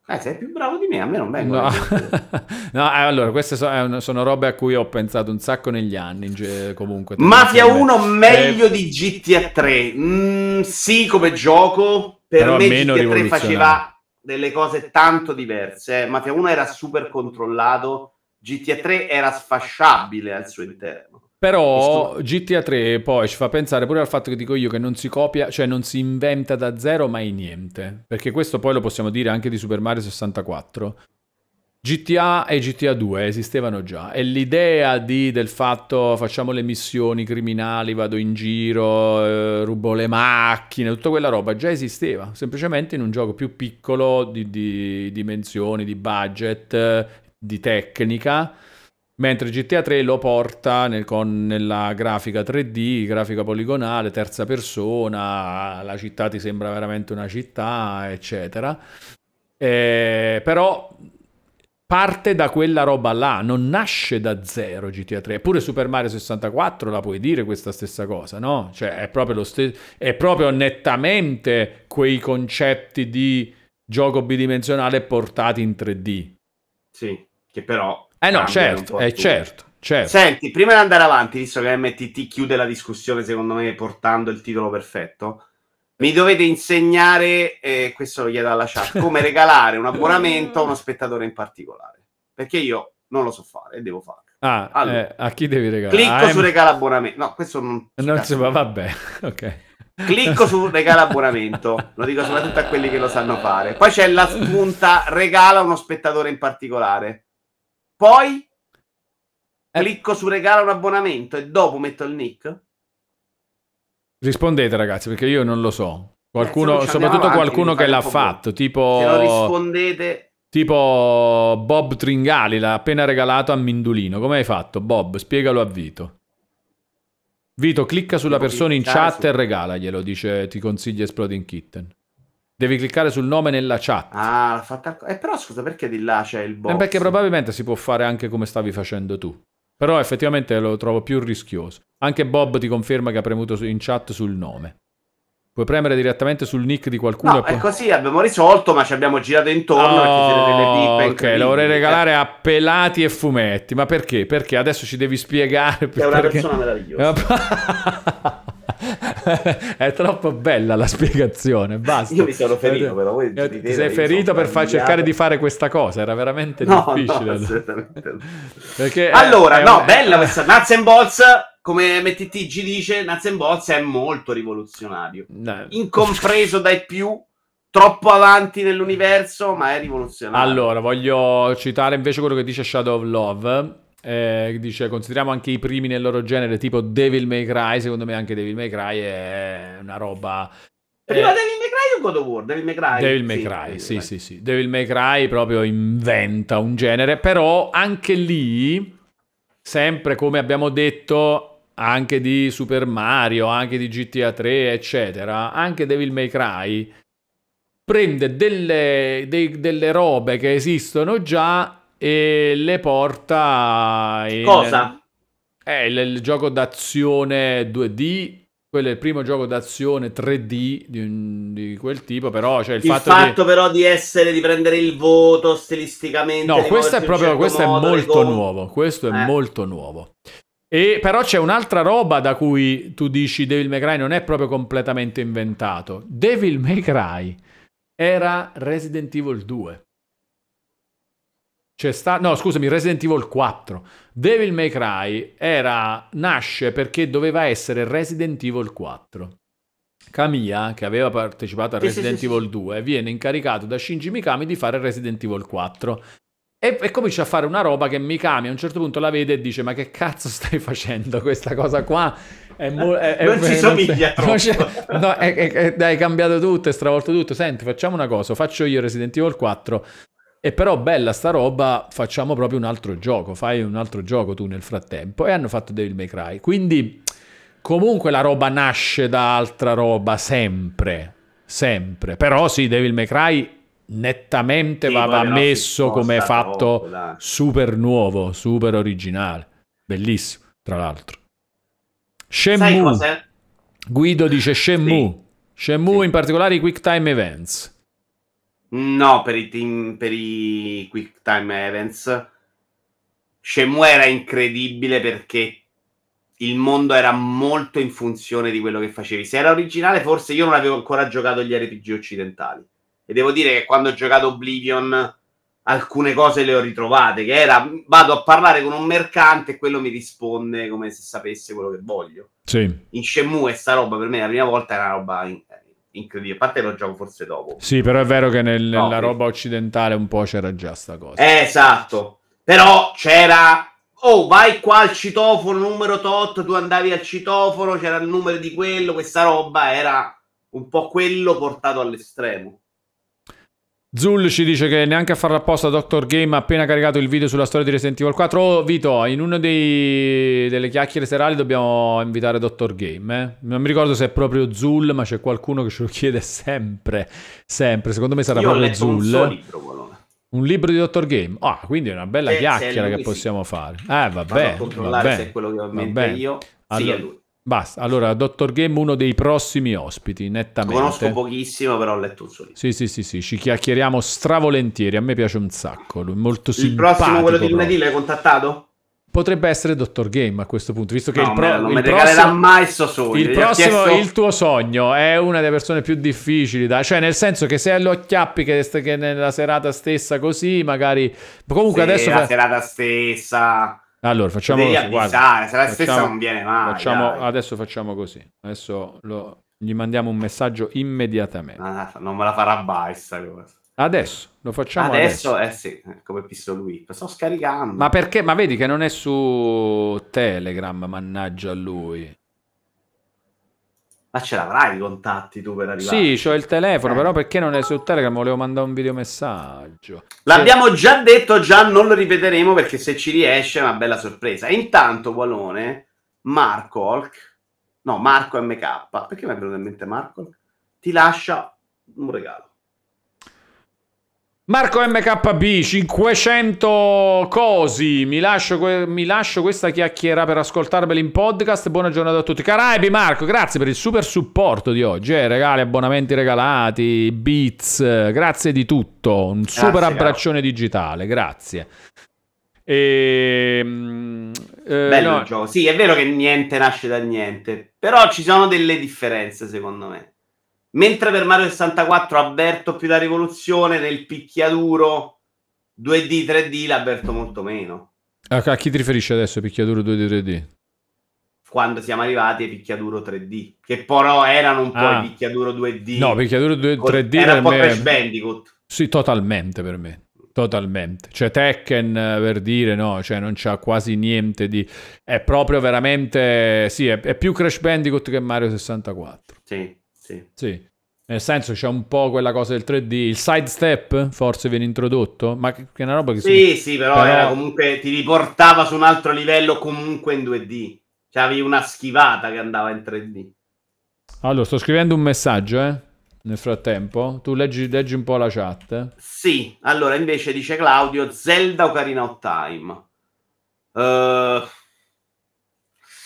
Eh, sei più bravo di me, a me non vengo. No, [laughs] no eh, allora, queste sono, sono, robe a cui ho pensato un sacco negli anni, comunque. Mafia 1 meglio eh, di GTA 3. Mm, sì, come gioco, per me GTA 3 faceva delle cose tanto diverse. Eh. Mafia 1 era super controllato, GTA 3 era sfasciabile al suo interno. Però GTA 3 poi ci fa pensare pure al fatto che dico io che non si copia, cioè non si inventa da zero mai niente. Perché questo poi lo possiamo dire anche di Super Mario 64. GTA e GTA 2 esistevano già e l'idea di, del fatto facciamo le missioni criminali, vado in giro, eh, rubo le macchine, tutta quella roba già esisteva, semplicemente in un gioco più piccolo di, di dimensioni, di budget, di tecnica Mentre GTA 3 lo porta nel, con, nella grafica 3D, grafica poligonale, terza persona, la città ti sembra veramente una città, eccetera. Eh, però parte da quella roba là, non nasce da zero GTA 3. Eppure Super Mario 64 la puoi dire questa stessa cosa, no? Cioè è proprio, lo st- è proprio nettamente quei concetti di gioco bidimensionale portati in 3D. Sì, che però eh no, certo, eh, certo, certo. Senti, prima di andare avanti, visto che MTT chiude la discussione, secondo me, portando il titolo perfetto, mi dovete insegnare, eh, questo lo chiedo alla chat, [laughs] come regalare un abbonamento a uno spettatore in particolare. Perché io non lo so fare e devo fare. Ah, allora, eh, a chi devi regalare? Clicco ah, su regala abbonamento. No, questo non... Non si va, vabbè, [laughs] ok. Clicco su regala abbonamento, lo dico soprattutto a quelli che lo sanno fare. Poi c'è la spunta regala uno spettatore in particolare. Poi eh. clicco su regala un abbonamento e dopo metto il nick? Rispondete ragazzi perché io non lo so. Qualcuno, eh, soprattutto qualcuno che l'ha fatto, tipo... Se non rispondete... Tipo Bob Tringali l'ha appena regalato a Mindulino. Come hai fatto Bob? Spiegalo a Vito. Vito, clicca sulla persona in chat su... e regalaglielo, dice ti consiglia Exploding Kitten. Devi cliccare sul nome nella chat. Ah, l'ha fatta. Eh, però scusa, perché di là c'è il box? Eh, perché probabilmente si può fare anche come stavi facendo tu. Però effettivamente lo trovo più rischioso. Anche Bob ti conferma che ha premuto in chat sul nome. Puoi premere direttamente sul nick di qualcuno. No, poi... è così, abbiamo risolto, ma ci abbiamo girato intorno oh, Ok, lo vorrei regalare a pelati e fumetti. Ma perché? Perché adesso ci devi spiegare. È una persona meravigliosa. [laughs] [laughs] è troppo bella la spiegazione. Basta. Io mi sono ferito, però voi ti sei ferito per far cercare di fare questa cosa. Era veramente no, difficile. No, [laughs] Perché allora, è, no, è, bella questa Nuts and Bolts. Come MTT ci dice, Nuts and Bolts è molto rivoluzionario. No. Incompreso dai più troppo avanti nell'universo, ma è rivoluzionario. Allora, voglio citare invece quello che dice Shadow of Love. Eh, dice consideriamo anche i primi nel loro genere tipo Devil May Cry. Secondo me anche Devil May Cry è una roba prima eh, Devil May Cry o God of War? Devil May Cry. Devil May Cry sì, sì, sì, sì. Devil May Cry proprio inventa un genere però anche lì sempre come abbiamo detto anche di Super Mario anche di GTA 3 eccetera anche Devil May Cry prende delle, dei, delle robe che esistono già e le porta in... Cosa? È il, il gioco d'azione 2D quello è il primo gioco d'azione 3D di, di quel tipo, però cioè il, il fatto, fatto di... però di essere, di prendere il voto stilisticamente. No, questo è proprio, certo questo modo, è molto nuovo, questo è eh. molto nuovo. E però c'è un'altra roba da cui tu dici Devil May Cry non è proprio completamente inventato. Devil May Cry era Resident Evil 2. C'è sta... No, scusami, Resident Evil 4. Devil May Cry era... nasce perché doveva essere Resident Evil 4. Kamiya, che aveva partecipato a Resident sì, Evil sì, 2, viene incaricato da Shinji Mikami di fare Resident Evil 4. E, e, comincia a fare una roba che Mikami a un certo punto la vede e dice: Ma che cazzo stai facendo questa cosa qua? È mo- è, non ci somiglia [laughs] non troppo. [laughs] no, hai cambiato tutto, hai stravolto tutto. Senti, facciamo una cosa: faccio io Resident Evil 4. E però bella sta roba, facciamo proprio un altro gioco. Fai un altro gioco tu nel frattempo. E hanno fatto Devil May Cry. Quindi, comunque, la roba nasce da altra roba sempre. Sempre. Però sì, Devil May Cry nettamente sì, va, va messo come fatto troppo, super nuovo, super originale. Bellissimo, tra l'altro. Shenmue. Guido dice Shenmue. Sì. Shenmue sì. in particolare i Quick Time Events. No, per i, team, per i Quick Time Events. Shenmue era incredibile perché il mondo era molto in funzione di quello che facevi. Se era originale, forse io non avevo ancora giocato gli RPG occidentali. E devo dire che quando ho giocato Oblivion alcune cose le ho ritrovate, che era vado a parlare con un mercante e quello mi risponde come se sapesse quello che voglio. Sì. In Shenmue sta roba per me la prima volta era una roba in- incredibile, a parte lo gioco forse dopo. Sì, però è vero che nel, no, nella roba occidentale un po' c'era già sta cosa. Esatto, però c'era... Oh, vai qua al citofono numero tot, tu andavi al citofono, c'era il numero di quello, questa roba era un po' quello portato all'estremo. Zul ci dice che neanche a farlo apposta Dr. Game ha appena caricato il video sulla storia di Resident Evil 4. Oh, Vito, in una delle chiacchiere serali dobbiamo invitare Dr. Game. Eh? Non mi ricordo se è proprio Zul, ma c'è qualcuno che ce lo chiede sempre. Sempre. Secondo me sarà Io proprio Zul. Un, libro, un libro di Dr. Game. Ah, quindi è una bella se, chiacchiera se che possiamo sì. fare. Eh, vabbè. Vado a se è quello che ho in mente io. Allora, sì, lui. Basta, allora Dottor Game uno dei prossimi ospiti, nettamente. Conosco pochissimo, però ho letto un suo libro. Sì, sì, sì, sì, ci chiacchieriamo stravolentieri, a me piace un sacco, lui molto simpatico. Il prossimo, quello di lunedì, l'hai contattato? Potrebbe essere Dottor Game a questo punto, visto che no, il, pro- non il prossimo, mai sto sogno. Il prossimo, chiesto... il tuo sogno è una delle persone più difficili da... Cioè, nel senso che se lo acchiappi che, che nella serata stessa così, magari... Comunque sì, adesso... la fa... serata stessa... Allora, facciamo così. Guarda, se la stessa non viene mai. Facciamo, adesso facciamo così. Adesso lo, gli mandiamo un messaggio immediatamente. Ah, non me la farà baissa cosa. Adesso lo facciamo adesso. Adesso, eh sì, come pistol whip. Sto scaricando. Ma perché? Ma vedi che non è su Telegram, mannaggia lui. Ma ce l'avrai i contatti tu per arrivare? Sì, ho il telefono, eh. però perché non è su Telegram? Volevo mandare un videomessaggio. L'abbiamo già detto, già non lo ripeteremo perché se ci riesce è una bella sorpresa. intanto, Walone, Marco Hulk, no, Marco MK, perché mi è venuto in mente Marco? Ti lascia un regalo. Marco MKB, 500 cosi, mi lascio, mi lascio, questa chiacchiera per ascoltarveli in podcast, buona giornata a tutti. Caraibi Marco, grazie per il super supporto di oggi, eh, regali, abbonamenti regalati, beats, grazie di tutto, un super grazie, abbraccione caro. digitale, grazie. E, ehm, Eh, Bello no. il gioco. Sì, è vero che niente nasce da niente, però ci sono delle differenze secondo me. Mentre per Mario 64 avverto più la rivoluzione nel picchiaduro 2D, 3D, l'avverto molto meno. A, chi ti riferisci adesso, picchiaduro 2D, 3D? Quando siamo arrivati ai picchiaduro 3D, che però erano un po' ah. i picchiaduro 2D. No, picchiaduro 2, 3D era un po' me... Crash Bandicoot. Sì, totalmente per me. Totalmente. Cioè Tekken per dire no, cioè non c'ha quasi niente di... È proprio veramente... Sì, è, è più Crash Bandicoot che Mario 64. Sì, sì. Sì. Nel senso c'è un po' quella cosa del 3D. Il sidestep forse viene introdotto, ma che è una roba che... Sì, si... sì, però, però... Comunque ti riportava su un altro livello comunque in 2D. Cioè avevi una schivata che andava in 3D. Allora, sto scrivendo un messaggio, eh? nel frattempo? Tu leggi, leggi, un po' la chat. Sì, allora invece dice Claudio Zelda Ocarina of Time. Uh,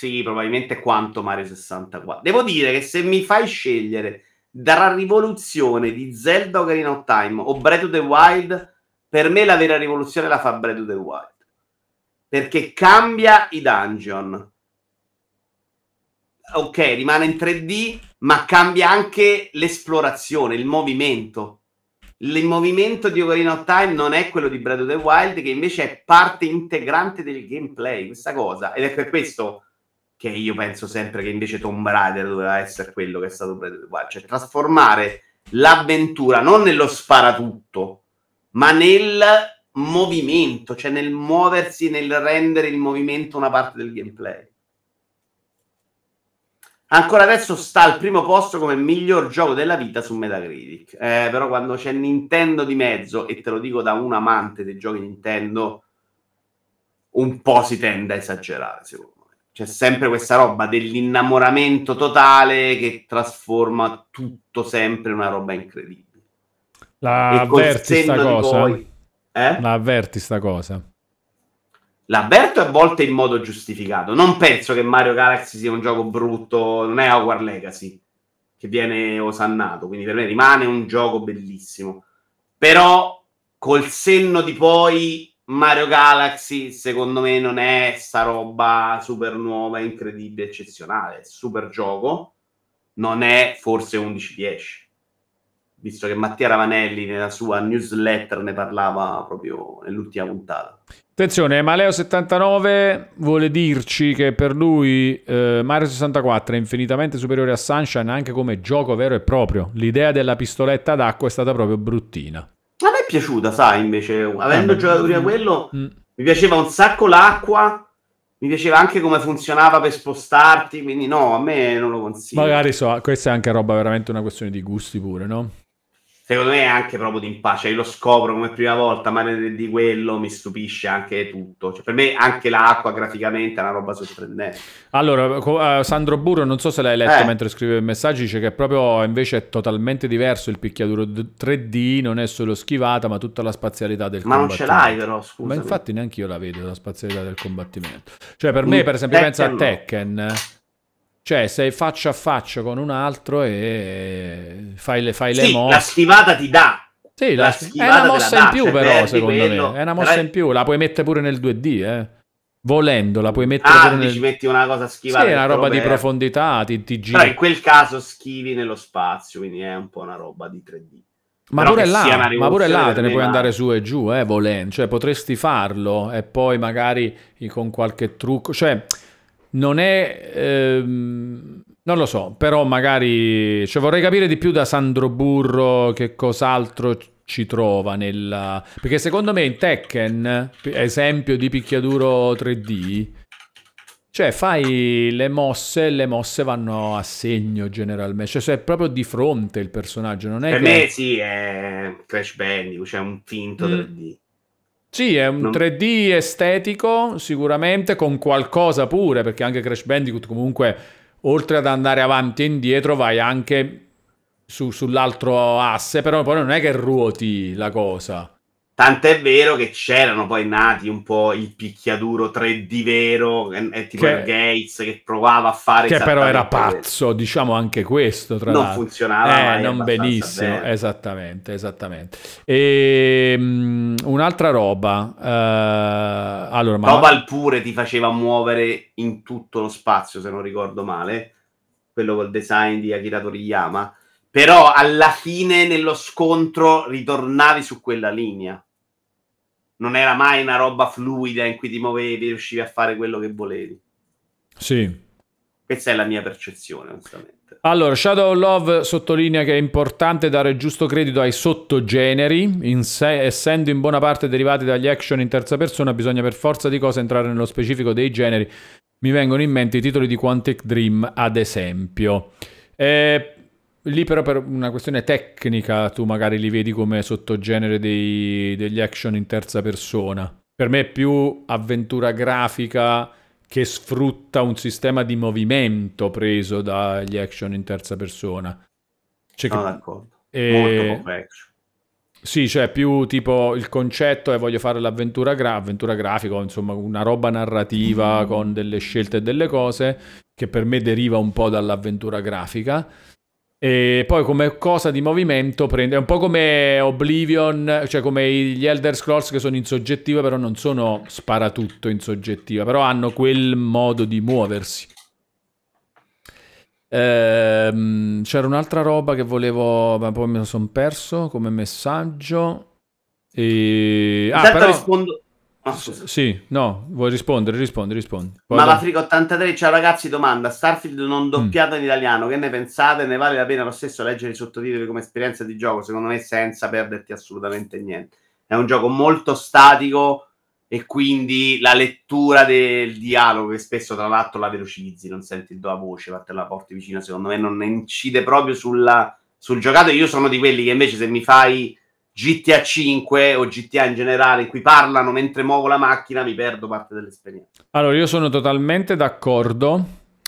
sì, probabilmente quanto Mario 64. Devo dire che se mi fai scegliere dalla rivoluzione di Zelda Ocarina of Time o Breath of the Wild, per me la vera rivoluzione la fa Breath of the Wild. Perché cambia i dungeon. Ok, rimane in 3D, ma cambia anche l'esplorazione, il movimento. Il movimento di Ocarina of Time non è quello di Breath of the Wild, che invece è parte integrante del gameplay, questa cosa. Ed è per questo che io penso sempre che invece Tomb Raider doveva essere quello che è stato Breath of cioè trasformare l'avventura non nello sparatutto, ma nel movimento, cioè nel muoversi, nel rendere il movimento una parte del gameplay. Ancora adesso sta al primo posto come miglior gioco della vita su Metacritic. Eh, però quando c'è Nintendo di mezzo, e te lo dico da un amante dei giochi Nintendo, un po' si tende a esagerare, secondo me. C'è sempre questa roba dell'innamoramento totale che trasforma tutto sempre in una roba incredibile. La avverti sta cosa? Poi, eh? La avverti sta cosa? L'avverto a volte in modo giustificato. Non penso che Mario Galaxy sia un gioco brutto, non è Hogwarts Legacy che viene osannato, quindi per me rimane un gioco bellissimo. Però col senno di poi Mario Galaxy secondo me non è sta roba super nuova, incredibile, eccezionale, super gioco, non è forse 11-10 visto che Mattia Ravanelli nella sua newsletter ne parlava proprio nell'ultima puntata. Attenzione, Maleo79 vuole dirci che per lui eh, Mario 64 è infinitamente superiore a Sunshine anche come gioco vero e proprio. L'idea della pistoletta d'acqua è stata proprio bruttina. Piaciuta, sai, invece, avendo eh, giocato prima quello, mm. mi piaceva un sacco l'acqua, mi piaceva anche come funzionava per spostarti, quindi no, a me non lo consiglio. Magari so, questa è anche roba veramente una questione di gusti pure, no? Secondo me è anche proprio di impaccio. Io lo scopro come prima volta, ma di quello mi stupisce anche tutto. Cioè, per me anche l'acqua graficamente è una roba sorprendente. Allora, uh, Sandro Burro, non so se l'hai letto eh. mentre scrive i messaggi, dice che proprio invece è totalmente diverso il picchiaduro 3D, non è solo schivata, ma tutta la spazialità del ma combattimento. Ma non ce l'hai però, scusa. Ma infatti neanche io la vedo, la spazialità del combattimento. Cioè, per me, per esempio, pensa a Tekken... Cioè, sei faccia a faccia con un altro e fai le, fai le sì, mosse. La schivata ti dà. Sì, la, è una mossa in più, però, secondo quello. me. È una mossa in più. La puoi mettere pure nel 2D, eh. Volendo, la puoi mettere ah, pure nel... metti una cosa schivata. Sì, è una roba di profondità, ti, ti giri. Però in quel caso schivi nello spazio, quindi è un po' una roba di 3D. Ma pure, là, ma pure là, te ne puoi andare su e giù, eh, volendo. Cioè, potresti farlo e poi magari con qualche trucco. Cioè, non è... Ehm, non lo so, però magari... Cioè vorrei capire di più da Sandro Burro che cos'altro ci trova nella... Perché secondo me in Tekken, esempio di picchiaduro 3D, cioè fai le mosse e le mosse vanno a segno generalmente, cioè è proprio di fronte il personaggio, non è Per che... me sì, è Crash Bandicoot, cioè un finto mm. 3D. Sì, è un no. 3D estetico, sicuramente, con qualcosa pure, perché anche Crash Bandicoot comunque, oltre ad andare avanti e indietro, vai anche su, sull'altro asse, però poi non è che ruoti la cosa. Tant'è vero che c'erano poi nati un po' il picchiaduro 3D vero, è, tipo che, Gates che provava a fare... Che però era pazzo, questo. diciamo anche questo, tra non l'altro. funzionava. Eh, non benissimo, bene. esattamente, esattamente. E, um, un'altra roba... Uh, allora, ma... pure ti faceva muovere in tutto lo spazio, se non ricordo male, quello col design di Akira Toriyama, però alla fine nello scontro ritornavi su quella linea non era mai una roba fluida in cui ti muovevi e riuscivi a fare quello che volevi. Sì. Questa è la mia percezione, onestamente. Allora, Shadow Love sottolinea che è importante dare giusto credito ai sottogeneri, in sé, essendo in buona parte derivati dagli action in terza persona, bisogna per forza di cose entrare nello specifico dei generi. Mi vengono in mente i titoli di Quantic Dream, ad esempio. Eh, Lì però per una questione tecnica tu magari li vedi come sottogenere dei, degli action in terza persona. Per me è più avventura grafica che sfrutta un sistema di movimento preso dagli action in terza persona. Cioè che... d'accordo. E... Molto complesso. Sì, cioè più tipo il concetto è voglio fare l'avventura gra- avventura grafica, insomma una roba narrativa mm. con delle scelte e delle cose che per me deriva un po' dall'avventura grafica e poi come cosa di movimento prende, è un po' come Oblivion, cioè come gli Elder Scrolls che sono in soggettiva, però non sono sparatutto in soggettiva, però hanno quel modo di muoversi. Ehm, c'era un'altra roba che volevo, ma poi me lo sono perso come messaggio. E... Ah, però... rispondo Ah, sì, no, vuoi rispondere? Rispondi, rispondi. Poi Ma l'Africa 83, ciao ragazzi, domanda, Starfield non doppiato mm. in italiano, che ne pensate? Ne vale la pena lo stesso leggere i sottotitoli come esperienza di gioco? Secondo me senza perderti assolutamente niente. È un gioco molto statico e quindi la lettura del dialogo, che spesso tra l'altro la velocizzi, non senti la voce, te la porti vicino, secondo me non incide proprio sulla, sul giocato. Io sono di quelli che invece se mi fai GTA 5 o GTA in generale in cui parlano mentre muovo la macchina mi perdo parte dell'esperienza. Allora io sono totalmente d'accordo,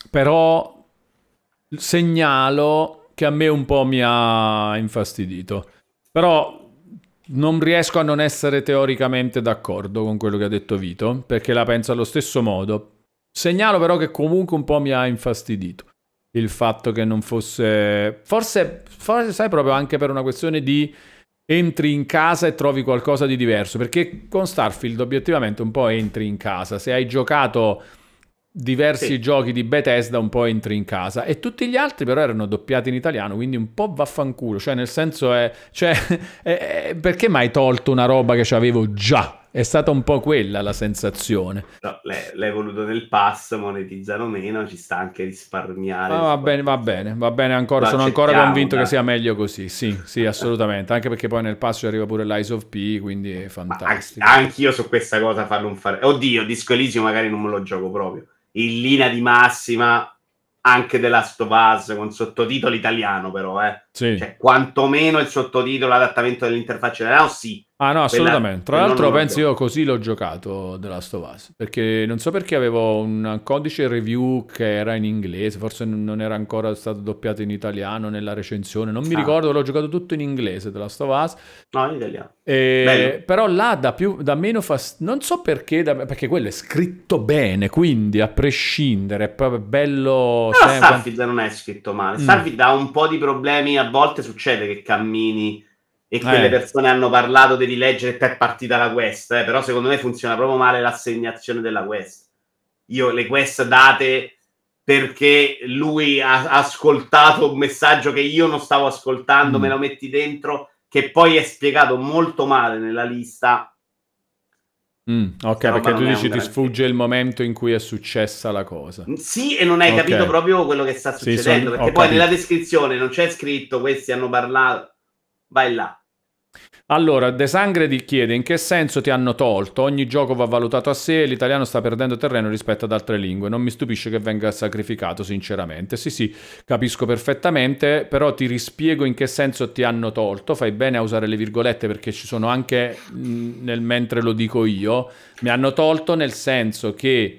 però segnalo che a me un po' mi ha infastidito. Però non riesco a non essere teoricamente d'accordo con quello che ha detto Vito, perché la penso allo stesso modo. Segnalo però che comunque un po' mi ha infastidito il fatto che non fosse... Forse, forse sai, proprio anche per una questione di entri in casa e trovi qualcosa di diverso, perché con Starfield obiettivamente un po' entri in casa, se hai giocato diversi sì. giochi di Bethesda un po' entri in casa. E tutti gli altri però erano doppiati in italiano quindi un po' vaffanculo. Cioè nel senso è, cioè, [laughs] è, è perché mai tolto una roba che avevo già è stata un po' quella la sensazione. No, l'hai, voluto nel pass, monetizzano meno, ci sta anche risparmiare. Ah, va bene, va bene, va bene ancora. Sono ancora convinto dai. che sia meglio così. Sì, sì, assolutamente. Anche perché poi nel pass arriva pure l'Eyes of P, quindi è fantastico. Anche io su questa cosa farlo un fare. Oddio, Disco Elysium magari non me lo gioco proprio. In linea di massima anche The Last of Us con sottotitolo italiano però eh. sì. cioè quantomeno il sottotitolo l'adattamento dell'interfaccia italiana sì ah no assolutamente Quella, tra l'altro penso io così l'ho giocato The Last of Us perché non so perché avevo un codice review che era in inglese forse non era ancora stato doppiato in italiano nella recensione non mi ah. ricordo l'ho giocato tutto in inglese The Last of Us no in italiano e, però là da, più, da meno fastidio non so perché da, perché quello è scritto bene quindi a prescindere è proprio bello però sempre... Starfield non è scritto male. Mm. Starfield ha un po' di problemi, a volte succede che cammini e quelle eh. persone hanno parlato devi leggere e te è partita la quest, eh, però secondo me funziona proprio male l'assegnazione della quest. Io le quest date perché lui ha ascoltato un messaggio che io non stavo ascoltando, mm. me lo metti dentro, che poi è spiegato molto male nella lista Mm, ok, perché tu dici ti sfugge il momento in cui è successa la cosa. Mm, sì, e non hai okay. capito proprio quello che sta succedendo, sì, son... perché poi capito. nella descrizione non c'è scritto questi hanno parlato. Vai là. Allora, De Sangre ti chiede in che senso ti hanno tolto? Ogni gioco va valutato a sé l'italiano sta perdendo terreno rispetto ad altre lingue. Non mi stupisce che venga sacrificato, sinceramente. Sì, sì, capisco perfettamente, però ti rispiego in che senso ti hanno tolto. Fai bene a usare le virgolette perché ci sono anche nel mentre lo dico io. Mi hanno tolto nel senso che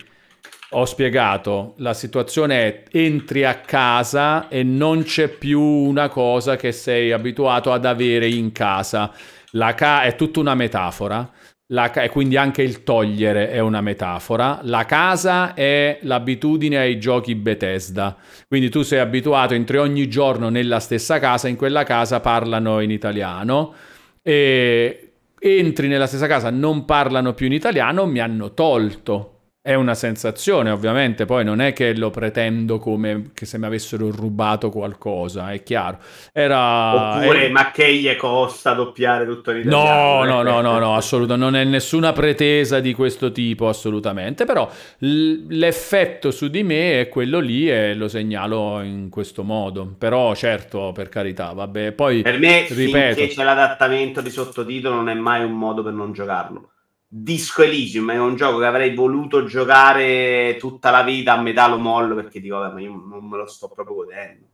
ho spiegato, la situazione è entri a casa e non c'è più una cosa che sei abituato ad avere in casa La ca- è tutta una metafora. La ca- e quindi anche il togliere è una metafora. La casa è l'abitudine ai giochi Bethesda. Quindi tu sei abituato, entri ogni giorno nella stessa casa, in quella casa parlano in italiano. E entri nella stessa casa, non parlano più in italiano, mi hanno tolto è una sensazione, ovviamente, poi non è che lo pretendo come che se mi avessero rubato qualcosa, è chiaro. Era... Oppure, è... ma che gli costa doppiare tutto l'italiano? No, no, no, no, no, assolutamente, non è nessuna pretesa di questo tipo, assolutamente, però l'effetto su di me è quello lì e lo segnalo in questo modo. Però, certo, per carità, vabbè, poi... Per me, ripeto... finché c'è l'adattamento di sottotitolo non è mai un modo per non giocarlo Disco Elysium è un gioco che avrei voluto giocare tutta la vita a metà lo mollo perché dico, vabbè, ma io non me lo sto proprio godendo.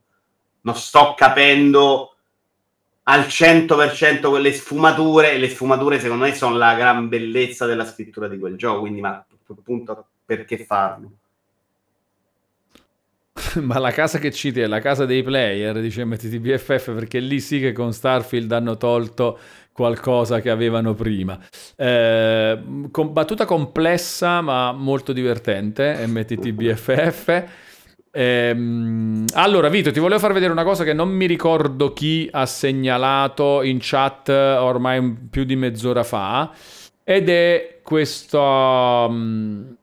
Non sto capendo al 100% quelle sfumature e le sfumature secondo me sono la gran bellezza della scrittura di quel gioco, quindi ma appunto perché farlo? [laughs] ma la casa che citi è la casa dei player, dice MTTBFF, perché lì sì che con Starfield hanno tolto qualcosa che avevano prima. Eh, battuta complessa ma molto divertente, MTTBFF. Ehm, allora, Vito, ti volevo far vedere una cosa che non mi ricordo chi ha segnalato in chat ormai più di mezz'ora fa, ed è questo... Um,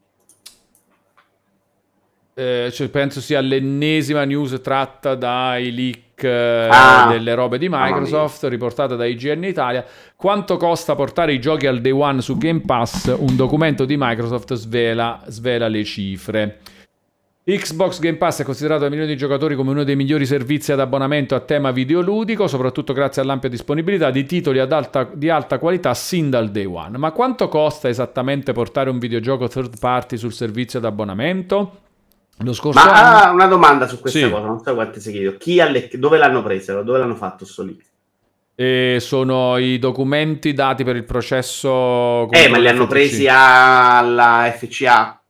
eh, cioè penso sia l'ennesima news tratta dai leak eh, ah, delle robe di Microsoft riportata da IGN Italia. Quanto costa portare i giochi al day one su Game Pass? Un documento di Microsoft svela, svela le cifre. Xbox Game Pass è considerato da milioni di giocatori come uno dei migliori servizi ad abbonamento a tema videoludico, soprattutto grazie all'ampia disponibilità di titoli alta, di alta qualità sin dal day one. Ma quanto costa esattamente portare un videogioco third party sul servizio ad abbonamento? Lo scorso Ma anno... ah, una domanda su questa sì. cosa, non so quante si chiedo. Chi alle... Dove l'hanno preso? Dove l'hanno fatto sto lì? E sono i documenti dati per il processo. Eh, ma li hanno presi alla FCA?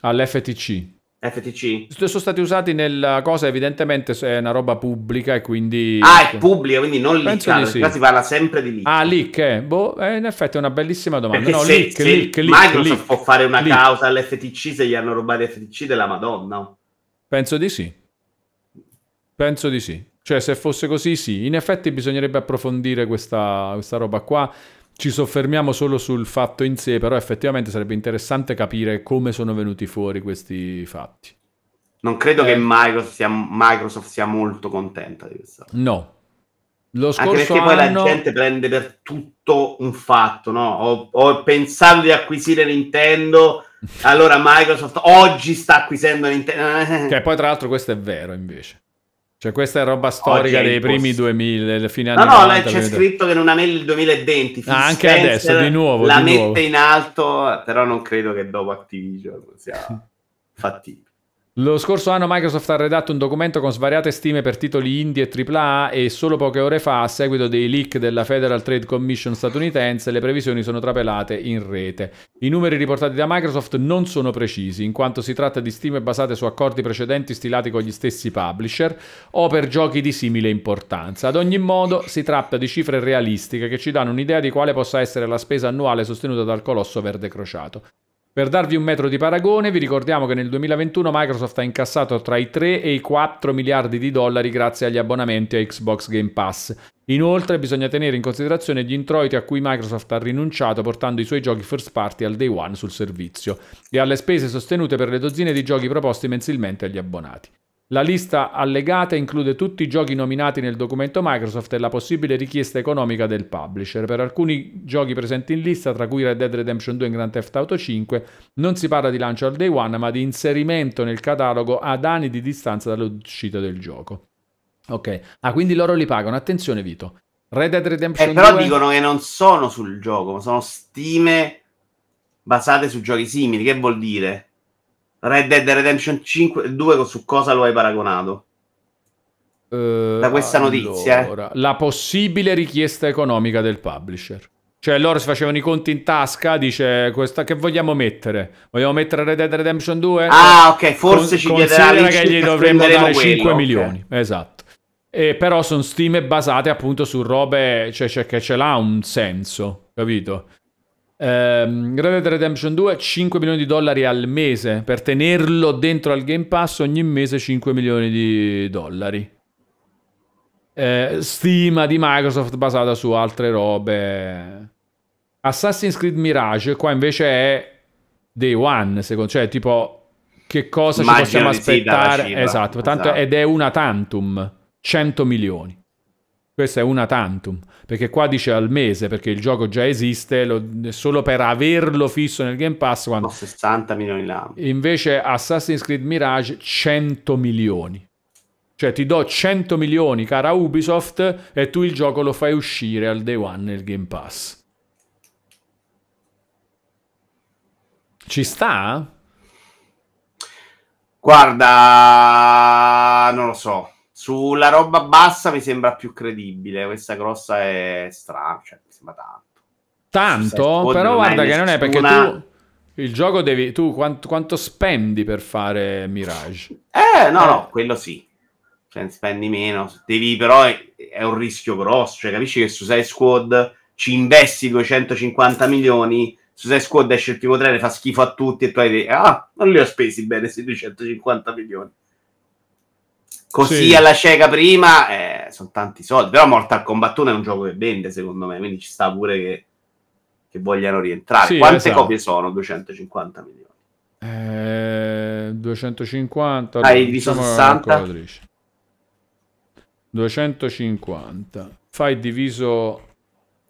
All'FTC. FTC? Sono stati usati nella cosa, evidentemente è una roba pubblica e quindi... Ah, è pubblica, quindi non leak, sì. si parla sempre di leak. Ah, leak, eh? Boh, eh, in effetti è una bellissima domanda. Perché no, se, leak, se leak, Microsoft leak, può fare una causa all'FTC se gli hanno rubato FTC della Madonna. Penso di sì. Penso di sì. Cioè, se fosse così, sì. In effetti bisognerebbe approfondire questa, questa roba qua ci soffermiamo solo sul fatto in sé, però effettivamente sarebbe interessante capire come sono venuti fuori questi fatti. Non credo eh. che Microsoft sia, Microsoft sia, molto contenta di questa. No. Lo scorso Anche perché poi la gente prende per tutto un fatto, no? Ho, ho pensato di acquisire Nintendo, [laughs] allora Microsoft oggi sta acquisendo Nintendo. Che poi tra l'altro questo è vero invece. Cioè, questa è roba storica dei primi 2000, fine anni No, no, 90, c'è vedo. che non ha nel 2020. Ah, anche Spencer adesso, di nuovo. La di mette nuovo. in alto, però non credo che dopo Activision sia [laughs] fattibile. Lo scorso anno Microsoft ha redatto un documento con svariate stime per titoli indie e AAA e solo poche ore fa, a seguito dei leak della Federal Trade Commission statunitense, le previsioni sono trapelate in rete. I numeri riportati da Microsoft non sono precisi, in quanto si tratta di stime basate su accordi precedenti stilati con gli stessi publisher o per giochi di simile importanza. Ad ogni modo, si tratta di cifre realistiche che ci danno un'idea di quale possa essere la spesa annuale sostenuta dal colosso verde crociato. Per darvi un metro di paragone, vi ricordiamo che nel 2021 Microsoft ha incassato tra i 3 e i 4 miliardi di dollari grazie agli abbonamenti a Xbox Game Pass. Inoltre bisogna tenere in considerazione gli introiti a cui Microsoft ha rinunciato portando i suoi giochi first party al day one sul servizio e alle spese sostenute per le dozzine di giochi proposti mensilmente agli abbonati. La lista allegata include tutti i giochi nominati nel documento Microsoft e la possibile richiesta economica del publisher. Per alcuni giochi presenti in lista, tra cui Red Dead Redemption 2 e Grand Theft Auto 5, non si parla di lancio al day one, ma di inserimento nel catalogo ad anni di distanza dall'uscita del gioco. Ok, ah, quindi loro li pagano. Attenzione, Vito. Red Dead Redemption eh, però 2... dicono che non sono sul gioco, ma sono stime basate su giochi simili. Che vuol dire? Red Dead Redemption 5 2 su cosa lo hai paragonato? Uh, da questa notizia. Allora, eh? La possibile richiesta economica del publisher. Cioè loro si facevano i conti in tasca, dice questa che vogliamo mettere? Vogliamo mettere Red Dead Redemption 2? Ah, ok, forse Con, ci chiederà che gli dovremmo dare 5 quello, milioni. Okay. Esatto. E però sono stime basate appunto su robe cioè, cioè che ce l'ha un senso, capito? Um, Red Dead Redemption 2 5 milioni di dollari al mese. Per tenerlo dentro al Game Pass ogni mese 5 milioni di dollari. Eh, stima di Microsoft basata su altre robe. Assassin's Creed Mirage qua invece è Day One secondo cioè tipo che cosa Immagino ci possiamo aspettare? esatto, tanto, esatto, ed è una tantum 100 milioni questa è una tantum, perché qua dice al mese, perché il gioco già esiste, lo, solo per averlo fisso nel Game Pass. Quando... No, 60 milioni là. Invece Assassin's Creed Mirage 100 milioni. Cioè ti do 100 milioni, cara Ubisoft, e tu il gioco lo fai uscire al day one nel Game Pass. Ci sta? Guarda, non lo so. Sulla roba bassa mi sembra più credibile, questa grossa è strana, cioè mi sembra tanto. Tanto? Però guarda che non è perché tu il gioco devi tu quanto, quanto, spendi per fare Mirage? Eh, no, eh. no, quello sì. Cioè, spendi meno, devi però è, è, un rischio grosso, cioè capisci che su 6 Squad ci investi 250 milioni, su 6 Squad esce il primo trailer, fa schifo a tutti e tu hai ah, non li ho spesi bene questi 250 milioni. Così sì. alla cieca prima eh, sono tanti soldi. Però Mortal Kombat 1 è un gioco che vende, secondo me. Quindi ci sta pure che, che vogliano rientrare. Sì, Quante esatto. copie sono? 250 milioni. Eh, 250. Hai diviso 60? 250. Fai diviso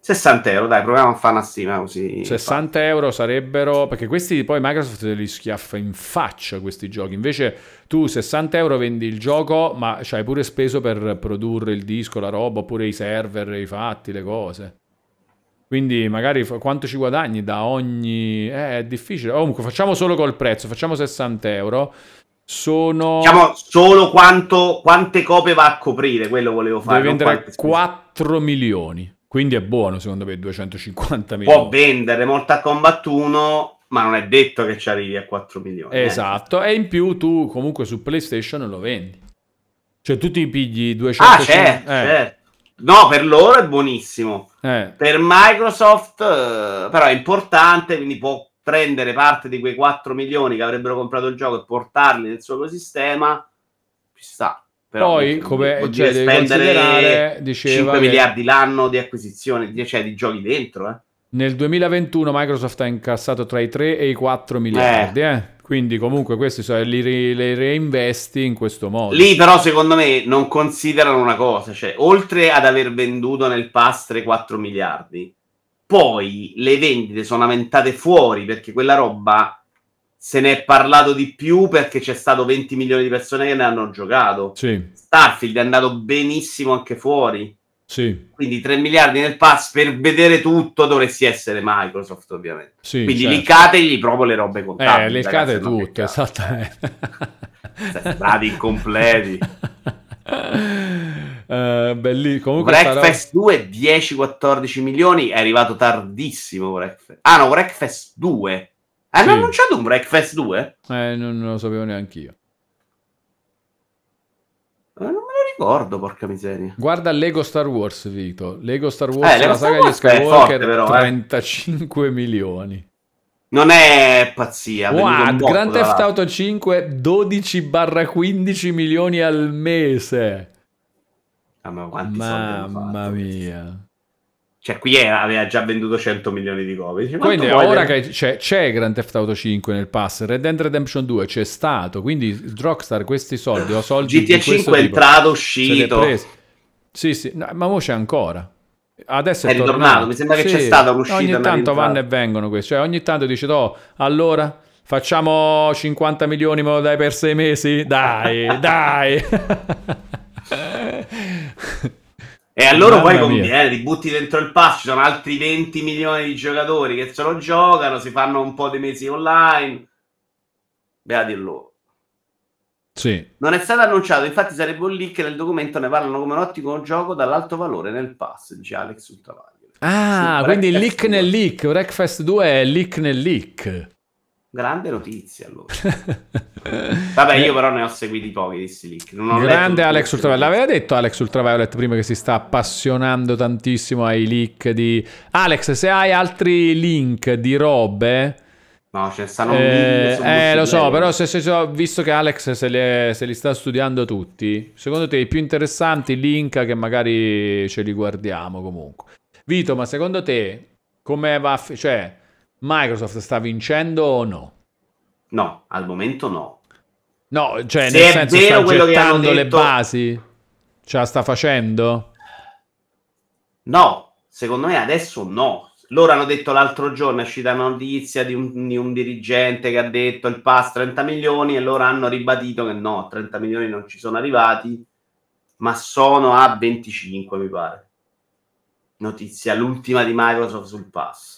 60 euro, dai, proviamo a fare una stima così. 60 euro sarebbero, perché questi poi Microsoft li schiaffa in faccia questi giochi. Invece tu 60 euro vendi il gioco, ma c'hai pure speso per produrre il disco, la roba, oppure i server, i fatti, le cose. Quindi magari quanto ci guadagni da ogni... Eh, è difficile. Comunque facciamo solo col prezzo, facciamo 60 euro. Sono... Diciamo solo quanto, quante copie va a coprire, quello volevo fare. Devi vendere 4 milioni. Quindi è buono secondo me 250 milioni. Può vendere Mortal Kombat 1, ma non è detto che ci arrivi a 4 milioni. Eh. Esatto, eh. e in più tu comunque su PlayStation lo vendi. Cioè tu ti pigli 200 Ah, certo, eh. certo. No, per loro è buonissimo. Eh. Per Microsoft eh, però è importante, quindi può prendere parte di quei 4 milioni che avrebbero comprato il gioco e portarli nel suo ecosistema. Ci sta. Però Poi, come cioè, devi considerare, diceva 5 che... miliardi l'anno di acquisizione, cioè di giochi dentro, eh. Nel 2021 Microsoft ha incassato tra i 3 e i 4 miliardi, eh. eh. Quindi comunque questi sono, li, li, reinvesti in questo modo. Lì però secondo me non considerano una cosa, cioè oltre ad aver venduto nel pass 3-4 miliardi, poi le vendite sono aumentate fuori perché quella roba se ne è parlato di più perché c'è stato 20 milioni di persone che ne hanno giocato. Sì. Starfield è andato benissimo anche fuori. Sì. Quindi 3 miliardi nel pass per vedere tutto dovresti essere Microsoft, ovviamente. Sì, Quindi certo. liccategli proprio le robe contabili. Eh, liccate tutto, esattamente. Bravi incompleti. [laughs] Uh, belli. Comunque Breakfast sarà... 2 10-14 milioni è arrivato tardissimo Breakfast. Ah no, Breakfast 2 hanno sì. annunciato un Breakfast 2? Eh, non, non lo sapevo neanche io. Eh, non me lo ricordo, porca miseria. Guarda Lego Star Wars, Vito. Lego Star Wars, eh, Lego la saga di Skywalker, però, 35 eh. milioni. Non è pazzia. What? Grand Theft Auto 5 12-15 milioni al mese. Ah, ma Mamma mia. Cioè, qui era, aveva già venduto 100 milioni di copie. Dice, quindi ora che c'è, c'è, Grand Theft Auto 5 nel pass, Red Dead Redemption 2 c'è stato, quindi Rockstar questi soldi o soldi GTA 5 è entrato, uscito. Sì, sì, no, ma ora c'è ancora. Adesso è, è ritornato. ritornato. mi sembra che sì. c'è stata un'uscita. Ogni tanto vanno e vengono questi, cioè ogni tanto dice, oh, allora facciamo 50 milioni me lo dai per sei mesi? Dai, dai. [laughs] [laughs] E a loro poi conviene, ti butti dentro il pass, ci sono altri 20 milioni di giocatori che se lo giocano, si fanno un po' di mesi online. Beati loro. Sì. Non è stato annunciato, infatti sarebbe un leak nel documento, ne parlano come un ottimo gioco dall'alto valore nel pass, dice Alex Ultravaglia. Ah, quindi leak nel leak, Wreckfest 2 è leak nel leak. Grande notizia allora. [laughs] Vabbè, io però ne ho seguiti pochi di leak. Grande Alex Ultraviolet. L'aveva detto Alex Ultraviolet prima che si sta appassionando tantissimo ai leak di... Alex, se hai altri link di robe... No, ce ne stanno eh, eh lo so, però se, se, se, visto che Alex se li, se li, sta studiando tutti, secondo te i più interessanti link che magari ce li guardiamo comunque. Vito, ma secondo te come va... Cioè, Microsoft sta vincendo o no? No, al momento no. No, cioè Se nel senso sta gettando detto... le basi? Ce la sta facendo? No, secondo me adesso no. Loro hanno detto l'altro giorno, è uscita una notizia di un, di un, dirigente che ha detto il pass 30 milioni e loro hanno ribadito che no, 30 milioni non ci sono arrivati, ma sono a 25 mi pare. Notizia, l'ultima di Microsoft sul pass.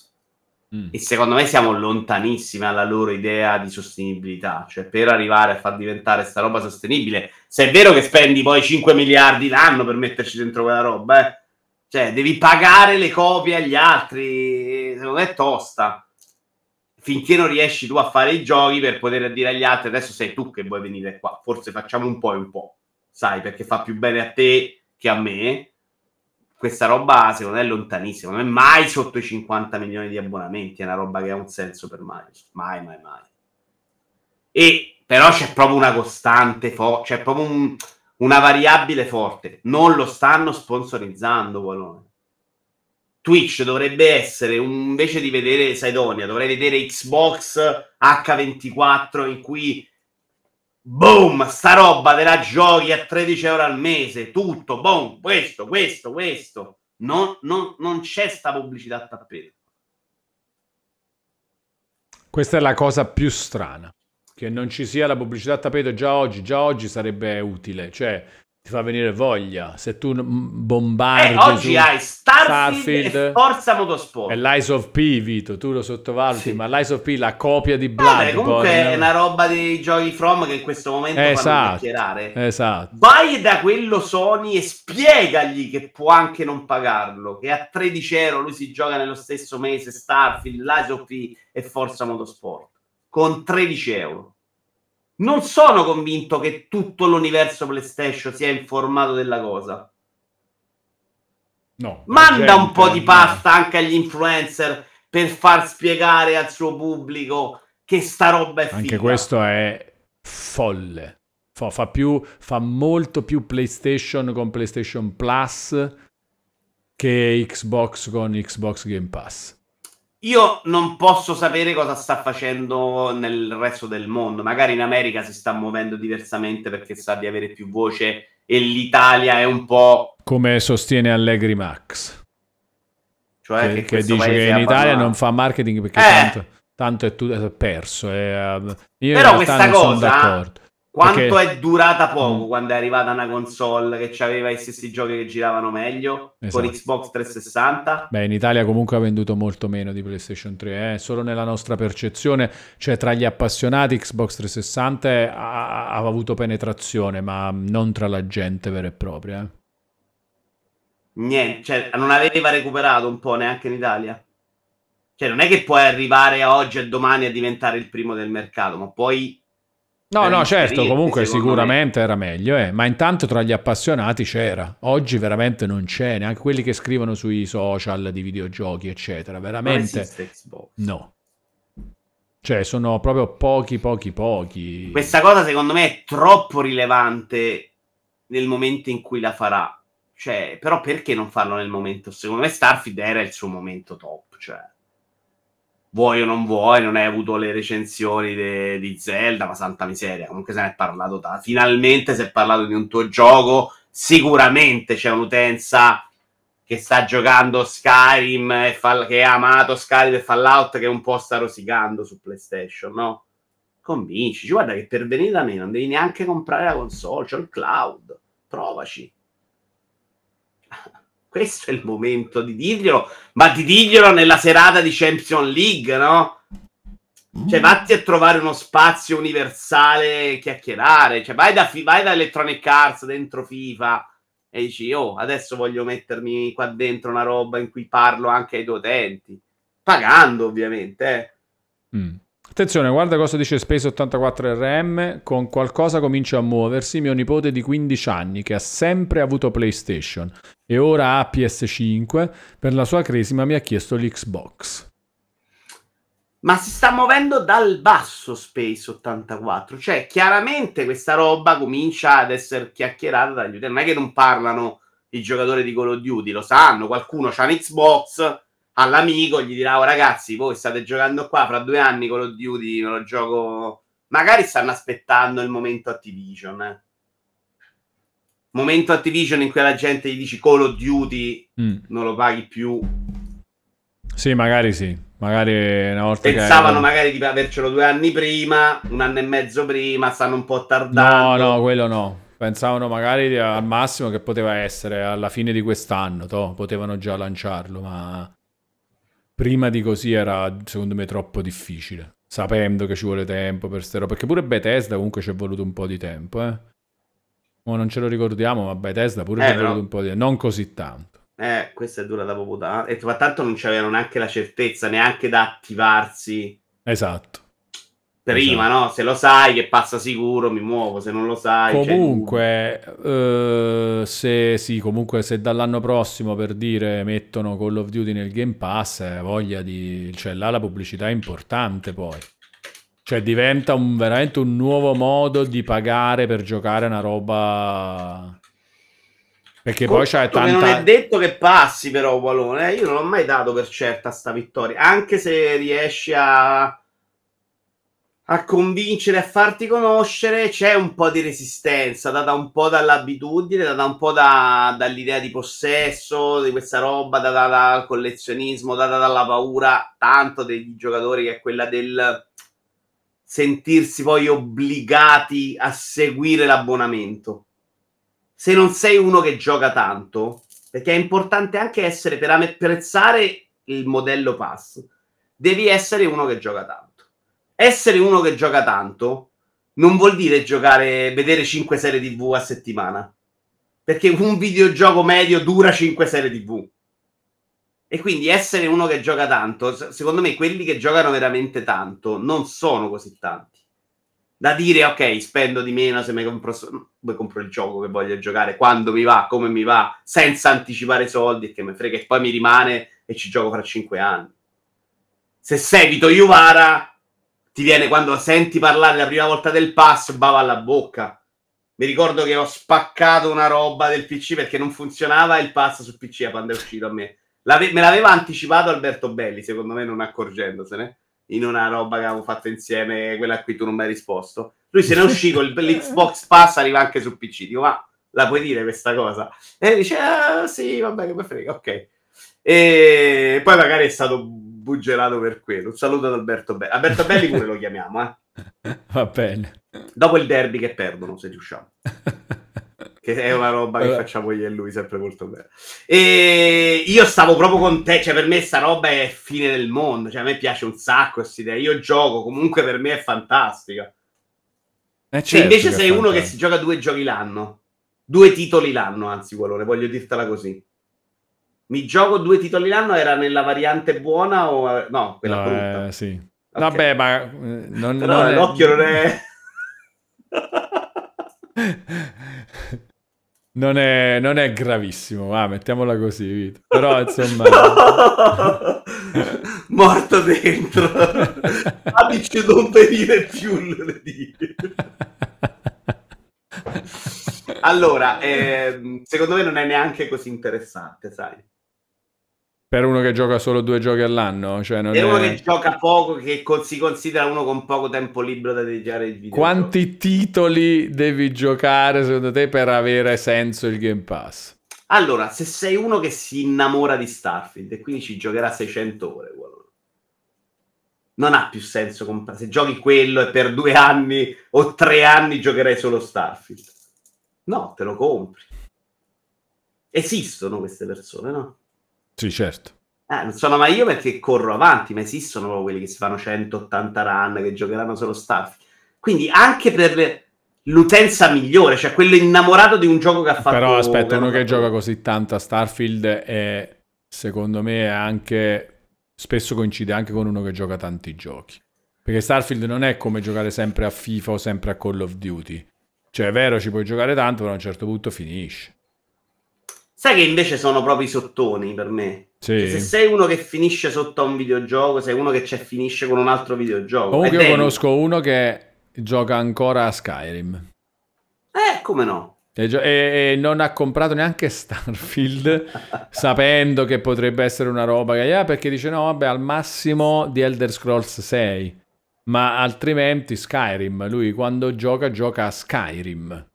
Mm. E secondo me siamo lontanissimi alla loro idea di sostenibilità, cioè per arrivare a far diventare sta roba sostenibile, se è vero che spendi poi 5 miliardi l'anno per metterci dentro quella roba, eh? cioè devi pagare le copie agli altri, secondo me è tosta. Finché non riesci tu a fare i giochi per poter dire agli altri adesso sei tu che vuoi venire qua, forse facciamo un po' e un po', sai, perché fa più bene a te che a me questa roba secondo me è lontanissima, non è mai sotto i 50 milioni di abbonamenti, è una roba che ha un senso per Microsoft, mai, mai, mai. E però c'è proprio una costante, fo- c'è proprio un, una variabile forte, non lo stanno sponsorizzando Walone. Twitch dovrebbe essere, un, invece di vedere Sidonia, dovrei vedere Xbox H24 in cui boom, sta roba te la giochi a 13 euro al mese, tutto, boom, questo, questo, questo. Non, non, non c'è sta pubblicità a tappeto. Questa è la cosa più strana, che non ci sia la pubblicità a tappeto già oggi, già oggi sarebbe utile, cioè ti fa venire voglia. Se tu bombardi. Eh, oggi hai Starfield, Starfield e Forza Motorsport. È l'Eyes of P, Vito. Tu lo sottovaluti, sì. ma l'Eyes of P, la copia di Bloodborne. comunque è una roba dei giochi From che in questo momento esatto, fanno chiacchierare. Esatto. Vai da quello Sony e spiegagli che può anche non pagarlo. Che a 13 euro lui si gioca nello stesso mese Starfield, l'Eyes of P e Forza Motorsport. Con 13 euro non sono convinto che tutto l'universo PlayStation sia informato della cosa. No, Manda un po' di pasta anche agli influencer per far spiegare al suo pubblico che sta roba è Anche figa. questo è folle. Fa, fa, più, fa molto più PlayStation con PlayStation Plus che Xbox con Xbox Game Pass. Io non posso sapere cosa sta facendo nel resto del mondo. Magari in America si sta muovendo diversamente perché sa di avere più voce e l'Italia è un po'... Come sostiene Allegri Max. Cioè che, che, che dice che in Italia non fa marketing perché eh. tanto, tanto, è, tutto, perso. È, uh, io Però questa cosa quanto Perché... è durata poco mm. quando è arrivata una console che aveva i stessi giochi che giravano meglio esatto. con Xbox 360? Beh, in Italia comunque ha venduto molto meno di PlayStation 3, eh? solo nella nostra percezione, cioè tra gli appassionati Xbox 360 ha, ha avuto penetrazione, ma non tra la gente vera e propria. Eh? Niente, cioè non aveva recuperato un po' neanche in Italia. Cioè non è che puoi arrivare oggi e domani a diventare il primo del mercato, ma poi No, no, certo, comunque sicuramente me. era meglio, eh. ma intanto tra gli appassionati c'era. Oggi veramente non c'è, neanche quelli che scrivono sui social di videogiochi, eccetera. Veramente no. Cioè, sono proprio pochi, pochi, pochi. Questa cosa secondo me è troppo rilevante nel momento in cui la farà. Cioè, però perché non farlo nel momento? Secondo me Starfield era il suo momento top, cioè vuoi o non vuoi, non hai avuto le recensioni de- di Zelda, ma santa miseria, comunque se ne è parlato da... Finalmente si è parlato di un tuo gioco, sicuramente c'è un'utenza che sta giocando Skyrim e fa- che ha amato Skyrim e Fallout che un po' sta rosicando su PlayStation, no? Convincici, guarda che per venire da me non devi neanche comprare la console, c'è il cloud, provaci. Questo è il momento di dirglielo, ma di dirglielo nella serata di Champions League, no? Cioè, vatti a trovare uno spazio universale chiacchierare. Cioè, vai da, vai da Electronic Arts dentro FIFA e dici, oh, adesso voglio mettermi qua dentro una roba in cui parlo anche ai tuoi utenti. Pagando, ovviamente. Eh. Mm. Attenzione, guarda cosa dice Space 84RM. Con qualcosa comincia a muoversi. Mio nipote di 15 anni che ha sempre avuto PlayStation e ora ha PS5. Per la sua cresima mi ha chiesto l'Xbox. Ma si sta muovendo dal basso Space 84. Cioè, chiaramente questa roba comincia ad essere chiacchierata dagli utenti. Non è che non parlano i giocatori di Call of Duty, lo sanno. Qualcuno ha un Xbox all'amico, gli dirà: oh, ragazzi, voi state giocando qua, fra due anni Call of Duty me lo gioco. Magari stanno aspettando il momento Activision. Eh. Momento Activision in cui la gente gli dice Call of Duty mm. non lo paghi più. Sì, magari sì. Magari una volta Pensavano che... magari di avercelo due anni prima, un anno e mezzo prima, stanno un po' tardando. No, no, quello no. Pensavano magari al massimo che poteva essere alla fine di quest'anno, toh, potevano già lanciarlo, ma prima di così era secondo me troppo difficile, sapendo che ci vuole tempo per ste robe, perché pure Bethesda comunque ci è voluto un po' di tempo, eh. Ma non ce lo ricordiamo, ma Bethesda pure eh, ci è voluto un po' di tempo, non così tanto. Eh, questa è dura da poco da... E ma tanto non c'avevano neanche la certezza, neanche da attivarsi. Esatto prima, esatto. no? Se lo sai che passa sicuro, mi muovo, se non lo sai... Comunque, uh, se, sì, comunque se dall'anno prossimo, per dire, mettono Call of Duty nel Game Pass, eh, voglia di... cioè là la pubblicità è importante poi. Cioè diventa un, veramente un nuovo modo di pagare per giocare una roba... Perché poi c'è tanta... Non è detto che passi però, Walone, eh? io non l'ho mai dato per certa sta vittoria, anche se riesci a a convincere, a farti conoscere, c'è un po' di resistenza, data un po' dall'abitudine, data un po' da, dall'idea di possesso, di questa roba, data dal collezionismo, data dalla paura tanto degli giocatori che è quella del sentirsi poi obbligati a seguire l'abbonamento. Se non sei uno che gioca tanto, perché è importante anche essere per apprezzare il modello pass, devi essere uno che gioca tanto essere uno che gioca tanto non vuol dire giocare, vedere 5 serie TV a settimana. Perché un videogioco medio dura 5 serie TV. E quindi essere uno che gioca tanto, secondo me quelli che giocano veramente tanto non sono così tanti. Da dire, ok, spendo di meno se mi compro, mi compro il gioco che voglio giocare, quando mi va, come mi va, senza anticipare soldi e che mi frega, e poi mi rimane e ci gioco fra 5 anni. Se seguito Iuvara, ti viene quando senti parlare la prima volta del pass, bava alla bocca. Mi ricordo che ho spaccato una roba del PC perché non funzionava il pass sul PC quando è uscito a me. L'ave- me l'aveva anticipato Alberto Belli, secondo me non accorgendosene, in una roba che avevo fatto insieme, quella a cui tu non mi hai risposto. Lui se ne uscì con [laughs] l'Xbox Pass, arriva anche sul PC. Dico, ma la puoi dire questa cosa? E dice, ah, sì, vabbè, che mi frega, ok. E poi magari è stato buggerato per quello. Un saluto ad Alberto Belli. Alberto Belli pure lo chiamiamo, eh. [laughs] Va bene. Dopo il derby che perdono, se riusciamo. [laughs] che è una roba che facciamo io e lui sempre molto bene. E io stavo proprio con te, cioè per me sta roba è fine del mondo, cioè a me piace un sacco questa idea. Io gioco, comunque per me è fantastica. Eh certo se invece sei uno che si gioca due giochi l'anno, due titoli l'anno, anzi, quello, voglio dirtela così mi gioco due titoli l'anno, era nella variante buona o... No, quella no, brutta. Eh, sì. Okay. Vabbè, ma... Eh, non, Però non l'occhio è... non è... [laughs] non, è... non è gravissimo, ah, mettiamola così, Vito. Però, insomma... [laughs] Morto dentro. [laughs] Amici non venire più lunedì. allora, eh, secondo me non è neanche così interessante, sai? Per uno che gioca solo due giochi all'anno? Cioè non per è... uno che gioca poco, che si considera uno con poco tempo libero da dedicare il video. Quanti titoli devi giocare secondo te per avere senso il Game Pass? Allora, se sei uno che si innamora di Starfield e quindi ci giocherà 600 ore, non ha più senso comprare. Se giochi quello e per due anni o tre anni giocherai solo Starfield. No, te lo compri. Esistono queste persone, no? Sì, certo. Eh, non sono mai io perché corro avanti, ma esistono quelli che si fanno 180 run, che giocheranno solo Starfield. Quindi anche per l'utenza migliore, cioè quello innamorato di un gioco che ha fatto... Però aspetta, uno che gioca così tanto a Starfield è, secondo me, anche... spesso coincide anche con uno che gioca tanti giochi. Perché Starfield non è come giocare sempre a FIFA o sempre a Call of Duty. Cioè, è vero, ci puoi giocare tanto, però a un certo punto finisce. Sai che invece sono proprio i sottoni per me. Sì. Cioè, se sei uno che finisce sotto a un videogioco, sei uno che c'è finisce con un altro videogioco. Comunque io conosco uno che gioca ancora a Skyrim. Eh, come no? E, gio- e- e non ha comprato neanche Starfield, [laughs] sapendo che potrebbe essere una roba che... ah, perché dice no, vabbè, al massimo di Elder Scrolls 6. Ma altrimenti Skyrim, lui quando gioca, gioca a Skyrim.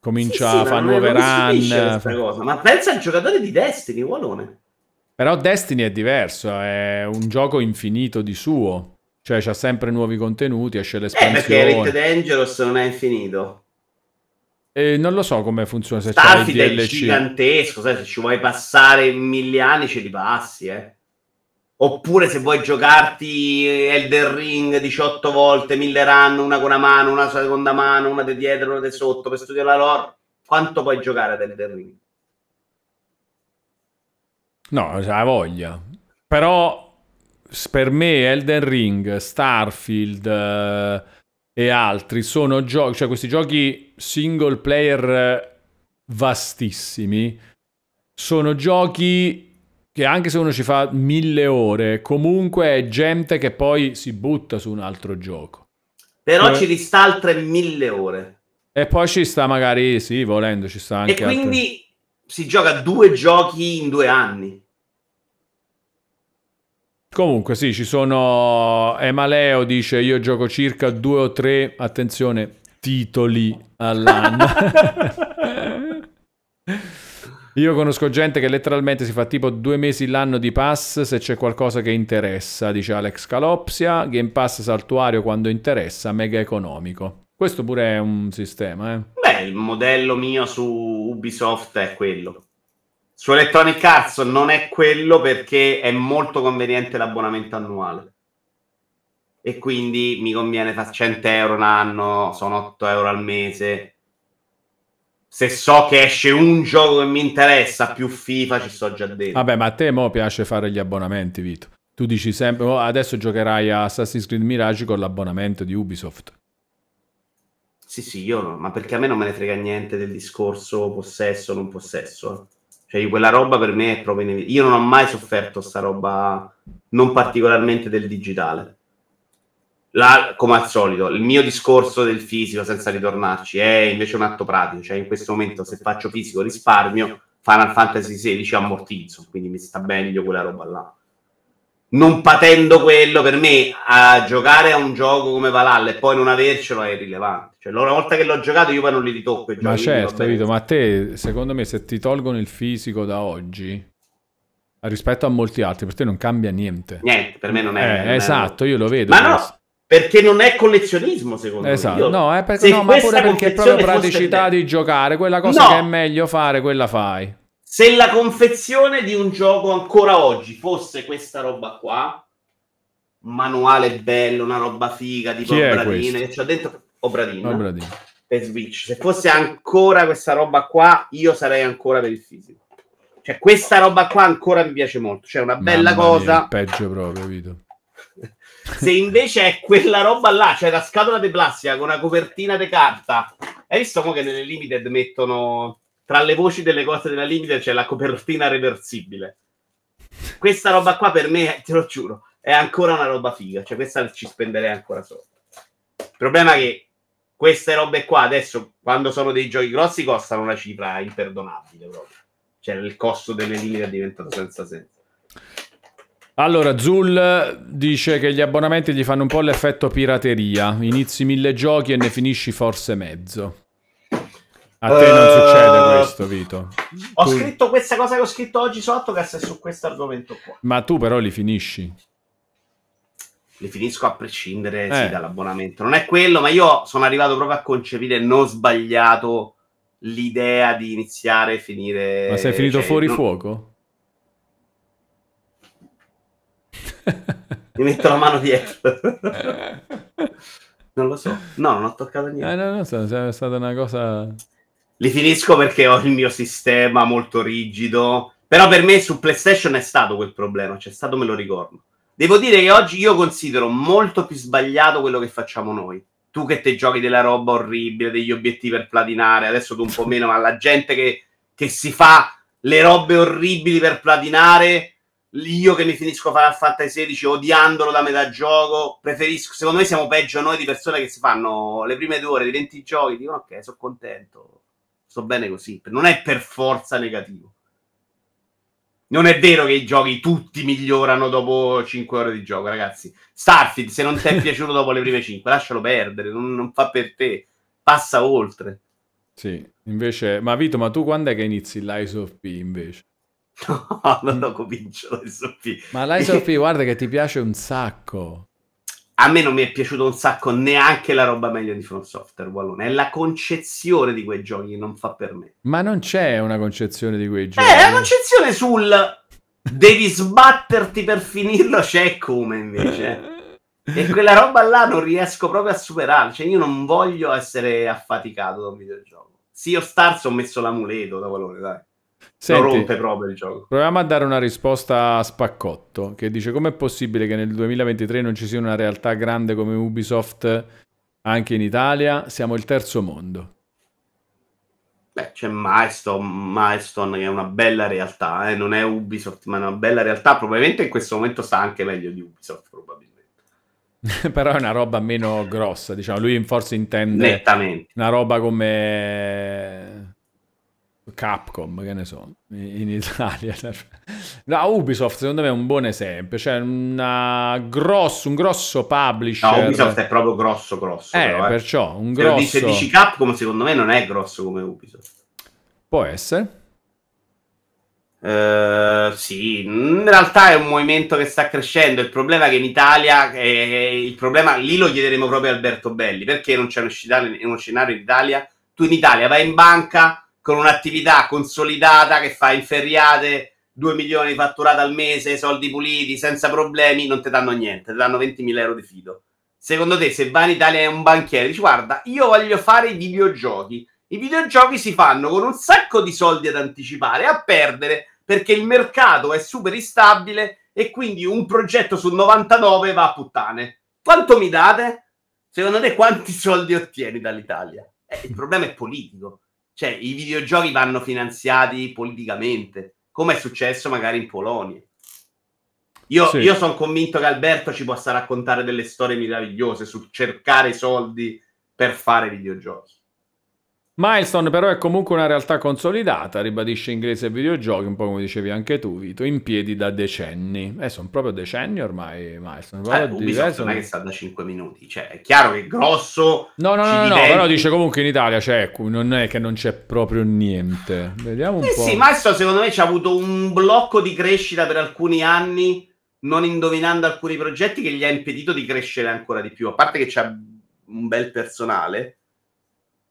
Comincia Sì, sì, a fare nuove run. Ma pensa al giocatore di Destiny, Walone. Però Destiny è diverso, è un gioco infinito di suo. Cioè c'ha sempre nuovi contenuti, esce Eh, perché Elite l'espansione. Dangerous non è infinito. E non lo so come funziona se Starfield il è DLC. gigantesco, sai, se ci vuoi passare mille anni ce li passi, eh. Oppure se vuoi giocarti Elder Ring 18 volte, mille run, una con una mano, una seconda mano, una di dietro, una di sotto, per studiare la lore, quanto puoi giocare ad Elder Ring? No, ha voglia. Però per me Elden Ring, Starfield eh, e altri sono giochi, cioè questi giochi single player eh, vastissimi, sono giochi che anche se uno ci fa mille ore, comunque è gente che poi si butta su un altro gioco. Però Eh. ci rista altre mille ore. E poi ci sta magari, sì, volendo, ci sta anche e altre- quindi si gioca due giochi in due anni. Comunque sì, ci sono... Emaleo dice io gioco circa due o tre, attenzione, titoli all'anno. [laughs] [laughs] io conosco gente che letteralmente si fa tipo due mesi l'anno di pass se c'è qualcosa che interessa, dice Alex Calopsia. Game Pass saltuario quando interessa, mega economico. Questo pure è un sistema, eh. Beh, il modello mio su Ubisoft è quello. Su Electronic Arts non è quello perché è molto conveniente l'abbonamento annuale. E quindi mi conviene fare 100 euro un anno, sono 8 euro al mese. Se so che esce un gioco che mi interessa, più FIFA, ci sto già dentro. Vabbè, ma a te mo piace fare gli abbonamenti, Vito. Tu dici sempre, "Oh, adesso giocherai a Assassin's Creed Mirage con l'abbonamento di Ubisoft. Sì, sì, io no, ma perché a me non me ne frega niente del discorso possesso o non possesso. eh. Cioè, io quella roba per me è proprio inevitabile. Io non ho mai sofferto sta roba, non particolarmente del digitale. La- come al solito, il mio discorso del fisico, senza ritornarci, è invece un atto pratico. Cioè, in questo momento, se faccio fisico risparmio, Final Fantasy XVI ammortizzo, quindi mi sta meglio quella roba là. Non patendo quello, per me, a giocare a un gioco come Valhalla e poi non avercelo è irrilevante. Cioè, una volta che l'ho giocato, io poi non li ritocco. Ma certo. Vito, ma a te, secondo me, se ti tolgono il fisico da oggi, rispetto a molti altri, per te non cambia niente. Niente, per me non è. Eh, non è- esatto, io lo vedo. Ma no, questo. Perché non è collezionismo, secondo Esatto, me. No, è perché, se no, ma pure perché è proprio praticità di giocare, quella cosa No. che è meglio fare, quella fai. Se la confezione di un gioco ancora oggi fosse questa roba qua, manuale bello, una roba figa, tipo Chi Obradine, che c'ho dentro Obradine No, Bradino. per Switch. Se fosse ancora questa roba qua, io sarei ancora per il fisico. Cioè, questa roba qua ancora mi piace molto. Cioè, una bella Mamma mia, cosa. il peggio proprio, Vito. Se invece è quella roba là, cioè la scatola di plastica con una copertina di carta, hai visto mo che nelle limited mettono tra le voci delle cose della limited c'è la copertina reversibile. Questa roba qua per me, te lo giuro, è ancora una roba figa, cioè questa ci spenderei ancora solo. Il problema è che queste robe qua adesso, quando sono dei giochi grossi, costano una cifra imperdonabile proprio. Cioè il costo delle limited è diventato senza senso. Allora, Zul dice che gli abbonamenti gli fanno un po' l'effetto pirateria. Inizi mille giochi e ne finisci forse mezzo. A te non Eh, succede questo, Vito. Ho Tu- scritto questa cosa che ho scritto oggi su Autocast è su questo argomento qua. Ma tu però li finisci. Li finisco a prescindere Eh. sì, dall'abbonamento. Non è quello, ma io sono arrivato proprio a concepire non sbagliato l'idea di iniziare e finire. Ma sei finito cioè, fuori non- fuoco? [laughs] Mi metto la mano dietro. [laughs] non lo so. No, non ho toccato Eh, niente. no, no, è è stata una cosa... Li finisco perché ho il mio sistema molto rigido. Però per me su PlayStation è stato quel problema. C'è stato, me lo ricordo. Devo dire che oggi io considero molto più sbagliato quello che facciamo noi. Tu che te giochi della roba orribile, degli obiettivi per platinare, adesso tu un po' meno, ma la gente che, che si fa le robe orribili per platinare, io che mi finisco Final Fantasy 16 odiandolo da metà gioco, preferisco, secondo me siamo peggio noi di persone che si fanno le prime due ore di 20 giochi, dicono ok, sono contento, sto bene così, non è per forza negativo. Non è vero che i giochi tutti migliorano dopo 5 ore di gioco, ragazzi. Starfield, se non ti è [laughs] piaciuto dopo le prime 5, lascialo perdere, non, non fa per te, passa oltre. Sì, invece, ma Vito, ma tu quando è che inizi l'Ice of P invece? [laughs] No, non lo comincio l'Ice of P. Ma l'Ice of P, [laughs] guarda che ti piace un sacco. A me non mi è piaciuto un sacco neanche la roba meglio di From Software, Wallone. È la concezione di quei giochi che non fa per me. Ma non c'è una concezione di quei giochi. Eh, la concezione sul devi sbatterti per finirlo c'è come invece. E quella roba là non riesco proprio a superare. Cioè, io non voglio essere affaticato da un videogioco. Sì, io Stars ho messo l'amuleto da valore, dai. Senti, lo rompe proprio il gioco. Proviamo a dare una risposta a Spaccotto, che dice com'è possibile che nel 2023 non ci sia una realtà grande come Ubisoft anche in Italia? Siamo il terzo mondo. Beh, c'è Milestone, Milestone che è una bella realtà, eh? non è Ubisoft, ma è una bella realtà. Probabilmente in questo momento sta anche meglio di Ubisoft, probabilmente. [laughs] Però è una roba meno grossa, diciamo. Lui forse intende Nettamente. una roba come Capcom, che ne so, in Italia. No, Ubisoft secondo me è un buon esempio, cioè grosso, un grosso publisher. No, Ubisoft è proprio grosso, grosso. Eh, però, eh. perciò un Se grosso... dice, dici Capcom, secondo me non è grosso come Ubisoft. Può essere. Uh, sì, in realtà è un movimento che sta crescendo. Il problema è che in Italia, eh, il problema lì lo chiederemo proprio a Alberto Belli perché non c'è uno scenario, uno scenario in Italia. Tu in Italia vai in banca con un'attività consolidata che fa inferriate 2 milioni di fatturate al mese, soldi puliti, senza problemi, non ti danno niente, ti danno 20.000 euro di fido. Secondo te, se vai in Italia e un banchiere, dici guarda, io voglio fare i videogiochi. I videogiochi si fanno con un sacco di soldi ad anticipare, a perdere, perché il mercato è super instabile e quindi un progetto su 99 va a puttane. Quanto mi date? Secondo te quanti [laughs] soldi ottieni dall'Italia? Eh, il problema è politico. Cioè, i videogiochi vanno finanziati politicamente, come è successo magari in Polonia. Io, Sì. io sono convinto che Alberto ci possa raccontare delle storie meravigliose su cercare soldi per fare videogiochi. Milestone però è comunque una realtà consolidata, ribadisce inglese e videogiochi, un po' come dicevi anche tu Vito, in piedi da decenni. Eh, sono proprio decenni ormai Milestone. Eh, Proprio Ubisoft diverso- non è che sta da 5 minuti, cioè è chiaro che grosso No, no, no, no, però dice comunque in Italia c'è, non è che non c'è proprio niente. Vediamo un Eh po'. sì, Maestro secondo me ci ha avuto un blocco di crescita per alcuni anni, non indovinando alcuni progetti che gli ha impedito di crescere ancora di più. A parte che c'ha un bel personale,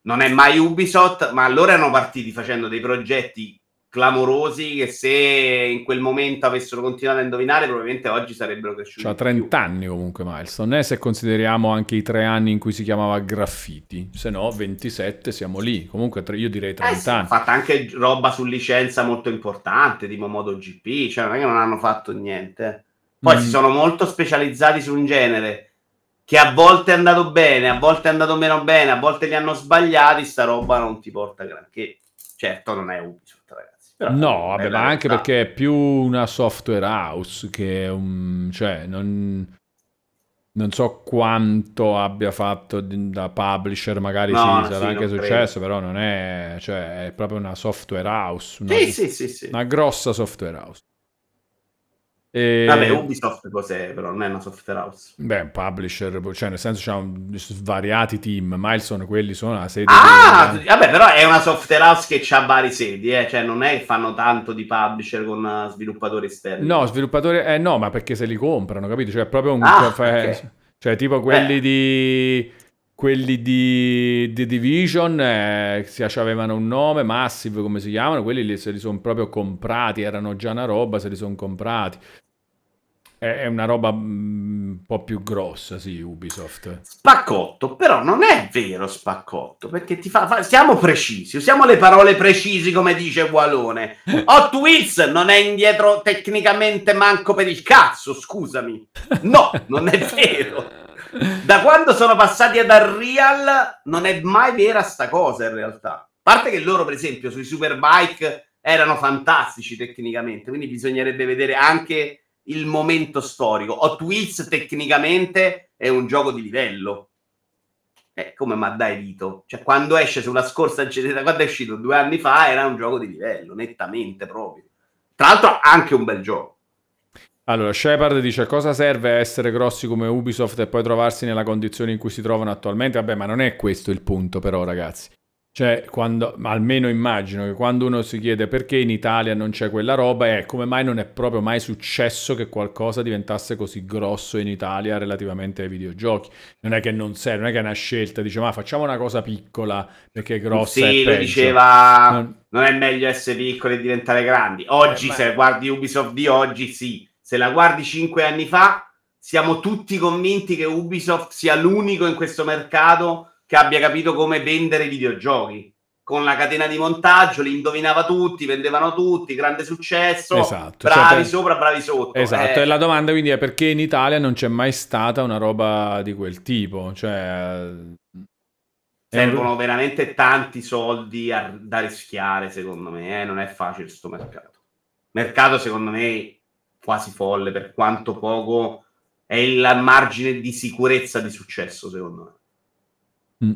non è mai Ubisoft, ma loro erano partiti facendo dei progetti clamorosi che se in quel momento avessero continuato a indovinare probabilmente oggi sarebbero cresciuti. Più. 30 anni comunque Milestone, eh, se consideriamo anche i tre anni in cui si chiamava Graffiti, se no 27 siamo lì, comunque io direi 30 Eh sì, anni. hanno fatto anche roba su licenza molto importante, tipo MotoGP, cioè non è che non hanno fatto niente. Poi Mm. si sono molto specializzati su un genere che a volte è andato bene, a volte è andato meno bene, a volte li hanno sbagliati, sta roba non ti porta granché. Certo non è Ubisoft, ragazzi. però No, vabbè, ma anche perché è più una software house che un... cioè non... Non so quanto abbia fatto da publisher, magari No, sì, sarà sì, anche successo, però non è, cioè, è proprio una software house, una, Sì, sì, sì, sì. una grossa software house. E... Vabbè, Ubisoft cos'è, però non è una software house. Beh, un publisher, cioè nel senso c'ha un- svariati team, Milestone quelli sono la sede Ah, di- vabbè, però è una software house che ha vari sedi, eh? cioè non è che fanno tanto di publisher con eh, sviluppatori esterni. No, sviluppatori, eh no, ma perché se li comprano, capito? Cioè proprio un... Ah, cioè, ok. cioè, tipo quelli Eh. di... Quelli di, di Division eh, avevano un nome, Massive come si chiamano, quelli li, se li sono proprio comprati, erano già una roba, se li sono comprati. È, è una roba mm, un po' più grossa, sì, Ubisoft. Spaccotto, però non è vero spaccotto, perché ti fa, fa siamo precisi, usiamo le parole precisi come dice Walone. [laughs] Hot Wheels non è indietro tecnicamente manco per il cazzo, scusami. No, non è vero. Da quando sono passati ad Unreal non è mai vera sta cosa in realtà. A parte che loro, per esempio, sui Superbike erano fantastici tecnicamente, quindi bisognerebbe vedere anche il momento storico. Hot Wheels tecnicamente è un gioco di livello. Eh, come ma dai Vito? Cioè, quando esce sulla scorsa generazione, quando è uscito due anni fa, era un gioco di livello, nettamente proprio. Tra l'altro, anche un bel gioco. Allora, Shepard dice cosa serve essere grossi come Ubisoft e poi trovarsi nella condizione in cui si trovano attualmente? Vabbè, ma non è questo il punto però, ragazzi. Cioè, quando, almeno immagino che quando uno si chiede perché in Italia non c'è quella roba, è come mai non è proprio mai successo che qualcosa diventasse così grosso in Italia relativamente ai videogiochi. Non è che non serve, non è che è una scelta, dice ma facciamo una cosa piccola perché è grossa sì, lo diceva, non... non... è meglio essere piccoli e diventare grandi. Oggi, eh, ma... se guardi Ubisoft di oggi, sì. Se la guardi cinque anni fa, siamo tutti convinti che Ubisoft sia l'unico in questo mercato che abbia capito come vendere i videogiochi. Con la catena di montaggio li indovinava tutti, vendevano tutti, grande successo, esatto, bravi cioè, sopra, bravi sotto. Esatto, eh. e la domanda quindi è perché in Italia non c'è mai stata una roba di quel tipo? Cioè... Servono veramente tanti soldi a, da rischiare, secondo me, eh? non è facile questo mercato. Mercato, secondo me, quasi folle, per quanto poco è il margine di sicurezza di successo, secondo me. Mm.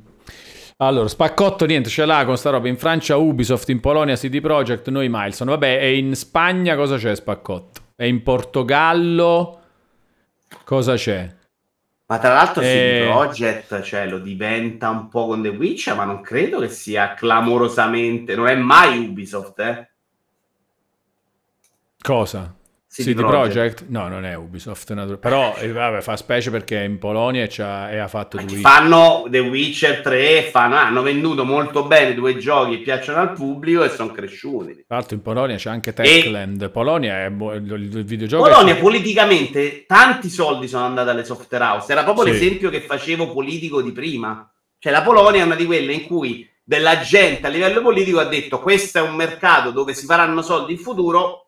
Allora, spaccotto niente, ce l'ha con sta roba. In Francia Ubisoft, in Polonia CD Projekt, noi Milestone. Vabbè, e in Spagna cosa c'è spaccotto? E in Portogallo cosa c'è? Ma tra l'altro e... Eh, Projekt cioè, lo diventa un po' con The Witcher, ma non credo che sia clamorosamente... Non è mai Ubisoft, eh? Cosa? CD, Projekt? No, non è Ubisoft, natura- però eh, vabbè, fa specie perché è in Polonia e, e ha fatto due Fanno The Witcher 3, fanno, hanno venduto molto bene due giochi piacciono al pubblico e sono cresciuti. Tra l'altro in Polonia c'è anche Techland. E... Polonia è il videogioco. Polonia è... politicamente tanti soldi sono andati alle software house. Era proprio sì. l'esempio che facevo politico di prima. Cioè la Polonia è una di quelle in cui della gente a livello politico ha detto questo è un mercato dove si faranno soldi in futuro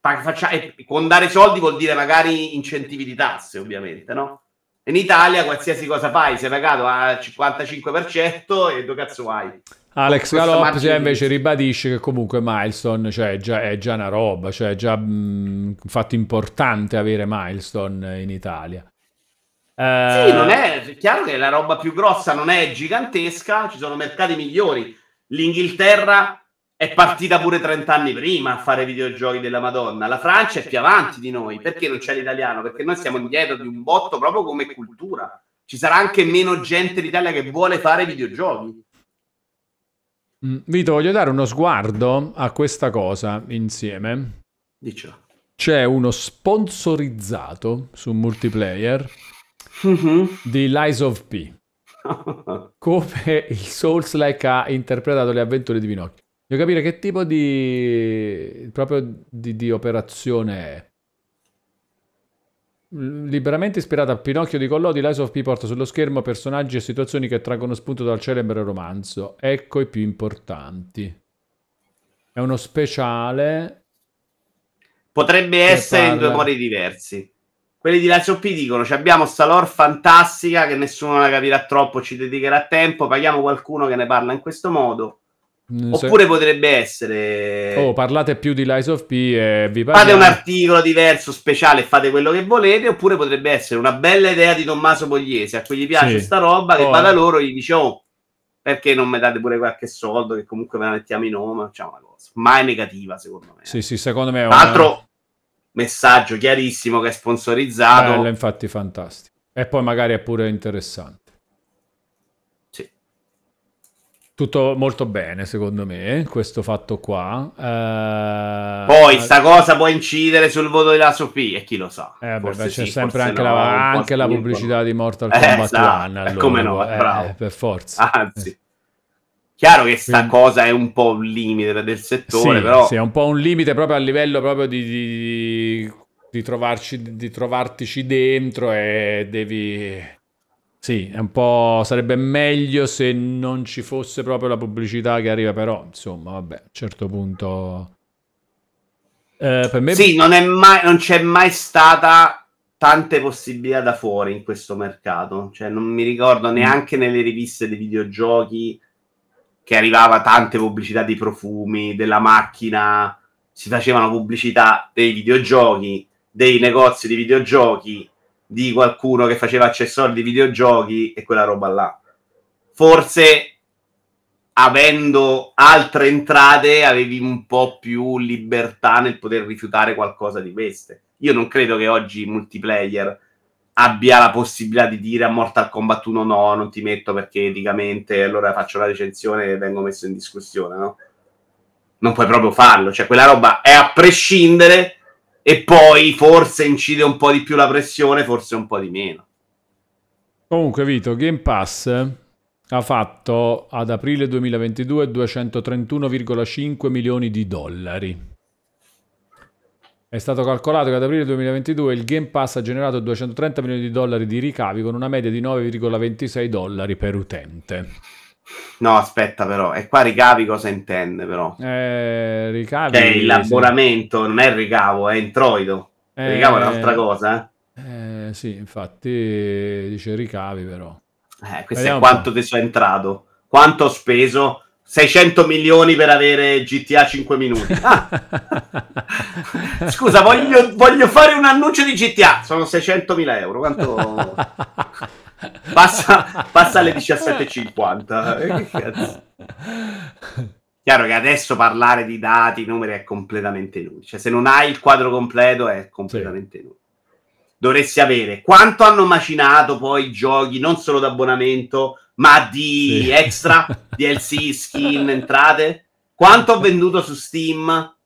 faccia, con dare soldi vuol dire magari incentivi di tasse, ovviamente, no? In Italia qualsiasi cosa fai sei pagato al 55% e dove cazzo hai? Alex Galop invece ribadisce che comunque Milestone cioè, già, è già una roba, cioè è già un fatto importante avere Milestone in Italia. Eh... Sì, non è, è chiaro che la roba più grossa non è gigantesca, ci sono mercati migliori. L'Inghilterra è partita pure 30 anni prima a fare videogiochi della Madonna. La Francia è più avanti di noi. Perché non c'è l'italiano? Perché noi siamo indietro di un botto proprio come cultura. Ci sarà anche meno gente in Italia che vuole fare videogiochi. Mm, Vito, voglio dare uno sguardo a questa cosa insieme. Dicelo. C'è uno sponsorizzato su multiplayer mm-hmm. di Lies of P. [laughs] come il Souls-like ha interpretato le avventure di Pinocchio. Devo capire che tipo di, proprio di, di operazione è. Liberamente ispirata a Pinocchio di Collodi, Lies of P porta sullo schermo personaggi e situazioni che traggono spunto dal celebre romanzo. Ecco i più importanti. È uno speciale. Potrebbe essere parla... in due modi diversi. Quelli di Lies of P dicono: abbiamo sta lore fantastica che nessuno la capirà troppo, ci dedicherà tempo, paghiamo qualcuno che ne parla in questo modo Oppure potrebbe essere. Oh, parlate più di Lies of P e vi parliamo. Fate un articolo diverso, speciale, fate quello che volete. Oppure potrebbe essere una bella idea di Tommaso Pogliese a cui gli piace sì. sta roba. Che oh. va da loro gli dice: Oh, perché non mi date pure qualche soldo? Che comunque ve la mettiamo in nome. Facciamo una cosa mai negativa, secondo me. Sì, sì, secondo me. È un altro messaggio chiarissimo che è sponsorizzato. Bello, infatti, fantastico. E poi magari è pure interessante. Tutto molto bene, secondo me, questo fatto qua. Eh... Poi sta cosa può incidere sul voto della Sofì e chi lo sa. Eh, beh, c'è sì, sempre anche, no, la, anche la, pubblicità di Mortal Kombat eh, esatto. 1. Allora. Come no, eh, bravo. per forza. Anzi. Chiaro che sta Quindi... cosa è un po' un limite del settore, sì, però... Sì, è un po' un limite proprio a livello proprio di, di di, trovarci, di trovartici dentro e devi... Sì, è un po'... sarebbe meglio se non ci fosse proprio la pubblicità che arriva, però insomma, vabbè, a un certo punto... Eh, per me... Sì, non, mai, non c'è mai stata tante possibilità da fuori in questo mercato. Cioè, non mi ricordo neanche nelle riviste dei videogiochi che arrivava tante pubblicità di profumi, della macchina, si facevano pubblicità dei videogiochi, dei negozi di videogiochi, di qualcuno che faceva accessori di videogiochi e quella roba là. Forse avendo altre entrate avevi un po' più libertà nel poter rifiutare qualcosa di queste. Io non credo che oggi multiplayer abbia la possibilità di dire a Mortal Kombat 1 no, non ti metto perché eticamente allora faccio la recensione e vengo messo in discussione, no? Non puoi proprio farlo, cioè quella roba è a prescindere e poi forse incide un po' di più la pressione, forse un po' di meno. Comunque Vito, Game Pass ha fatto ad aprile 2022 231,5 milioni di dollari. È stato calcolato che ad aprile 2022 il Game Pass ha generato 230 milioni di dollari di ricavi con una media di 9,26 dollari per utente. No, aspetta però, e qua ricavi cosa intende però? Eh, ricavi... Cioè l'abbonamento, sì. non è ricavo, è introito. Eh, ricavo è un'altra cosa, eh? eh? Sì, infatti dice ricavi però. Eh, questo Vediamo è quanto ti sono entrato. Quanto ho speso? 600 milioni per avere GTA 5 minuti. Ah. [laughs] Scusa, voglio, voglio, fare un annuncio di GTA. Sono 600 mila euro. Quanto... [laughs] Passa, [laughs] passa alle 17.50. Chiaro che adesso parlare di dati, numeri è completamente inutile. Cioè, se non hai il quadro completo è completamente sì. inutile dovresti avere. Quanto hanno macinato poi i giochi, non solo d'abbonamento, ma di sì. extra, DLC, skin, entrate? Quanto ho venduto su Steam?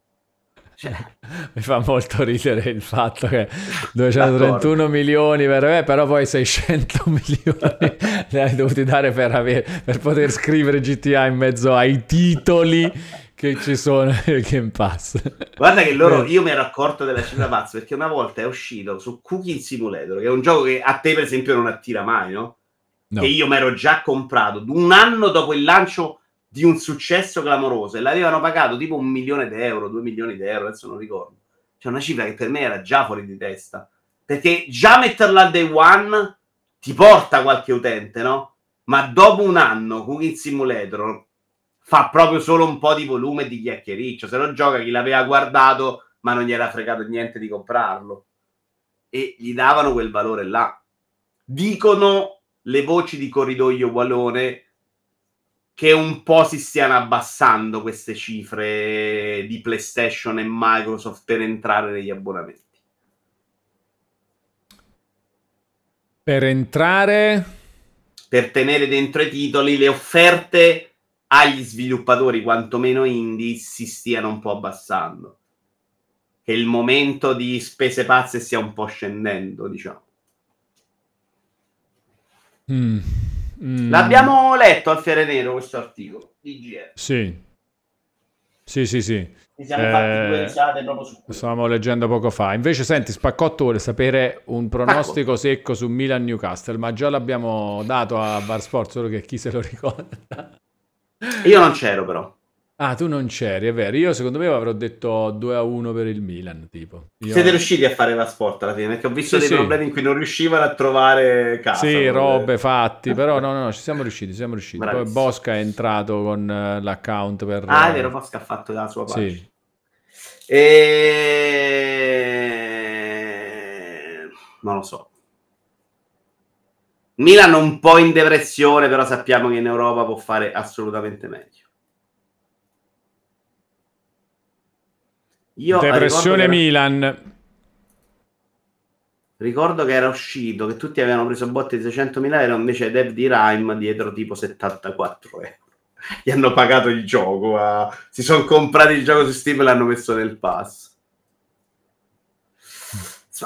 Cioè. Mi fa molto ridere il fatto che [laughs] 231 D'accordo. milioni per me, però poi 600 [laughs] milioni li hai dovuti dare per, avere, per poter scrivere GTA in mezzo ai titoli che ci sono [laughs] nel Game Pass. Guarda che loro, io mi ero accorto della cifra pazza perché una volta è uscito su Cooking Simulator, che è un gioco che a te per esempio non attira mai, no? no. Che io mi ero già comprato un anno dopo il lancio di un successo clamoroso e l'avevano pagato tipo un milione di euro, due milioni di euro, adesso non ricordo. C'è una cifra che per me era già fuori di testa. Perché già metterla al day one ti porta qualche utente, no? Ma dopo un anno Cooking Simulator fa proprio solo un po' di volume di chiacchiericcio. Se lo gioca chi l'aveva guardato, ma non gli era fregato niente di comprarlo. E gli davano quel valore là. Dicono le voci di corridoio Wallone che un po' si stiano abbassando queste cifre di PlayStation e Microsoft per entrare negli abbonamenti. Per entrare? Per tenere dentro i titoli le offerte agli sviluppatori, quantomeno indie, si stiano un po' abbassando. Che il momento di spese pazze stia un po' scendendo, diciamo. Mm. Mm. L'abbiamo letto al Fiere Nero questo articolo di GR. Sì. Sì, sì, sì. Ci siamo eh, fatti due risate proprio su questo. Stavamo leggendo poco fa. Invece, senti, Spaccotto vuole sapere un pronostico Spacco. secco su Milan-Newcastle, ma già l'abbiamo dato a Bar Sport, solo che chi se lo ricorda. Io non c'ero però. Ah, tu non c'eri, è vero. Io secondo me avrò detto 2 a 1 per il Milan. Tipo. Io... Siete riusciti a fare la sport alla fine? Perché ho visto sì, dei sì. problemi in cui non riuscivano a trovare casa. Sì, robe fatte, però no, no, no, ci siamo riusciti, siamo riusciti. Poi Bosca è entrato con uh, l'account per... Ah, è vero, Bosca ha fatto la sua parte. Sì. E... Non lo so. Milan un po' in depressione, però sappiamo che in Europa può fare assolutamente meglio. Io depressione ricordo Milan. Ricordo che era uscito, che tutti avevano preso botte di 600.000 euro, invece Dev di Rime dietro tipo 74 euro. Gli hanno pagato il gioco, uh, si sono comprati il gioco su Steam e l'hanno messo nel pass.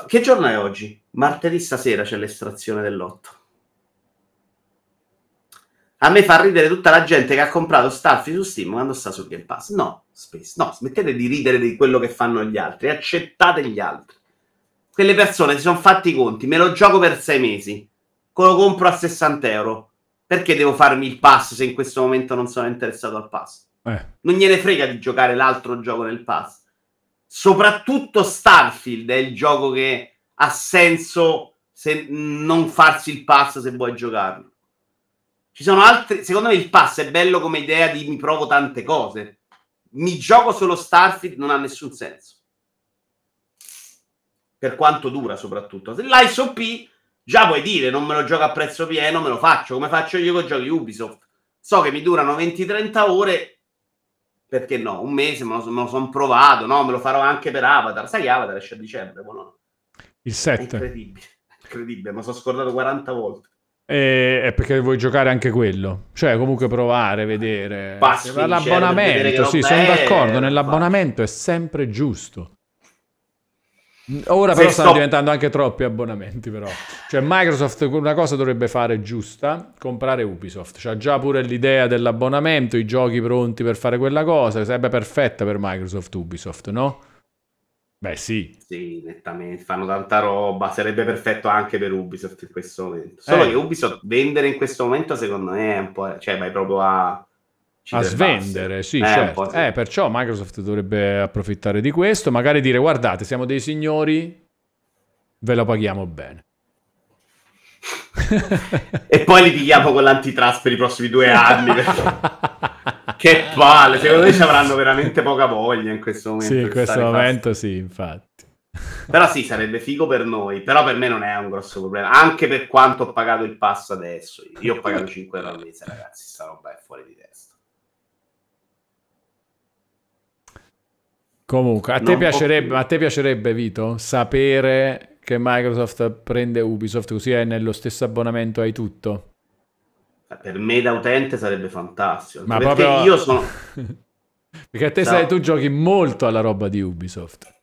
Che giorno è oggi? Martedì stasera c'è l'estrazione dell'otto. A me fa ridere tutta la gente che ha comprato Starfield su Steam quando sta sul Game Pass. No, Space, no, smettete di ridere di quello che fanno gli altri, accettate gli altri. quelle persone si sono fatti i conti, me lo gioco per sei mesi, lo compro a 60 euro. Perché devo farmi il pass se in questo momento non sono interessato al pass? Eh. Non gliene frega di giocare l'altro gioco nel pass. Soprattutto Starfield è il gioco che ha senso se non farsi il pass se vuoi giocarlo. Ci sono altri. Secondo me il pass è bello come idea di mi provo tante cose. Mi gioco solo Starfield non ha nessun senso. Per quanto dura, soprattutto. L'ISOP già puoi dire non me lo gioco a prezzo pieno, me lo faccio come faccio io con i giochi Ubisoft. So che mi durano 20-30 ore, perché no? Un mese me lo, lo sono provato, no? Me lo farò anche per Avatar. Sai che Avatar esce a dicembre? Buono. Il 7. È incredibile, incredibile, mi sono scordato 40 volte. E è perché vuoi giocare anche quello, cioè comunque provare, vedere. Passi, l'abbonamento, sì, sono d'accordo. Nell'abbonamento è sempre giusto. Ora però stanno sto... diventando anche troppi abbonamenti però. Cioè Microsoft una cosa dovrebbe fare giusta, comprare Ubisoft. C'ha già pure l'idea dell'abbonamento, i giochi pronti per fare quella cosa, sarebbe perfetta per Microsoft Ubisoft, no? Beh sì. Sì, nettamente, fanno tanta roba, sarebbe perfetto anche per Ubisoft in questo momento. Solo eh. che Ubisoft vendere in questo momento secondo me è un po'... cioè vai proprio a a svendere, sì, eh, certo. Sì. Eh, perciò Microsoft dovrebbe approfittare di questo, magari dire guardate, siamo dei signori, ve lo paghiamo bene. [laughs] e poi li pigliamo con l'antitrust per i prossimi due anni. [laughs] che palle, secondo me ci avranno veramente poca voglia in questo momento. Sì, in questo momento fast. sì, infatti. Però sì, sarebbe figo per noi, però per me non è un grosso problema, anche per quanto ho pagato il passo adesso. Io ho pagato 5 euro al mese, ragazzi, sta roba è fuori di testa. Comunque, a te, piacerebbe, a te piacerebbe, Vito, sapere che Microsoft prende Ubisoft così è nello stesso abbonamento hai tutto? Per me da utente sarebbe fantastico. Ma perché proprio... io sono... [laughs] perché a te sai, tu giochi molto alla roba di Ubisoft.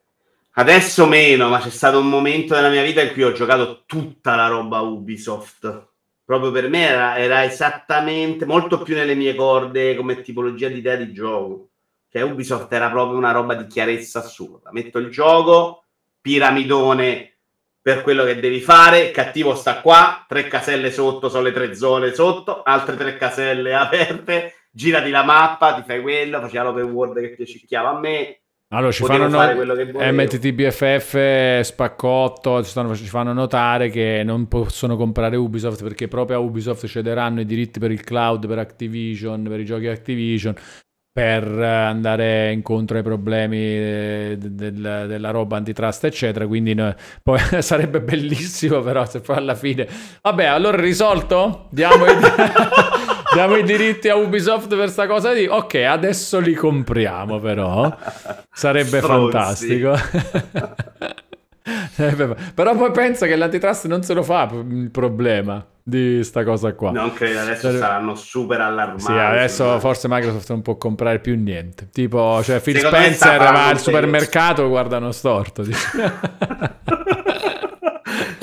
Adesso meno, ma c'è stato un momento nella mia vita in cui ho giocato tutta la roba Ubisoft. Proprio per me era, era esattamente molto più nelle mie corde come tipologia di idea di gioco. Cioè, Ubisoft era proprio una roba di chiarezza assurda. Metto il gioco, piramidone per quello che devi fare, cattivo sta qua, tre caselle sotto, sono le tre zone sotto, altre tre caselle [laughs] aperte, girati la mappa, ti fai quello, faceva l'open world che ti cicchiava a me, allora ci fanno no- MTTBFF Spaccotto ci, stanno, ci, fanno notare che non possono comprare Ubisoft perché proprio a Ubisoft cederanno i diritti per il cloud, per Activision, per i giochi Activision per andare incontro ai problemi eh, del, della roba antitrust, eccetera. Quindi no, [laughs] poi [laughs] sarebbe bellissimo, però, se poi alla fine, vabbè, allora risolto? Diamo i, [laughs] diamo i diritti a Ubisoft per questa cosa di ok, adesso li compriamo, però sarebbe Stronzi. fantastico. Però poi pensa che l'antitrust non se lo fa il problema di sta cosa qua. Non credo, adesso Sare... saranno super allarmati. Sì, adesso forse Microsoft non può comprare più niente. Tipo, cioè Phil Secondo Spencer va al supermercato, guardano storto. [laughs]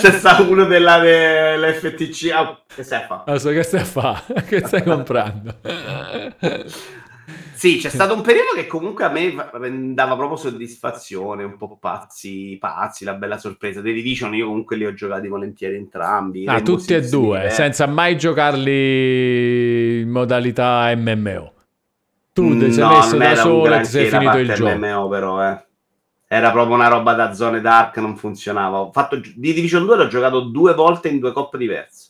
C'è stato uno della, dell'FTC. Oh, che stai a fare? Allora, che stai a fare? [laughs] che stai [laughs] comprando? Sì, c'è stato un periodo che comunque a me dava proprio soddisfazione, un po' pazzi, pazzi, la bella sorpresa. The Division io comunque li ho giocati volentieri entrambi. Ah, tutti e due, senza mai giocarli in modalità MMO. Tu ti sei no, messo da solo e ti sei finito il gioco. MMO però, eh. Era proprio una roba da zone dark, non funzionava. Ho fatto The Division 2 l'ho giocato due volte in due coppe diverse.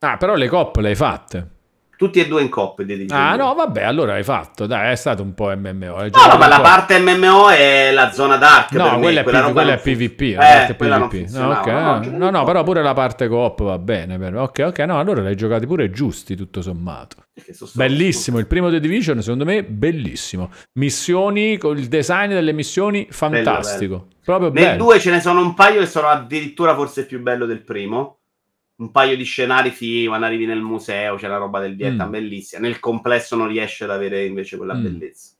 Ah, però le coppe le hai fatte tutti e due in coppia. Di ah, no, vabbè, allora hai fatto, dai, è stato un po' MMO. No, no, ma la parte MMO è la zona dark. No, quella, me, quella, P- quella è PvP. Eh, PvP. No, okay. no, no, no, però pure la parte coop va bene. Ok, ok, no, allora l'hai giocati pure giusti, tutto sommato. Bellissimo, il primo The Division, secondo me, bellissimo. Missioni, con il design delle missioni, fantastico. Bello, bello. Proprio Nel bello. 2 ce ne sono un paio che sono addirittura forse più bello del primo un paio di scenari fighi quando arrivi nel museo, c'è la roba del Vietnam mm. bellissima. Nel complesso non riesce ad avere invece quella mm. bellezza.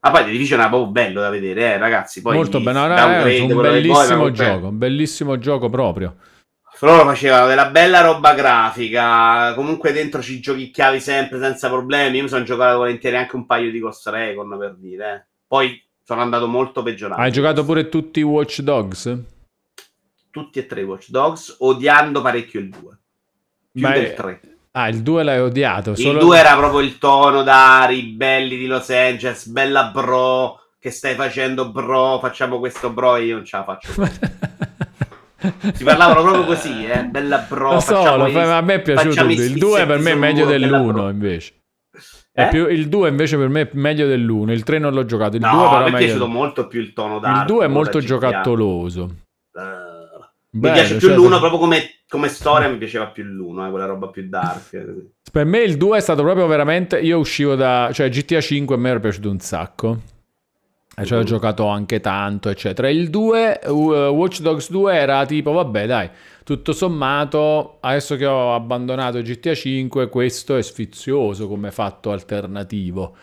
Ah, poi Division è proprio bello da vedere, eh, ragazzi. Poi Molto bello, no, è un bellissimo gioco, un bellissimo gioco proprio. Loro facevano della bella roba grafica, comunque dentro ci giochicchiavi sempre senza problemi. Io mi sono giocato volentieri anche un paio di Ghost Recon per dire. Eh. Poi sono andato molto peggiorato. Hai giocato pure tutti i Watch Dogs? Tutti e tre Watch Dogs, odiando parecchio il 2. Più Ma del è- 3. Ah, il 2 l'hai odiato. Il solo- 2 era proprio il tono da ribelli di Los Angeles, bella bro, che stai facendo bro, facciamo questo bro e io non ce la faccio. [laughs] Si parlavano proprio così, eh, bella bro. Lo so, lo fa- a me è piaciuto. Il 2 per me è meglio sul bella dell'1 bro. invece. Eh? più- il 2 invece per me è meglio dell'1. Il 3 non l'ho giocato. Il No, 2 a però me è piaciuto molto più il tono Il dark. 2 è molto giocattoloso. Eh, mi Bello, piace più cioè- l'uno proprio come, come storia, mi piaceva più l'uno, eh, quella roba più dark. così. Per me il 2 è stato proprio veramente. Io uscivo da. cioè GTA 5 a me era piaciuto un sacco. E ci ho Mhm. giocato anche tanto, eccetera. Il 2, uh, Watch Dogs 2 era tipo, vabbè, dai, tutto sommato, adesso che ho abbandonato GTA 5, questo è sfizioso come fatto alternativo.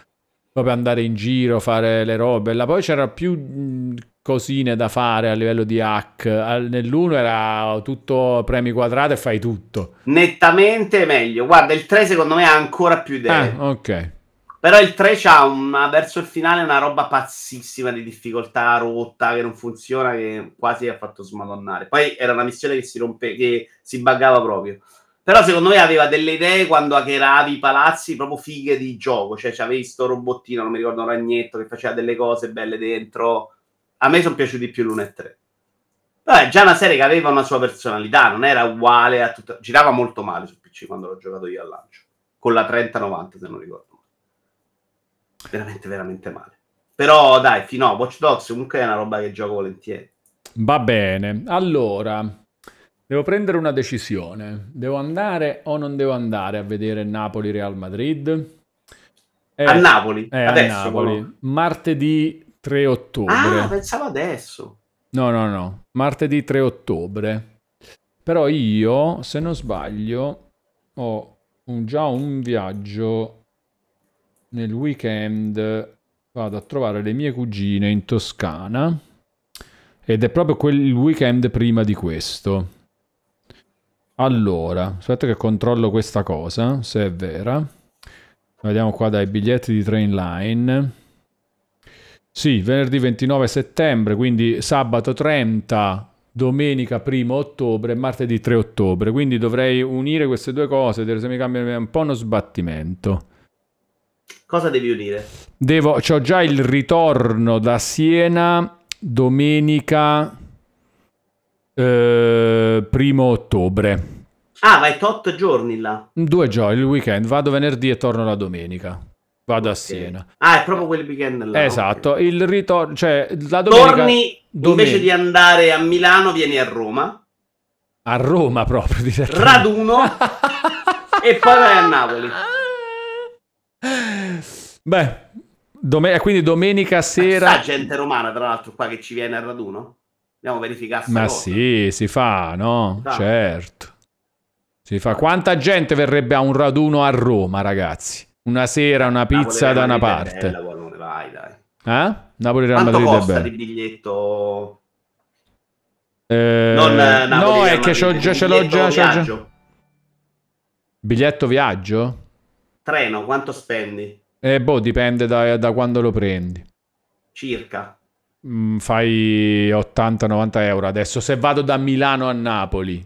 Proprio andare in giro, fare le robe. Là poi c'era più mh, cosine da fare a livello di hack. Nell'1 era tutto premi quadrati e fai tutto. Nettamente meglio. Guarda, il 3 secondo me ha ancora più idee. Ah, ok. Però il 3 c'ha una, verso il finale una roba pazzissima di difficoltà rotta che non funziona, che quasi ha fatto smadonnare. Poi era una missione che si rompe, che si buggava proprio. Però secondo me aveva delle idee quando hackeravi i palazzi proprio fighe di gioco. Cioè, c'avevi sto robottino, non mi ricordo un ragnetto, che faceva delle cose belle dentro. A me sono piaciuti più l'1 e 3. Però è già una serie che aveva una sua personalità, non era uguale a tutta... Girava molto male su PC quando l'ho giocato io al lancio. Con la 3090, se non ricordo male. Veramente, veramente male. Però dai, fino a Watch Dogs comunque è una roba che gioco volentieri. Va bene, allora devo prendere una decisione. Devo andare o non devo andare a vedere Napoli-Real Madrid? Eh, a Napoli, eh, a adesso. Napoli. però. Martedì 3 ottobre. Ah, pensavo adesso. No, no, no, martedì 3 ottobre. Però io, se non sbaglio, ho un- già un viaggio nel weekend. Vado a trovare le mie cugine in Toscana. Ed è proprio quel weekend prima di questo. Allora, aspetta che controllo questa cosa, se è vera. Vediamo qua dai biglietti di train line. Sì, venerdì 29 settembre, quindi sabato 30, domenica 1 ottobre e martedì 3 ottobre. Quindi dovrei unire queste due cose, se mi cambia un po' uno sbattimento. Cosa devi udire? Devo, c'ho già il ritorno da Siena domenica eh, primo ottobre. Ah, vai tot giorni là. Due giorni, il weekend. Vado venerdì e torno la domenica. Vado a Ok. Siena. Ah, è proprio quel weekend là. esatto, ok. il ritorno, cioè la domenica Torni, domenica. invece di andare a Milano, vieni a Roma. a Roma proprio direttamente. Raduno. e poi vai a Napoli. Beh, dome- eh, quindi domenica sera. gente romana, tra l'altro, qua che ci viene a raduno? Andiamo a verificare Ma cosa. sì, si fa, no? Fa. Certo. Si fa. Quanta gente verrebbe a un raduno a Roma, ragazzi? Una sera, una pizza da una parte. bella, quando ne vai, dai. Eh? Napoli Real Quanto Madrid è costa di biglietto? Eh, Non eh, no, è che c'ho già, ce l'ho già, c'ho già. viaggio. Biglietto viaggio? Treno, quanto spendi? Eh, boh, dipende da, da quando lo prendi. Circa. Mm, fai 80-90 euro adesso. Se vado da Milano a Napoli,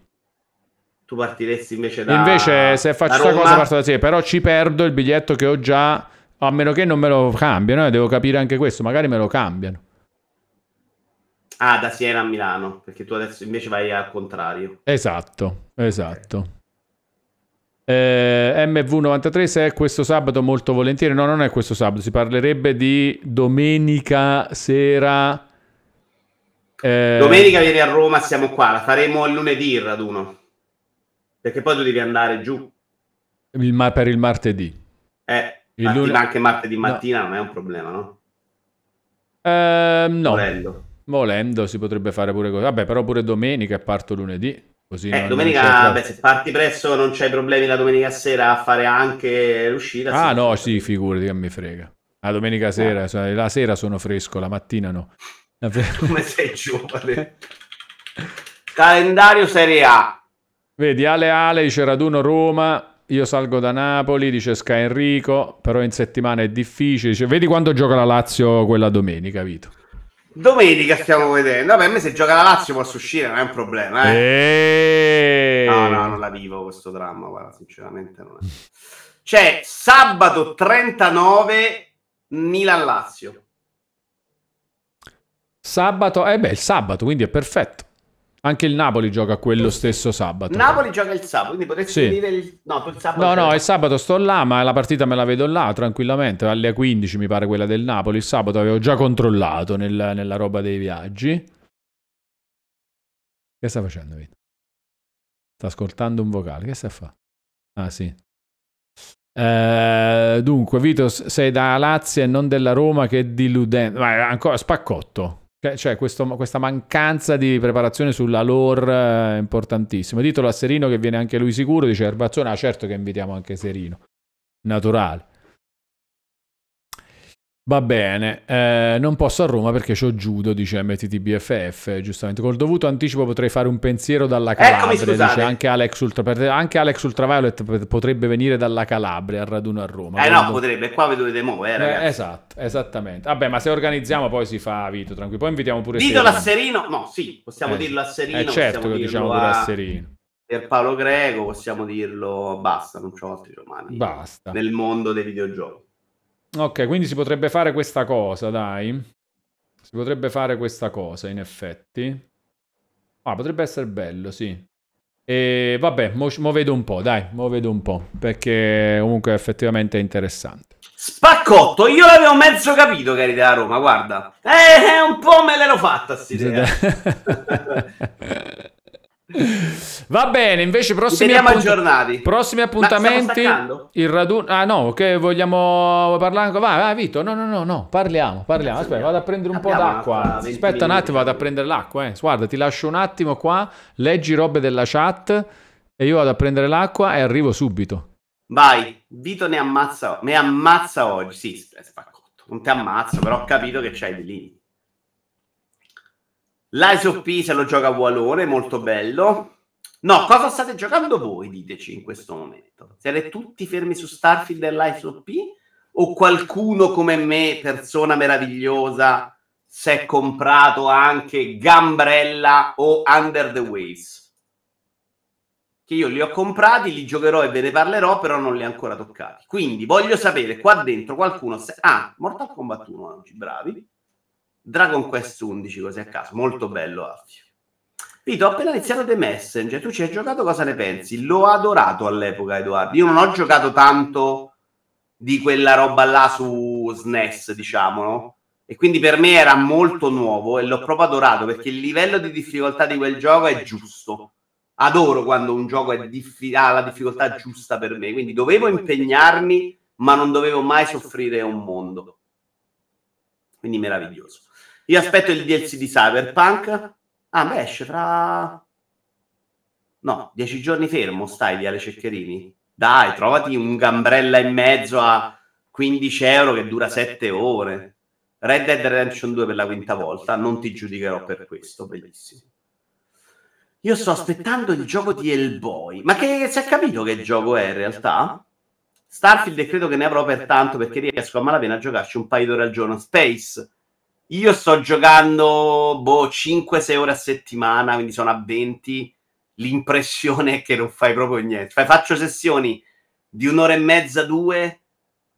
Tu partiresti invece da Invece, se faccio questa cosa, parto da sé. Però ci perdo il biglietto che ho già. A meno che non me lo cambiano. eh, devo capire anche questo. Magari me lo cambiano. Ah, da Siena a Milano, perché tu adesso invece vai al contrario. Esatto, esatto. Eh, MV93 se è questo sabato molto volentieri. No, non è questo sabato. Si parlerebbe di domenica sera. eh, Domenica vieni a Roma, siamo qua, la faremo il lunedì il raduno. Perché poi tu devi andare giù. il ma- per il martedì. Eh, Il martedì, ma anche martedì No. mattina non è un problema, no? Ehm, no, Volendo. volendo si potrebbe fare pure così. Vabbè, però pure domenica parto lunedì. Così Eh, domenica, beh, se parti presto non c'hai problemi la domenica sera a fare anche l'uscita. Ah no, sì, figurati che mi frega. La domenica sera, cioè, la sera sono fresco, la mattina no. [laughs] Come sei giovane. Calendario Serie A. Vedi, Ale Ale dice raduno Roma, io salgo da Napoli, dice Sky Enrico, però in settimana è difficile. Dice, vedi quando gioca la Lazio quella domenica, Vito. Domenica stiamo vedendo. Vabbè, a me se gioca la Lazio posso uscire, non è un problema. Eh. E... No, no, non la vivo questo dramma, guarda, sinceramente non è. C'è sabato 39 Milan-Lazio. Sabato, eh beh, il sabato, quindi è perfetto. Anche il Napoli gioca quello stesso sabato. Napoli gioca il sabato, quindi potresti Sì. dire il... No, il sabato... No, no, il sabato sto là, ma la partita me la vedo là tranquillamente. Alle 15 mi pare quella del Napoli. Il sabato avevo già controllato nel- nella roba dei viaggi. Che sta facendo, Vito? Sta ascoltando un vocale. Che sta a fare? Ah, sì. Eh, dunque, Vito, sei da Lazio e non della Roma, che è diludente. Ma è ancora spaccotto. Cioè, Cioè, questo- questa mancanza di preparazione sulla lore è importantissima. Titolo a Serino che viene anche lui sicuro. Dice Erbazzone, ah, certo che invitiamo anche Serino. Naturale. Va bene, eh, non posso a Roma perché c'ho judo, dice MTTBFF, giustamente. Col dovuto anticipo potrei fare un pensiero dalla Eccomi, Calabria, scusate. dice anche Alex, Ultra, anche Alex Ultraviolet potrebbe venire dalla Calabria al raduno a Roma. Eh no, Quando- potrebbe, qua vi dovete muovere, eh, Eh, ragazzi. esatto, esattamente. Vabbè, ma se organizziamo poi si fa Vito, tranquillo. Poi invitiamo pure Ditelo a Serino. Serino, no, sì, possiamo Eh, dirlo a Serino, Eh, certo che diciamo pure a Serino. per Paolo Greco, possiamo dirlo, basta, non c'ho altri romani Basta. nel mondo dei videogiochi. Ok, quindi si potrebbe fare questa cosa, dai. Si potrebbe fare questa cosa, in effetti. Ah, potrebbe essere bello, sì. E vabbè, mo, mo vedo un po', dai, mo vedo un po', perché comunque effettivamente è interessante. Spaccotto, io l'avevo mezzo capito che eri della Roma, guarda. Eh, un po' me l'ero fatta idea. [laughs] [laughs] Va bene, invece prossimi, appunt- prossimi appuntamenti, il raduno... Ah no, che vogliamo parlare ancora? Vai, vai Vito, no, no, no, no, parliamo, parliamo. Aspetta, vado a prendere un po' Abbiamo d'acqua. un'altra 20 Aspetta un attimo, vado a prendere l'acqua, eh. Guarda, ti lascio un attimo qua, leggi robe della chat e io vado a prendere l'acqua e arrivo subito. Vai, Vito ne ammazza, ne ammazza oggi. Sì, spaccotto. Non ti ammazzo, però ho capito che c'hai dei limiti. L'ISOP se lo gioca Vualone, molto bello. No, cosa state giocando voi, diteci in questo momento? Siete tutti fermi su Starfield e l'ISOP? O qualcuno come me, persona meravigliosa, si è comprato anche Gambrella o Under the Waves? Che io li ho comprati, li giocherò e ve ne parlerò, però non li ho ancora toccati. Quindi voglio sapere qua dentro qualcuno... Se... Ah, Mortal Kombat 1 oggi, bravi. Dragon Quest 11 così a caso, molto bello Alfio. Vito, ho appena iniziato The Messenger, tu ci hai giocato, cosa ne pensi? L'ho adorato all'epoca, Edoardo. Io non ho giocato tanto di quella roba là su SNES, diciamo, no? E quindi per me era molto nuovo e l'ho proprio adorato perché il livello di difficoltà di quel gioco è giusto. Adoro quando un gioco diffi- ha la difficoltà giusta per me, quindi dovevo impegnarmi, ma non dovevo mai soffrire un mondo. Quindi meraviglioso. Io aspetto il DLC di Cyberpunk. Ah, beh, esce fra... No, dieci giorni fermo stai via le ceccherini. Dai, trovati un gambrella in mezzo a 15 euro che dura 7 ore. Red Dead Redemption 2 per la quinta volta, non ti giudicherò per questo, bellissimo. Io sto aspettando il gioco di Hellboy. Ma che si è capito che gioco è in realtà? Starfield e credo che ne avrò per tanto perché riesco a malapena a giocarci un paio d'ore al giorno. Space. Io sto giocando boh, 5-6 ore a settimana, quindi sono a 20. L'impressione è che non fai proprio niente. Fai- faccio sessioni di un'ora e mezza, due.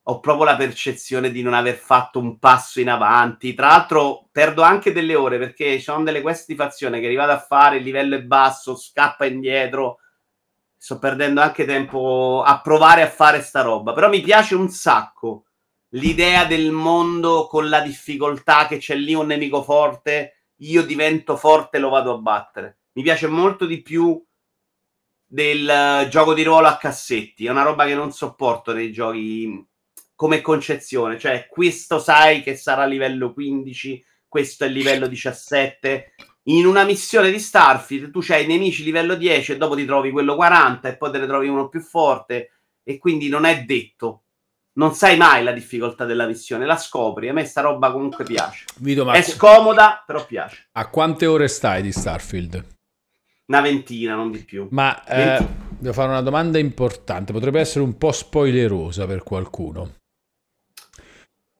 Ho proprio la percezione di non aver fatto un passo in avanti. Tra l'altro, perdo anche delle ore perché ci sono delle quest di fazione che arrivate a fare, il livello è basso, scappa indietro. Sto perdendo anche tempo a provare a fare sta roba. Però mi piace un sacco l'idea del mondo con la difficoltà che c'è lì un nemico forte, io divento forte e lo vado a battere. Mi piace molto di più del eh, gioco di ruolo a cassetti, è una roba che non sopporto nei giochi come concezione, cioè questo sai che sarà livello 15, questo è livello 17. In una missione di Starfield tu c'hai nemici livello 10 e dopo ti trovi quello 40 e poi te ne trovi uno più forte e quindi non è detto non sai mai la difficoltà della missione, la scopri. A me sta roba comunque piace. Vito, È scomoda, però piace. a quante ore stai di Starfield? Una ventina, non di più. Ma eh, devo fare una domanda importante, potrebbe essere un po' spoilerosa per qualcuno.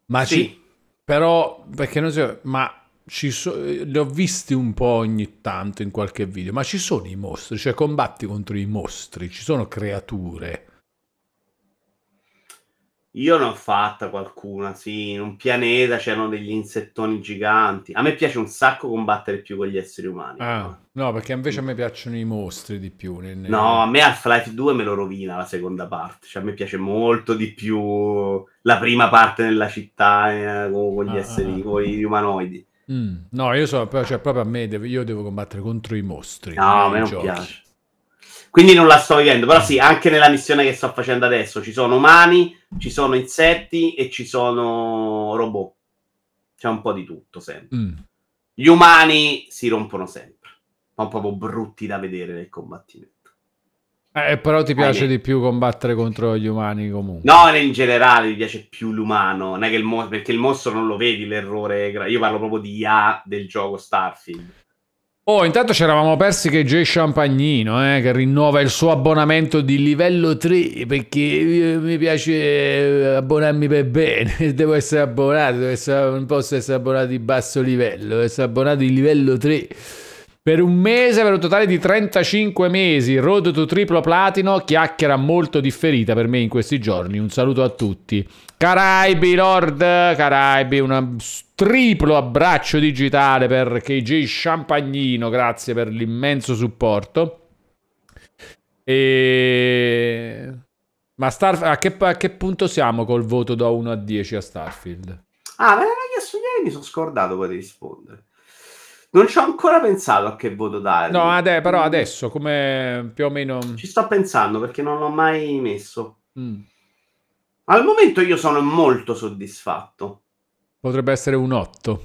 Ma Sì. ci- però, perché non so, ma ci so- li ho visti un po' ogni tanto in qualche video, ma ci sono i mostri, cioè combatti contro i mostri, ci sono creature. Io ne ho fatta qualcuna, sì, in un pianeta c'erano degli insettoni giganti. A me piace un sacco combattere più con gli esseri umani. Ah, no, perché invece a me piacciono i mostri di più. Nel... No, a me Half-Life 2 me lo rovina la seconda parte. Cioè, a me piace molto di più la prima parte nella città eh, con, gli ah, esseri, ah, con gli umanoidi. Mm, no, io so, cioè, proprio a me, devo, io devo combattere contro i mostri. No, a me non giochi. piace. Quindi non la sto vivendo, però sì, anche nella missione che sto facendo adesso ci sono umani, ci sono insetti e ci sono robot. C'è un po' di tutto sempre. Mm. Gli umani si rompono sempre, sono proprio brutti da vedere nel combattimento. Eh, però ti piace di più combattere contro gli umani comunque? No, in generale mi piace più l'umano, non è che il mostro, perché il mostro non lo vedi l'errore, io parlo proprio di IA del gioco Starfield Oh, intanto ci eravamo persi che Jay Champagnino, eh, che rinnova il suo abbonamento di livello 3, perché mi piace eh, abbonarmi per bene, [laughs] devo essere abbonato, devo essere, non posso essere abbonato di basso livello, devo essere abbonato di livello 3. Per un mese, per un totale di 35 mesi, Road to Triplo Platino, chiacchiera molto differita per me in questi giorni. Un saluto a tutti. Caraibi, Lord, Caraibi, un triplo abbraccio digitale per KJ Champagnino, grazie per l'immenso supporto. E... Ma Starf- a, che, a che punto siamo col voto da 1 a 10 a Starfield? Ah, l'hai chiesto ieri, mi sono scordato poi di rispondere. Non ci ho ancora pensato a che voto dare. No, ade- però adesso, come più o meno... Ci sto pensando perché non l'ho mai messo. Mm. Al momento io sono molto soddisfatto. Potrebbe essere un 8.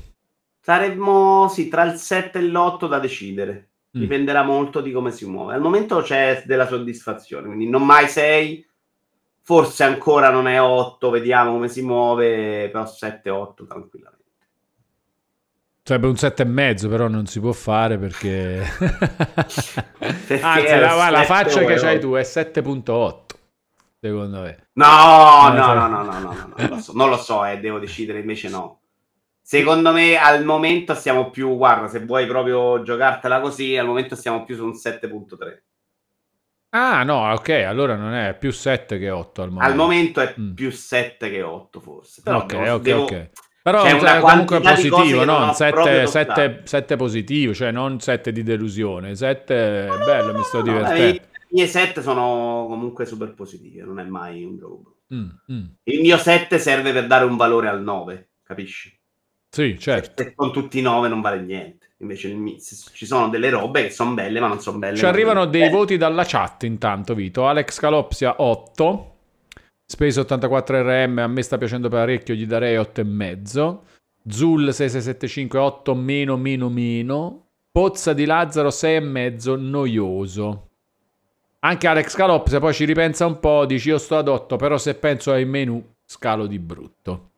Saremmo, sì, tra il 7 e l'8 da decidere. Mm. Dipenderà molto di come si muove. Al momento c'è della soddisfazione, quindi non mai 6, forse ancora non è 8, vediamo come si muove, però 7-8 tranquillamente. Un per e mezzo, però non si può fare perché... perché [laughs] Anzi, la, la faccia che hai tu è 7.8 secondo me. No, no, no, no, no, no, no, non lo so, non lo so eh, devo decidere invece no. Secondo me al momento siamo più, guarda, se vuoi proprio giocartela così, al momento siamo più su un 7.3. Ah no, ok, allora non è più 7 che 8 al momento. Al momento è mm. più 7 che 8 forse. Però ok, devo, ok, devo, ok. Però c'è cioè, comunque positivo, no? 7, 7, 7 positivo, cioè non 7 di delusione. 7 è bello, mi sto divertendo. No, I miei 7 sono comunque super positivi, non è mai un gioco. Mm, mm. Il mio 7 serve per dare un valore al 9, capisci? Sì, certo. Se con tutti i 9 non vale niente. Invece ci sono delle robe che sono belle, ma non sono belle. Ci arrivano dei voti dalla chat intanto, Vito. Alex Calopsia 8. Space 84RM a me sta piacendo parecchio, gli darei 8,5. Zul 6675 8 meno meno meno. Pozza di Lazzaro 6,5 noioso. Anche Alex Calop, se poi ci ripensa un po', dici io sto ad 8, però se penso ai menu scalo di brutto.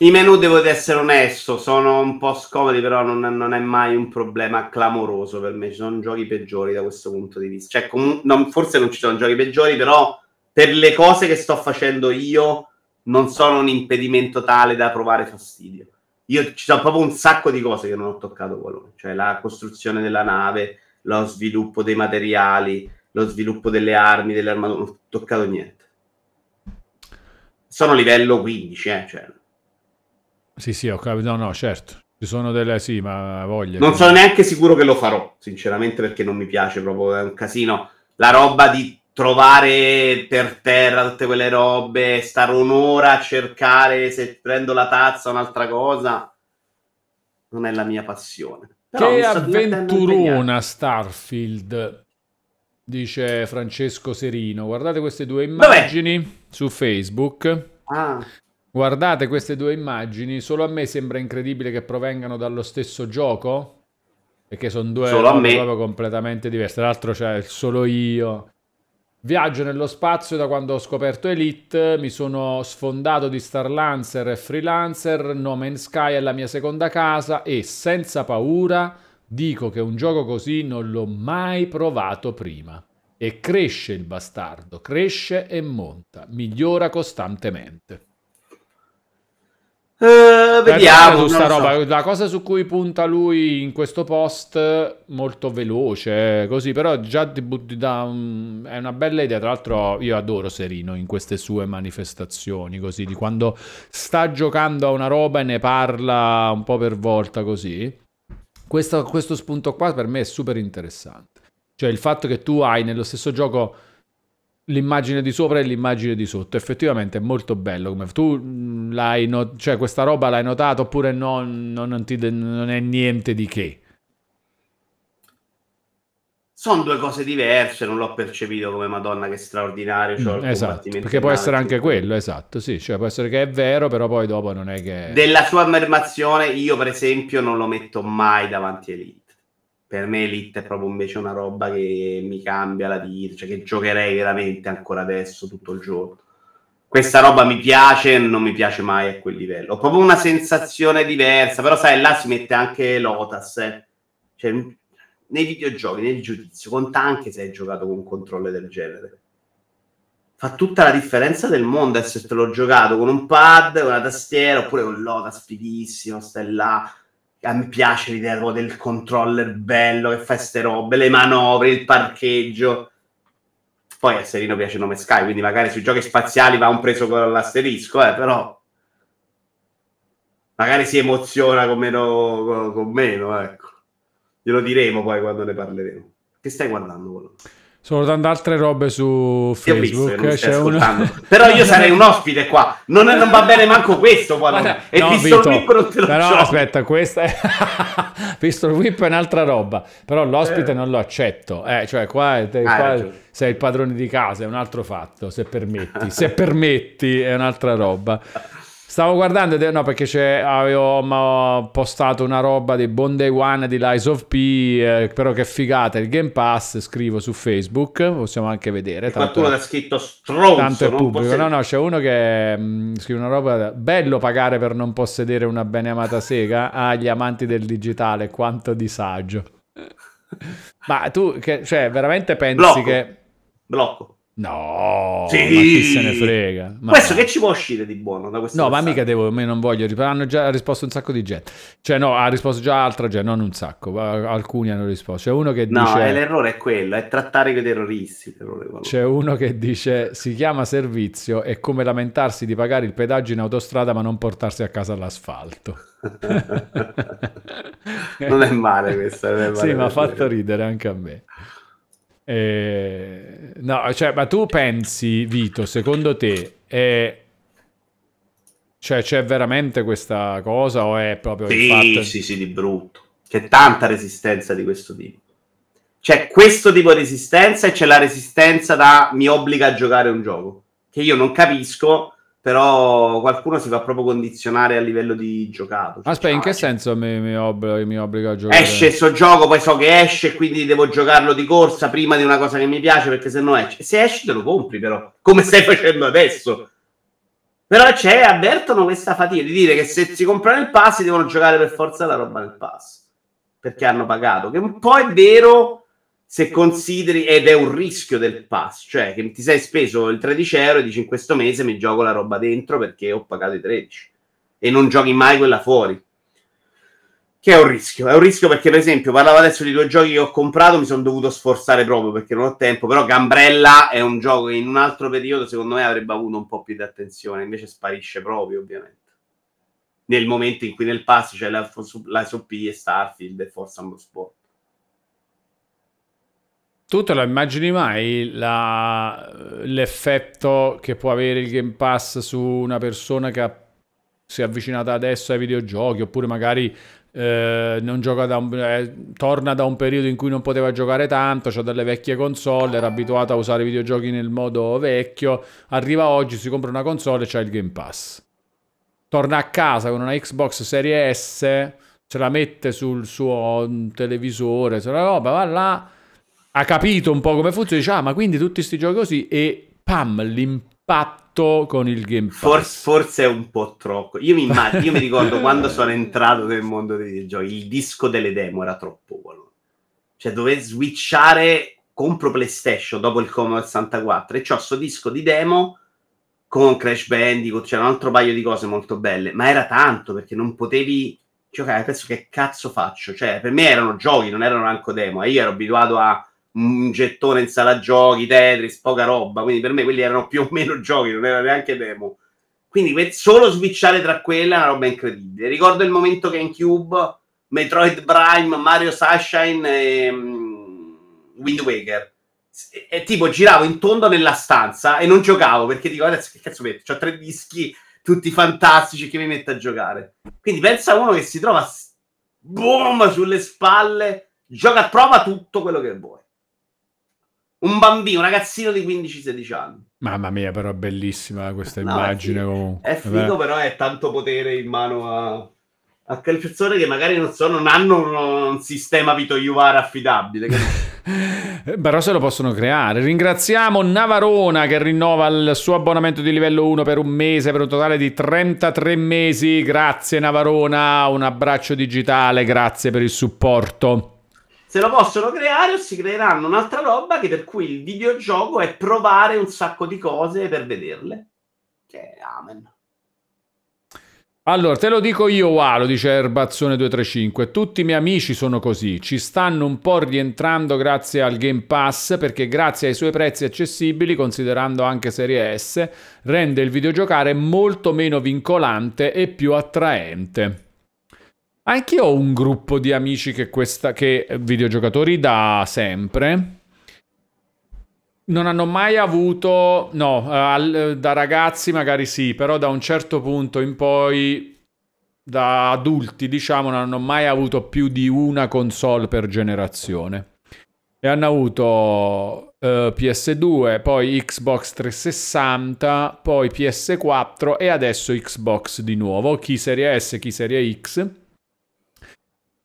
I menu, devo essere onesto, sono un po' scomodi, però non non è, mai un problema clamoroso per me. Ci sono giochi peggiori da questo punto di vista. Cioè, com- non, forse non ci sono giochi peggiori, però per le cose che sto facendo io non sono un impedimento tale da provare fastidio. Io ci sono proprio un sacco di cose che non ho toccato qualunque, cioè la costruzione della nave, lo sviluppo dei materiali, lo sviluppo delle armi, delle armature, non ho toccato niente. Sono livello 15, eh, cioè. Sì, sì, ho capito, no, no, certo. Ci sono delle, sì, ma voglia. Non sono neanche sicuro che lo farò, sinceramente, perché non mi piace proprio, è un casino. La roba di trovare per terra tutte quelle robe, stare un'ora a cercare se prendo la tazza o un'altra cosa, non è la mia passione. Però che avventurona Starfield, dice Francesco Serino. Guardate queste due immagini Dov'è? su Facebook. Ah. Guardate queste due immagini, solo a me sembra incredibile che provengano dallo stesso gioco, perché sono due cose proprio completamente diverse. Tra l'altro c'è il solo io Viaggio nello spazio da quando ho scoperto Elite, mi sono sfondato di Star Lancer e Freelancer, No Man's Sky è la mia seconda casa e senza paura dico che un gioco così non l'ho mai provato prima. E cresce il bastardo, cresce e monta, migliora costantemente. Uh, vediamo. Roba, so. La cosa su cui punta lui in questo post, molto veloce, così, però già ti butti da un... è una bella idea. Tra l'altro, io adoro Serino in queste sue manifestazioni, così, di quando sta giocando a una roba e ne parla un po' per volta, così. Questo, questo spunto qua per me è super interessante. Cioè, il fatto che tu hai nello stesso gioco l'immagine di sopra e l'immagine di sotto. Effettivamente è molto bello. Come tu mm, l'hai not- cioè questa roba l'hai notata oppure no, non, non, ti, non è niente di che. Sono due cose diverse, non l'ho percepito come Madonna che straordinario. Cioè esatto, perché può essere anche quello, esatto, sì, cioè può essere che è vero, però poi dopo non è che... Della sua affermazione io per esempio non lo metto mai davanti a Elite per me Elite è proprio invece una roba che mi cambia la vita, cioè che giocherei veramente ancora adesso tutto il giorno. Questa roba mi piace e non mi piace mai a quel livello. Ho proprio una sensazione diversa, però sai, là si mette anche Lotus, eh. cioè, nei videogiochi, nel giudizio, conta anche se hai giocato con un controller del genere. Fa tutta la differenza del mondo essere l'ho giocato con un pad, con una tastiera, oppure con Lotus fighissimo, stai là, a me piace l'idea del controller bello che fa queste robe, le manovre, il parcheggio. Poi a Serino piace il nome Sky, quindi magari sui giochi spaziali va un preso con l'asterisco, eh, però magari si emoziona con meno, con meno, ecco. Glielo diremo poi quando ne parleremo. Che stai guardando? Quello? Sono tante altre robe su Facebook. Visto, una... Però io [laughs] sarei un ospite qua. Non, non va bene manco questo. Qua, no, e no, Pistol Vito, Whip non te lo Però aspetta, questa è... [laughs] Pistol Whip è un'altra roba. Però l'ospite eh. non lo accetto. Eh, cioè qua, te, ah, qua sei il padrone di casa, è un altro fatto, se permetti. se permetti è un'altra roba. [laughs] Stavo guardando, no, perché avevo postato una roba di Bond Day One di Lies of P, eh, però che figata il Game Pass, scrivo su Facebook, possiamo anche vedere. Qualcuno ha scritto stronzo. Tanto è pubblico. No, no, c'è uno che mh, mm, scrive una roba, bello pagare per non possedere una beneamata sega, [laughs] agli ah, amanti del digitale, quanto disagio. Ma tu, che, cioè, veramente pensi Blocco. che... Blocco. No, sì. ma chi se ne frega. Ma questo no. che ci può uscire di buono da questo? No, ma mica devo, me non voglio, hanno già risposto un sacco di gente. Cioè no, ha risposto già altra gente, non un sacco, alcuni hanno risposto. C'è uno che no, dice... No, l'errore è quello, è trattare i terroristi. C'è uno che dice, si chiama servizio, è come lamentarsi di pagare il pedaggio in autostrada ma non portarsi a casa l'asfalto. [laughs] non è male questo. È male sì, ma ha fatto ridere anche a me. Eh, no, cioè, ma tu pensi, Vito, secondo te è... Cioè, c'è veramente questa cosa o è proprio sì, fatto... Sì, sì, di brutto. C'è tanta resistenza di questo tipo. C'è questo tipo di resistenza e c'è la resistenza da mi obbliga a giocare un gioco. Che io non capisco però qualcuno si fa proprio condizionare a livello di giocato. Cioè, Aspetta, in che senso mi, mi, obbliga, mi, obbliga, a giocare? Esce questo gioco, poi so che esce, quindi devo giocarlo di corsa prima di una cosa che mi piace, perché se no esce. Se esce te lo compri però, come stai facendo adesso. Però c'è, avvertono questa fatica di dire che se si comprano il pass devono giocare per forza la roba nel pass, perché hanno pagato, che un po' è vero se consideri, ed è un rischio del pass, cioè che ti sei speso il 13 euro e dici in questo mese mi gioco la roba dentro perché ho pagato i 13 e non giochi mai quella fuori. Che è un rischio, è un rischio perché per esempio parlavo adesso di due giochi che ho comprato, mi sono dovuto sforzare proprio perché non ho tempo, però Gambrella è un gioco che in un altro periodo secondo me avrebbe avuto un po' più di attenzione, invece sparisce proprio ovviamente. Nel momento in cui nel pass c'è la, la SOP e Starfield e Forza Motorsport. Tu te lo immagini mai la, l'effetto che può avere il Game Pass su una persona che ha, si è avvicinata adesso ai videogiochi oppure magari eh, da un, eh, torna da un periodo in cui non poteva giocare tanto, ha delle vecchie console, era abituato a usare i videogiochi nel modo vecchio, arriva oggi, si compra una console e c'ha il Game Pass. Torna a casa con una Xbox Series S, ce la mette sul suo televisore, se la roba, va là ha capito un po' come funziona, dice, ah, ma quindi tutti questi giochi così, e pam, l'impatto con il Game Pass. Forse, forse è un po' troppo. Io mi, immagino, io mi ricordo quando sono entrato nel mondo dei videogiochi, il disco delle demo era troppo buono. Cioè, dovevo switchare, compro PlayStation dopo il Commodore 64 e c'ho questo disco di demo con Crash Bandicoot, c'era un altro paio di cose molto belle, ma era tanto perché non potevi giocare, penso che cazzo faccio, cioè per me erano giochi, non erano neanche demo, e io ero abituato a un gettone in sala giochi, Tetris, poca roba, quindi per me quelli erano più o meno giochi, non erano neanche demo. Quindi solo switchare tra quelle è una roba incredibile. Ricordo il momento che in Cube, Metroid Prime, Mario Sunshine e um, Wind Waker e, e, tipo giravo in tondo nella stanza e non giocavo perché dico adesso che cazzo metto? Ho tre dischi tutti fantastici che mi metto a giocare. Quindi pensa uno che si trova boom sulle spalle, gioca, prova tutto quello che vuoi. Un bambino, un ragazzino di 15-16 anni. Mamma mia, però è bellissima questa no, immagine. È figo, comunque. È figo però è tanto potere in mano a, a persone che magari non, so, non hanno un, un sistema Vito Iuvara affidabile. [laughs] Però se lo possono creare. Ringraziamo Navarona che rinnova il suo abbonamento di livello 1 per un mese, per un totale di 33 mesi. Grazie Navarona, un abbraccio digitale, grazie per il supporto. Se lo possono creare o si creeranno un'altra roba che per cui il videogioco è provare un sacco di cose per vederle. Che amen. Allora, te lo dico io, Walo, dice Erbazzone235. Tutti i miei amici sono così. Ci stanno un po' rientrando grazie al Game Pass perché grazie ai suoi prezzi accessibili, considerando anche Serie S, rende il videogiocare molto meno vincolante e più attraente. Anche io ho un gruppo di amici che, questa, che videogiocatori da sempre non hanno mai avuto, no, al, da ragazzi magari sì, però da un certo punto in poi, da adulti diciamo, non hanno mai avuto più di una console per generazione. E hanno avuto eh, PS2, poi Xbox 360, poi PS4 e adesso Xbox di nuovo, chi Serie S, chi Serie X.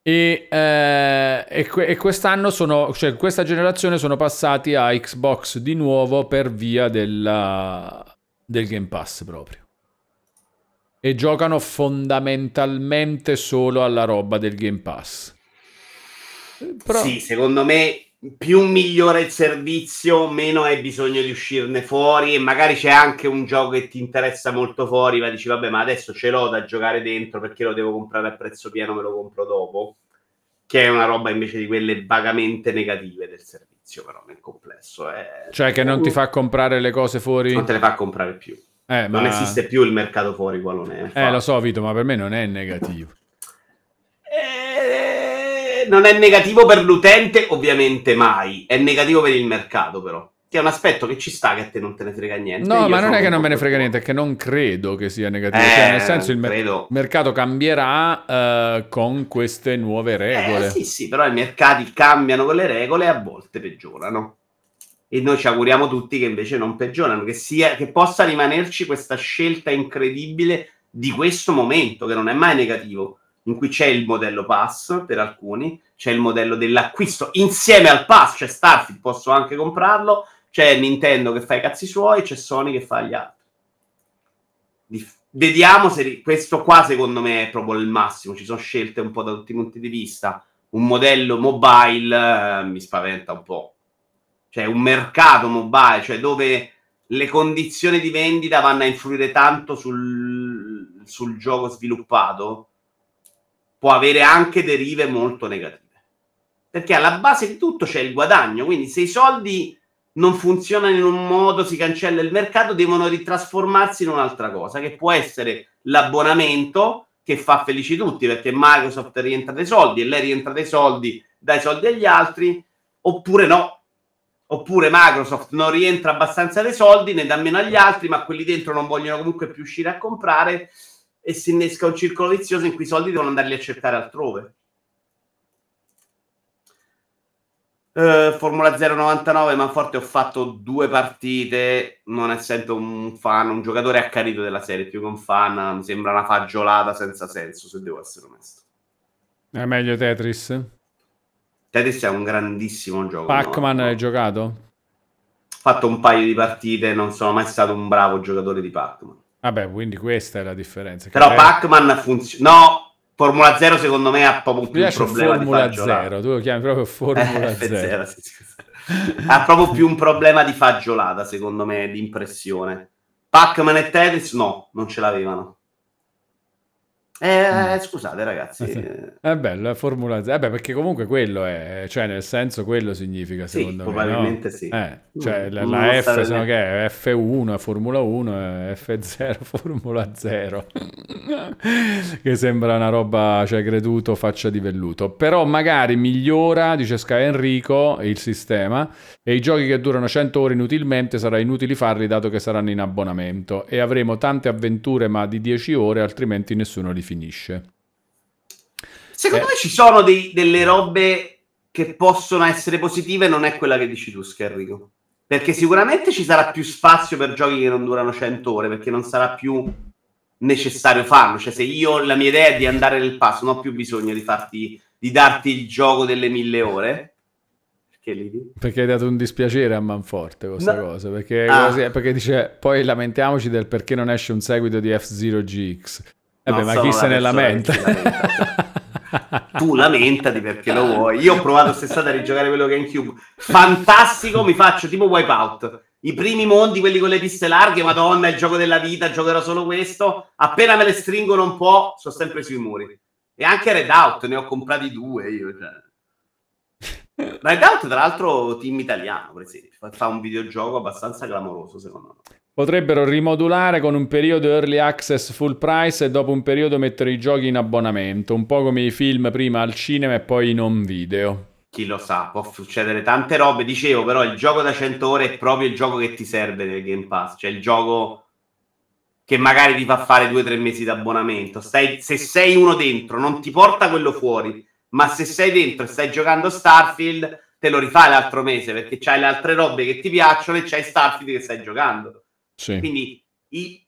E, eh, e, e, quest'anno sono, cioè questa generazione sono passati a Xbox di nuovo per via della, del Game Pass proprio. E giocano fondamentalmente solo alla roba del Game Pass. Però... Sì, secondo me più migliora il servizio, meno hai bisogno di uscirne fuori. E magari c'è anche un gioco che ti interessa molto fuori, ma dici, vabbè, ma adesso ce l'ho da giocare dentro perché lo devo comprare a prezzo pieno, me lo compro dopo. Che è una roba invece di quelle vagamente negative del servizio, però nel complesso. È... Cioè, che non ti fa comprare le cose fuori? Non te le fa comprare più. Eh, non ma... esiste più il mercato fuori, qualunque. Eh, lo so, Vito, ma per me non è negativo. Eh non è negativo per l'utente, ovviamente mai. È negativo per il mercato, però. Che è un aspetto che ci sta che a te non te ne frega niente. No, Io ma non è che non me ne frega niente, è che non credo che sia negativo. Eh, cioè, nel senso, il mer- mercato cambierà uh, con queste nuove regole. Eh, sì, sì, però i mercati cambiano con le regole e a volte peggiorano. E noi ci auguriamo tutti che invece non peggiorano, che, sia, che possa rimanerci questa scelta incredibile di questo momento, che non è mai negativo in cui c'è il modello pass per alcuni, c'è il modello dell'acquisto insieme al pass, c'è Starfield, posso anche comprarlo, c'è Nintendo che fa i cazzi suoi, c'è Sony che fa gli altri. Vediamo se questo qua secondo me è proprio il massimo, ci sono scelte un po' da tutti i punti di vista. Un modello mobile eh, mi spaventa un po'. Cioè un mercato mobile, cioè dove le condizioni di vendita vanno a influire tanto sul, sul gioco sviluppato può avere anche derive molto negative. Perché alla base di tutto c'è il guadagno, quindi se i soldi non funzionano in un modo, si cancella il mercato, devono ritrasformarsi in un'altra cosa, che può essere l'abbonamento che fa felici tutti, perché Microsoft rientra dei soldi e lei rientra dei soldi, dai soldi agli altri, oppure no. Oppure Microsoft non rientra abbastanza dei soldi, ne dà meno agli altri, ma quelli dentro non vogliono comunque più uscire a comprare e si innesca un circolo vizioso in cui i soldi devono andarli a cercare altrove. Uh, Formula 099 ma forte ho fatto due partite non essendo un fan un giocatore accanito della serie più che un fan mi sembra una fagiolata senza senso se devo essere onesto è meglio Tetris? Tetris è un grandissimo gioco Pac-Man no? hai giocato? ho fatto un paio di partite non sono mai stato un bravo giocatore di Pac-Man Vabbè, quindi questa è la differenza. Però è... Pac-Man funziona... No, Formula 0 secondo me ha proprio più un problema Formula di Formula 0, tu lo chiami proprio Formula eh, 0. Sì, ha proprio più un problema di fagiolata, secondo me, di impressione. Pac-Man e Tetris no, non ce l'avevano. Eh, mm. scusate ragazzi. Eh, è bello, è Formula Z. Eh beh, perché comunque quello è, cioè nel senso quello significa secondo sì, me. Probabilmente no? sì. Eh, cioè la, la F sono che è F1 è Formula 1 e F0 Formula 0. [laughs] che sembra una roba, cioè creduto faccia di velluto. Però magari migliora, dice Sky Enrico, il sistema e i giochi che durano 100 ore inutilmente sarà inutile farli dato che saranno in abbonamento e avremo tante avventure ma di 10 ore altrimenti nessuno li finirà finisce. Secondo eh. me ci sono dei, delle robe che possono essere positive, non è quella che dici tu, Scherrico. Perché sicuramente ci sarà più spazio per giochi che non durano 100 ore, perché non sarà più necessario farlo. Cioè, se io la mia idea è di andare nel passo, non ho più bisogno di, farti, di darti il gioco delle mille ore. Perché, lì? perché hai dato un dispiacere a Manforte questa no. cosa. Perché, ah. così, perché dice poi lamentiamoci del perché non esce un seguito di F-Zero GX. Vabbè, ma chi se ne lamenta? [laughs] tu lamentati perché lo vuoi. Io ho provato quest'estate a rigiocare quello GameCube. Fantastico, mi faccio tipo Wipeout. I primi mondi, quelli con le piste larghe, madonna, il gioco della vita, giocherò solo questo. Appena me le stringono un po', sono sempre sui muri. E anche Redout, ne ho comprati due io. Cioè. Redout, tra l'altro, team italiano, per esempio. Fa un videogioco abbastanza clamoroso, secondo me. Potrebbero rimodulare con un periodo early access full price e dopo un periodo mettere i giochi in abbonamento, un po' come i film prima al cinema e poi in home video. Chi lo sa, può succedere tante robe. Dicevo, però il gioco da 100 ore è proprio il gioco che ti serve nel Game Pass, cioè il gioco che magari ti fa fare due o tre mesi di abbonamento. Se sei uno dentro, non ti porta quello fuori, ma se sei dentro e stai giocando Starfield, te lo rifai l'altro mese perché c'hai le altre robe che ti piacciono e c'hai Starfield che stai giocando. Sì. Quindi i,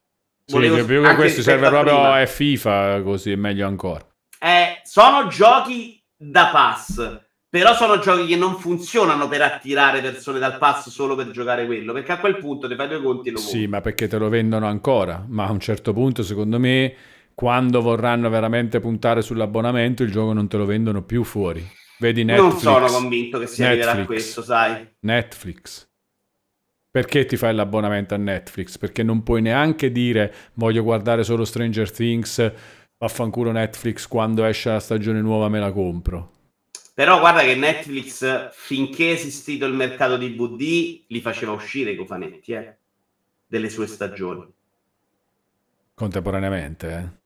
sì, più che questo serve proprio prima. è FIFA, così è meglio ancora. Eh, sono giochi da pass, però sono giochi che non funzionano per attirare persone dal pass solo per giocare quello, perché a quel punto ti fai due conti e lo Sì, ma perché te lo vendono ancora, ma a un certo punto secondo me quando vorranno veramente puntare sull'abbonamento il gioco non te lo vendono più fuori. Vedi Netflix. Non sono convinto che si Netflix, arriverà a questo, sai. Netflix. Perché ti fai l'abbonamento a Netflix? Perché non puoi neanche dire voglio guardare solo Stranger Things, vaffanculo Netflix, quando esce la stagione nuova me la compro. Però guarda che Netflix, finché è esistito il mercato DVD, li faceva uscire i cofanetti, eh, delle sue stagioni. Contemporaneamente, eh?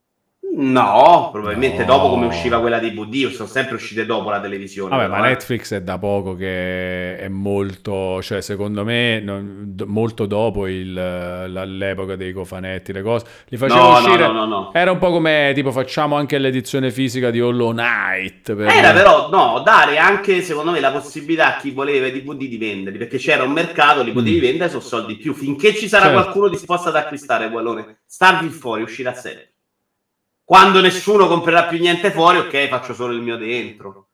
No, probabilmente no. dopo come usciva quella di VD, sono sempre uscite dopo la televisione. Vabbè, però, ma eh. Netflix è da poco che è molto, cioè secondo me, non, molto dopo il, l'epoca dei cofanetti, le cose, li faceva no, uscire. No, no, no, Era un po' come tipo facciamo anche l'edizione fisica di Hollow Knight. Per Era però, no, dare anche secondo me la possibilità a chi voleva i DVD di venderli, perché c'era un mercato, li potevi mm. vendere, sono soldi più. Finché ci sarà certo. qualcuno disposto ad acquistare, Guallone, starvi fuori, uscirà sempre. Quando nessuno comprerà più niente fuori, ok, faccio solo il mio dentro.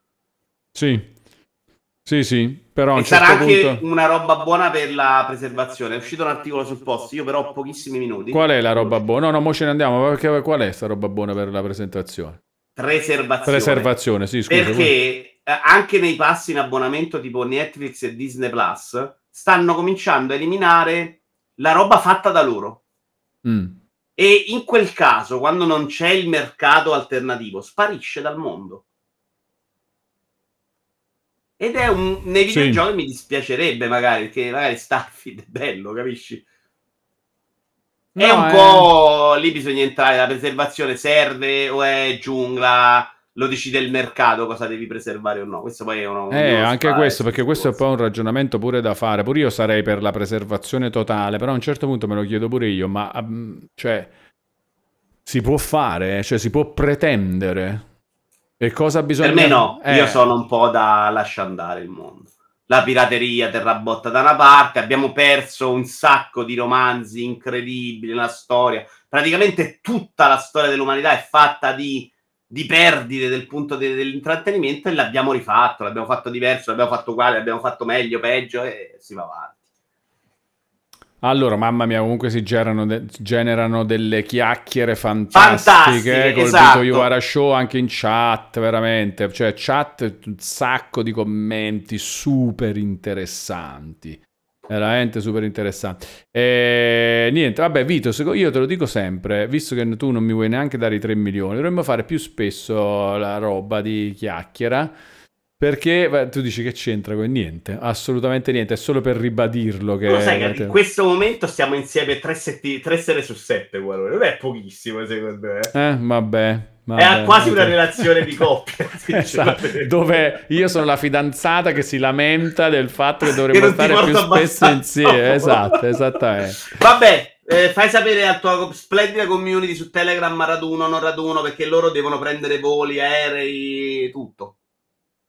Sì, sì, sì, però... E sarà certo anche punto... una roba buona per la preservazione. È uscito un articolo sul post, io però ho pochissimi minuti. Qual è la roba buona? No, no, mo ce ne andiamo, perché qual è sta roba buona per la presentazione? Preservazione. Preservazione, sì, scusa. Perché eh, anche nei passi in abbonamento tipo Netflix e Disney Plus stanno cominciando a eliminare la roba fatta da loro. Mm e in quel caso, quando non c'è il mercato alternativo, sparisce dal mondo. Ed è un nei videogiochi sì. mi dispiacerebbe magari perché magari Starfield è bello, capisci? No, è un è... po' lì bisogna entrare la preservazione serve o è giungla lo decide il mercato cosa devi preservare o no. Questo poi è uno. Eh, anche questo, perché questo è poi un ragionamento pure da fare. Pure io sarei per la preservazione totale, però a un certo punto me lo chiedo pure io, ma mm, cioè si può fare, cioè si può pretendere. E cosa bisogna Per me no, eh. io sono un po' da lasciare andare il mondo. La pirateria terrà botta da una parte, abbiamo perso un sacco di romanzi incredibili nella storia. Praticamente tutta la storia dell'umanità è fatta di di perdite del punto de- dell'intrattenimento e l'abbiamo rifatto, l'abbiamo fatto diverso, l'abbiamo fatto uguale, l'abbiamo fatto meglio, peggio e si va avanti. Allora, mamma mia, comunque si generano, de- generano delle chiacchiere fantastiche, fantastiche col esatto. Vito Iwara Show anche in chat, veramente, cioè chat, un sacco di commenti super interessanti. Veramente super interessante. E, niente, vabbè, Vito, io te lo dico sempre, visto che tu non mi vuoi neanche dare i 3 milioni, dovremmo fare più spesso la roba di chiacchiera. Perché tu dici che c'entra con niente, assolutamente niente, è solo per ribadirlo che... Lo sai che in questo momento stiamo insieme tre, setti... tre sere su sette, guarda. non è pochissimo secondo me. Eh, vabbè. Vabbè, è quasi vabbè. una relazione di [laughs] coppia. esatto, dove io sono la fidanzata che si lamenta del fatto che [laughs] dovremmo che stare più spesso insieme. Esatto, esattamente. Vabbè, eh, fai sapere alla tua splendida community su Telegram raduno, non raduno, perché loro devono prendere voli, aerei, tutto.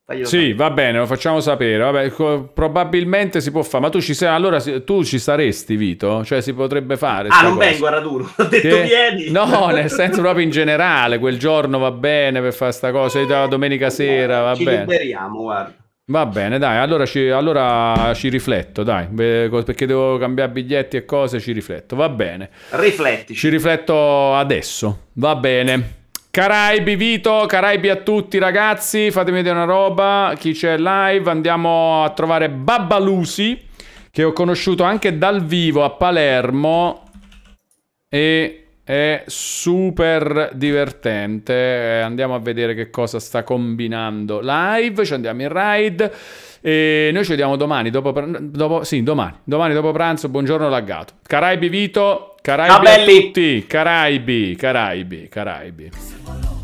Faglielo sì, sapere. va bene, lo facciamo sapere. Vabbè, co- probabilmente si può fare, ma tu ci sei, allora tu ci saresti, Vito? Cioè si potrebbe fare. Ah, non cosa. vengo a raduno, [laughs] ho detto che... vieni. No, nel [laughs] senso proprio in generale, quel giorno va bene per fare sta cosa, la domenica sera va ci bene. Ci liberiamo, guarda. Va bene, dai, allora ci, allora ci, rifletto, dai, perché devo cambiare biglietti e cose, ci rifletto, va bene. Rifletti. Ci rifletto adesso, va bene. Caraibi Vito, Caraibi a tutti ragazzi, fatemi vedere una roba, chi c'è live, andiamo a trovare Babbalusi, che ho conosciuto anche dal vivo a Palermo e è super divertente, eh, andiamo a vedere che cosa sta combinando live, ci andiamo in ride. E noi ci vediamo domani, dopo, dopo, sì, domani, domani dopo pranzo, buongiorno laggato. Caraibi Vito, Caraibi a tutti, Caraibi, Caraibi, Caraibi. Colón.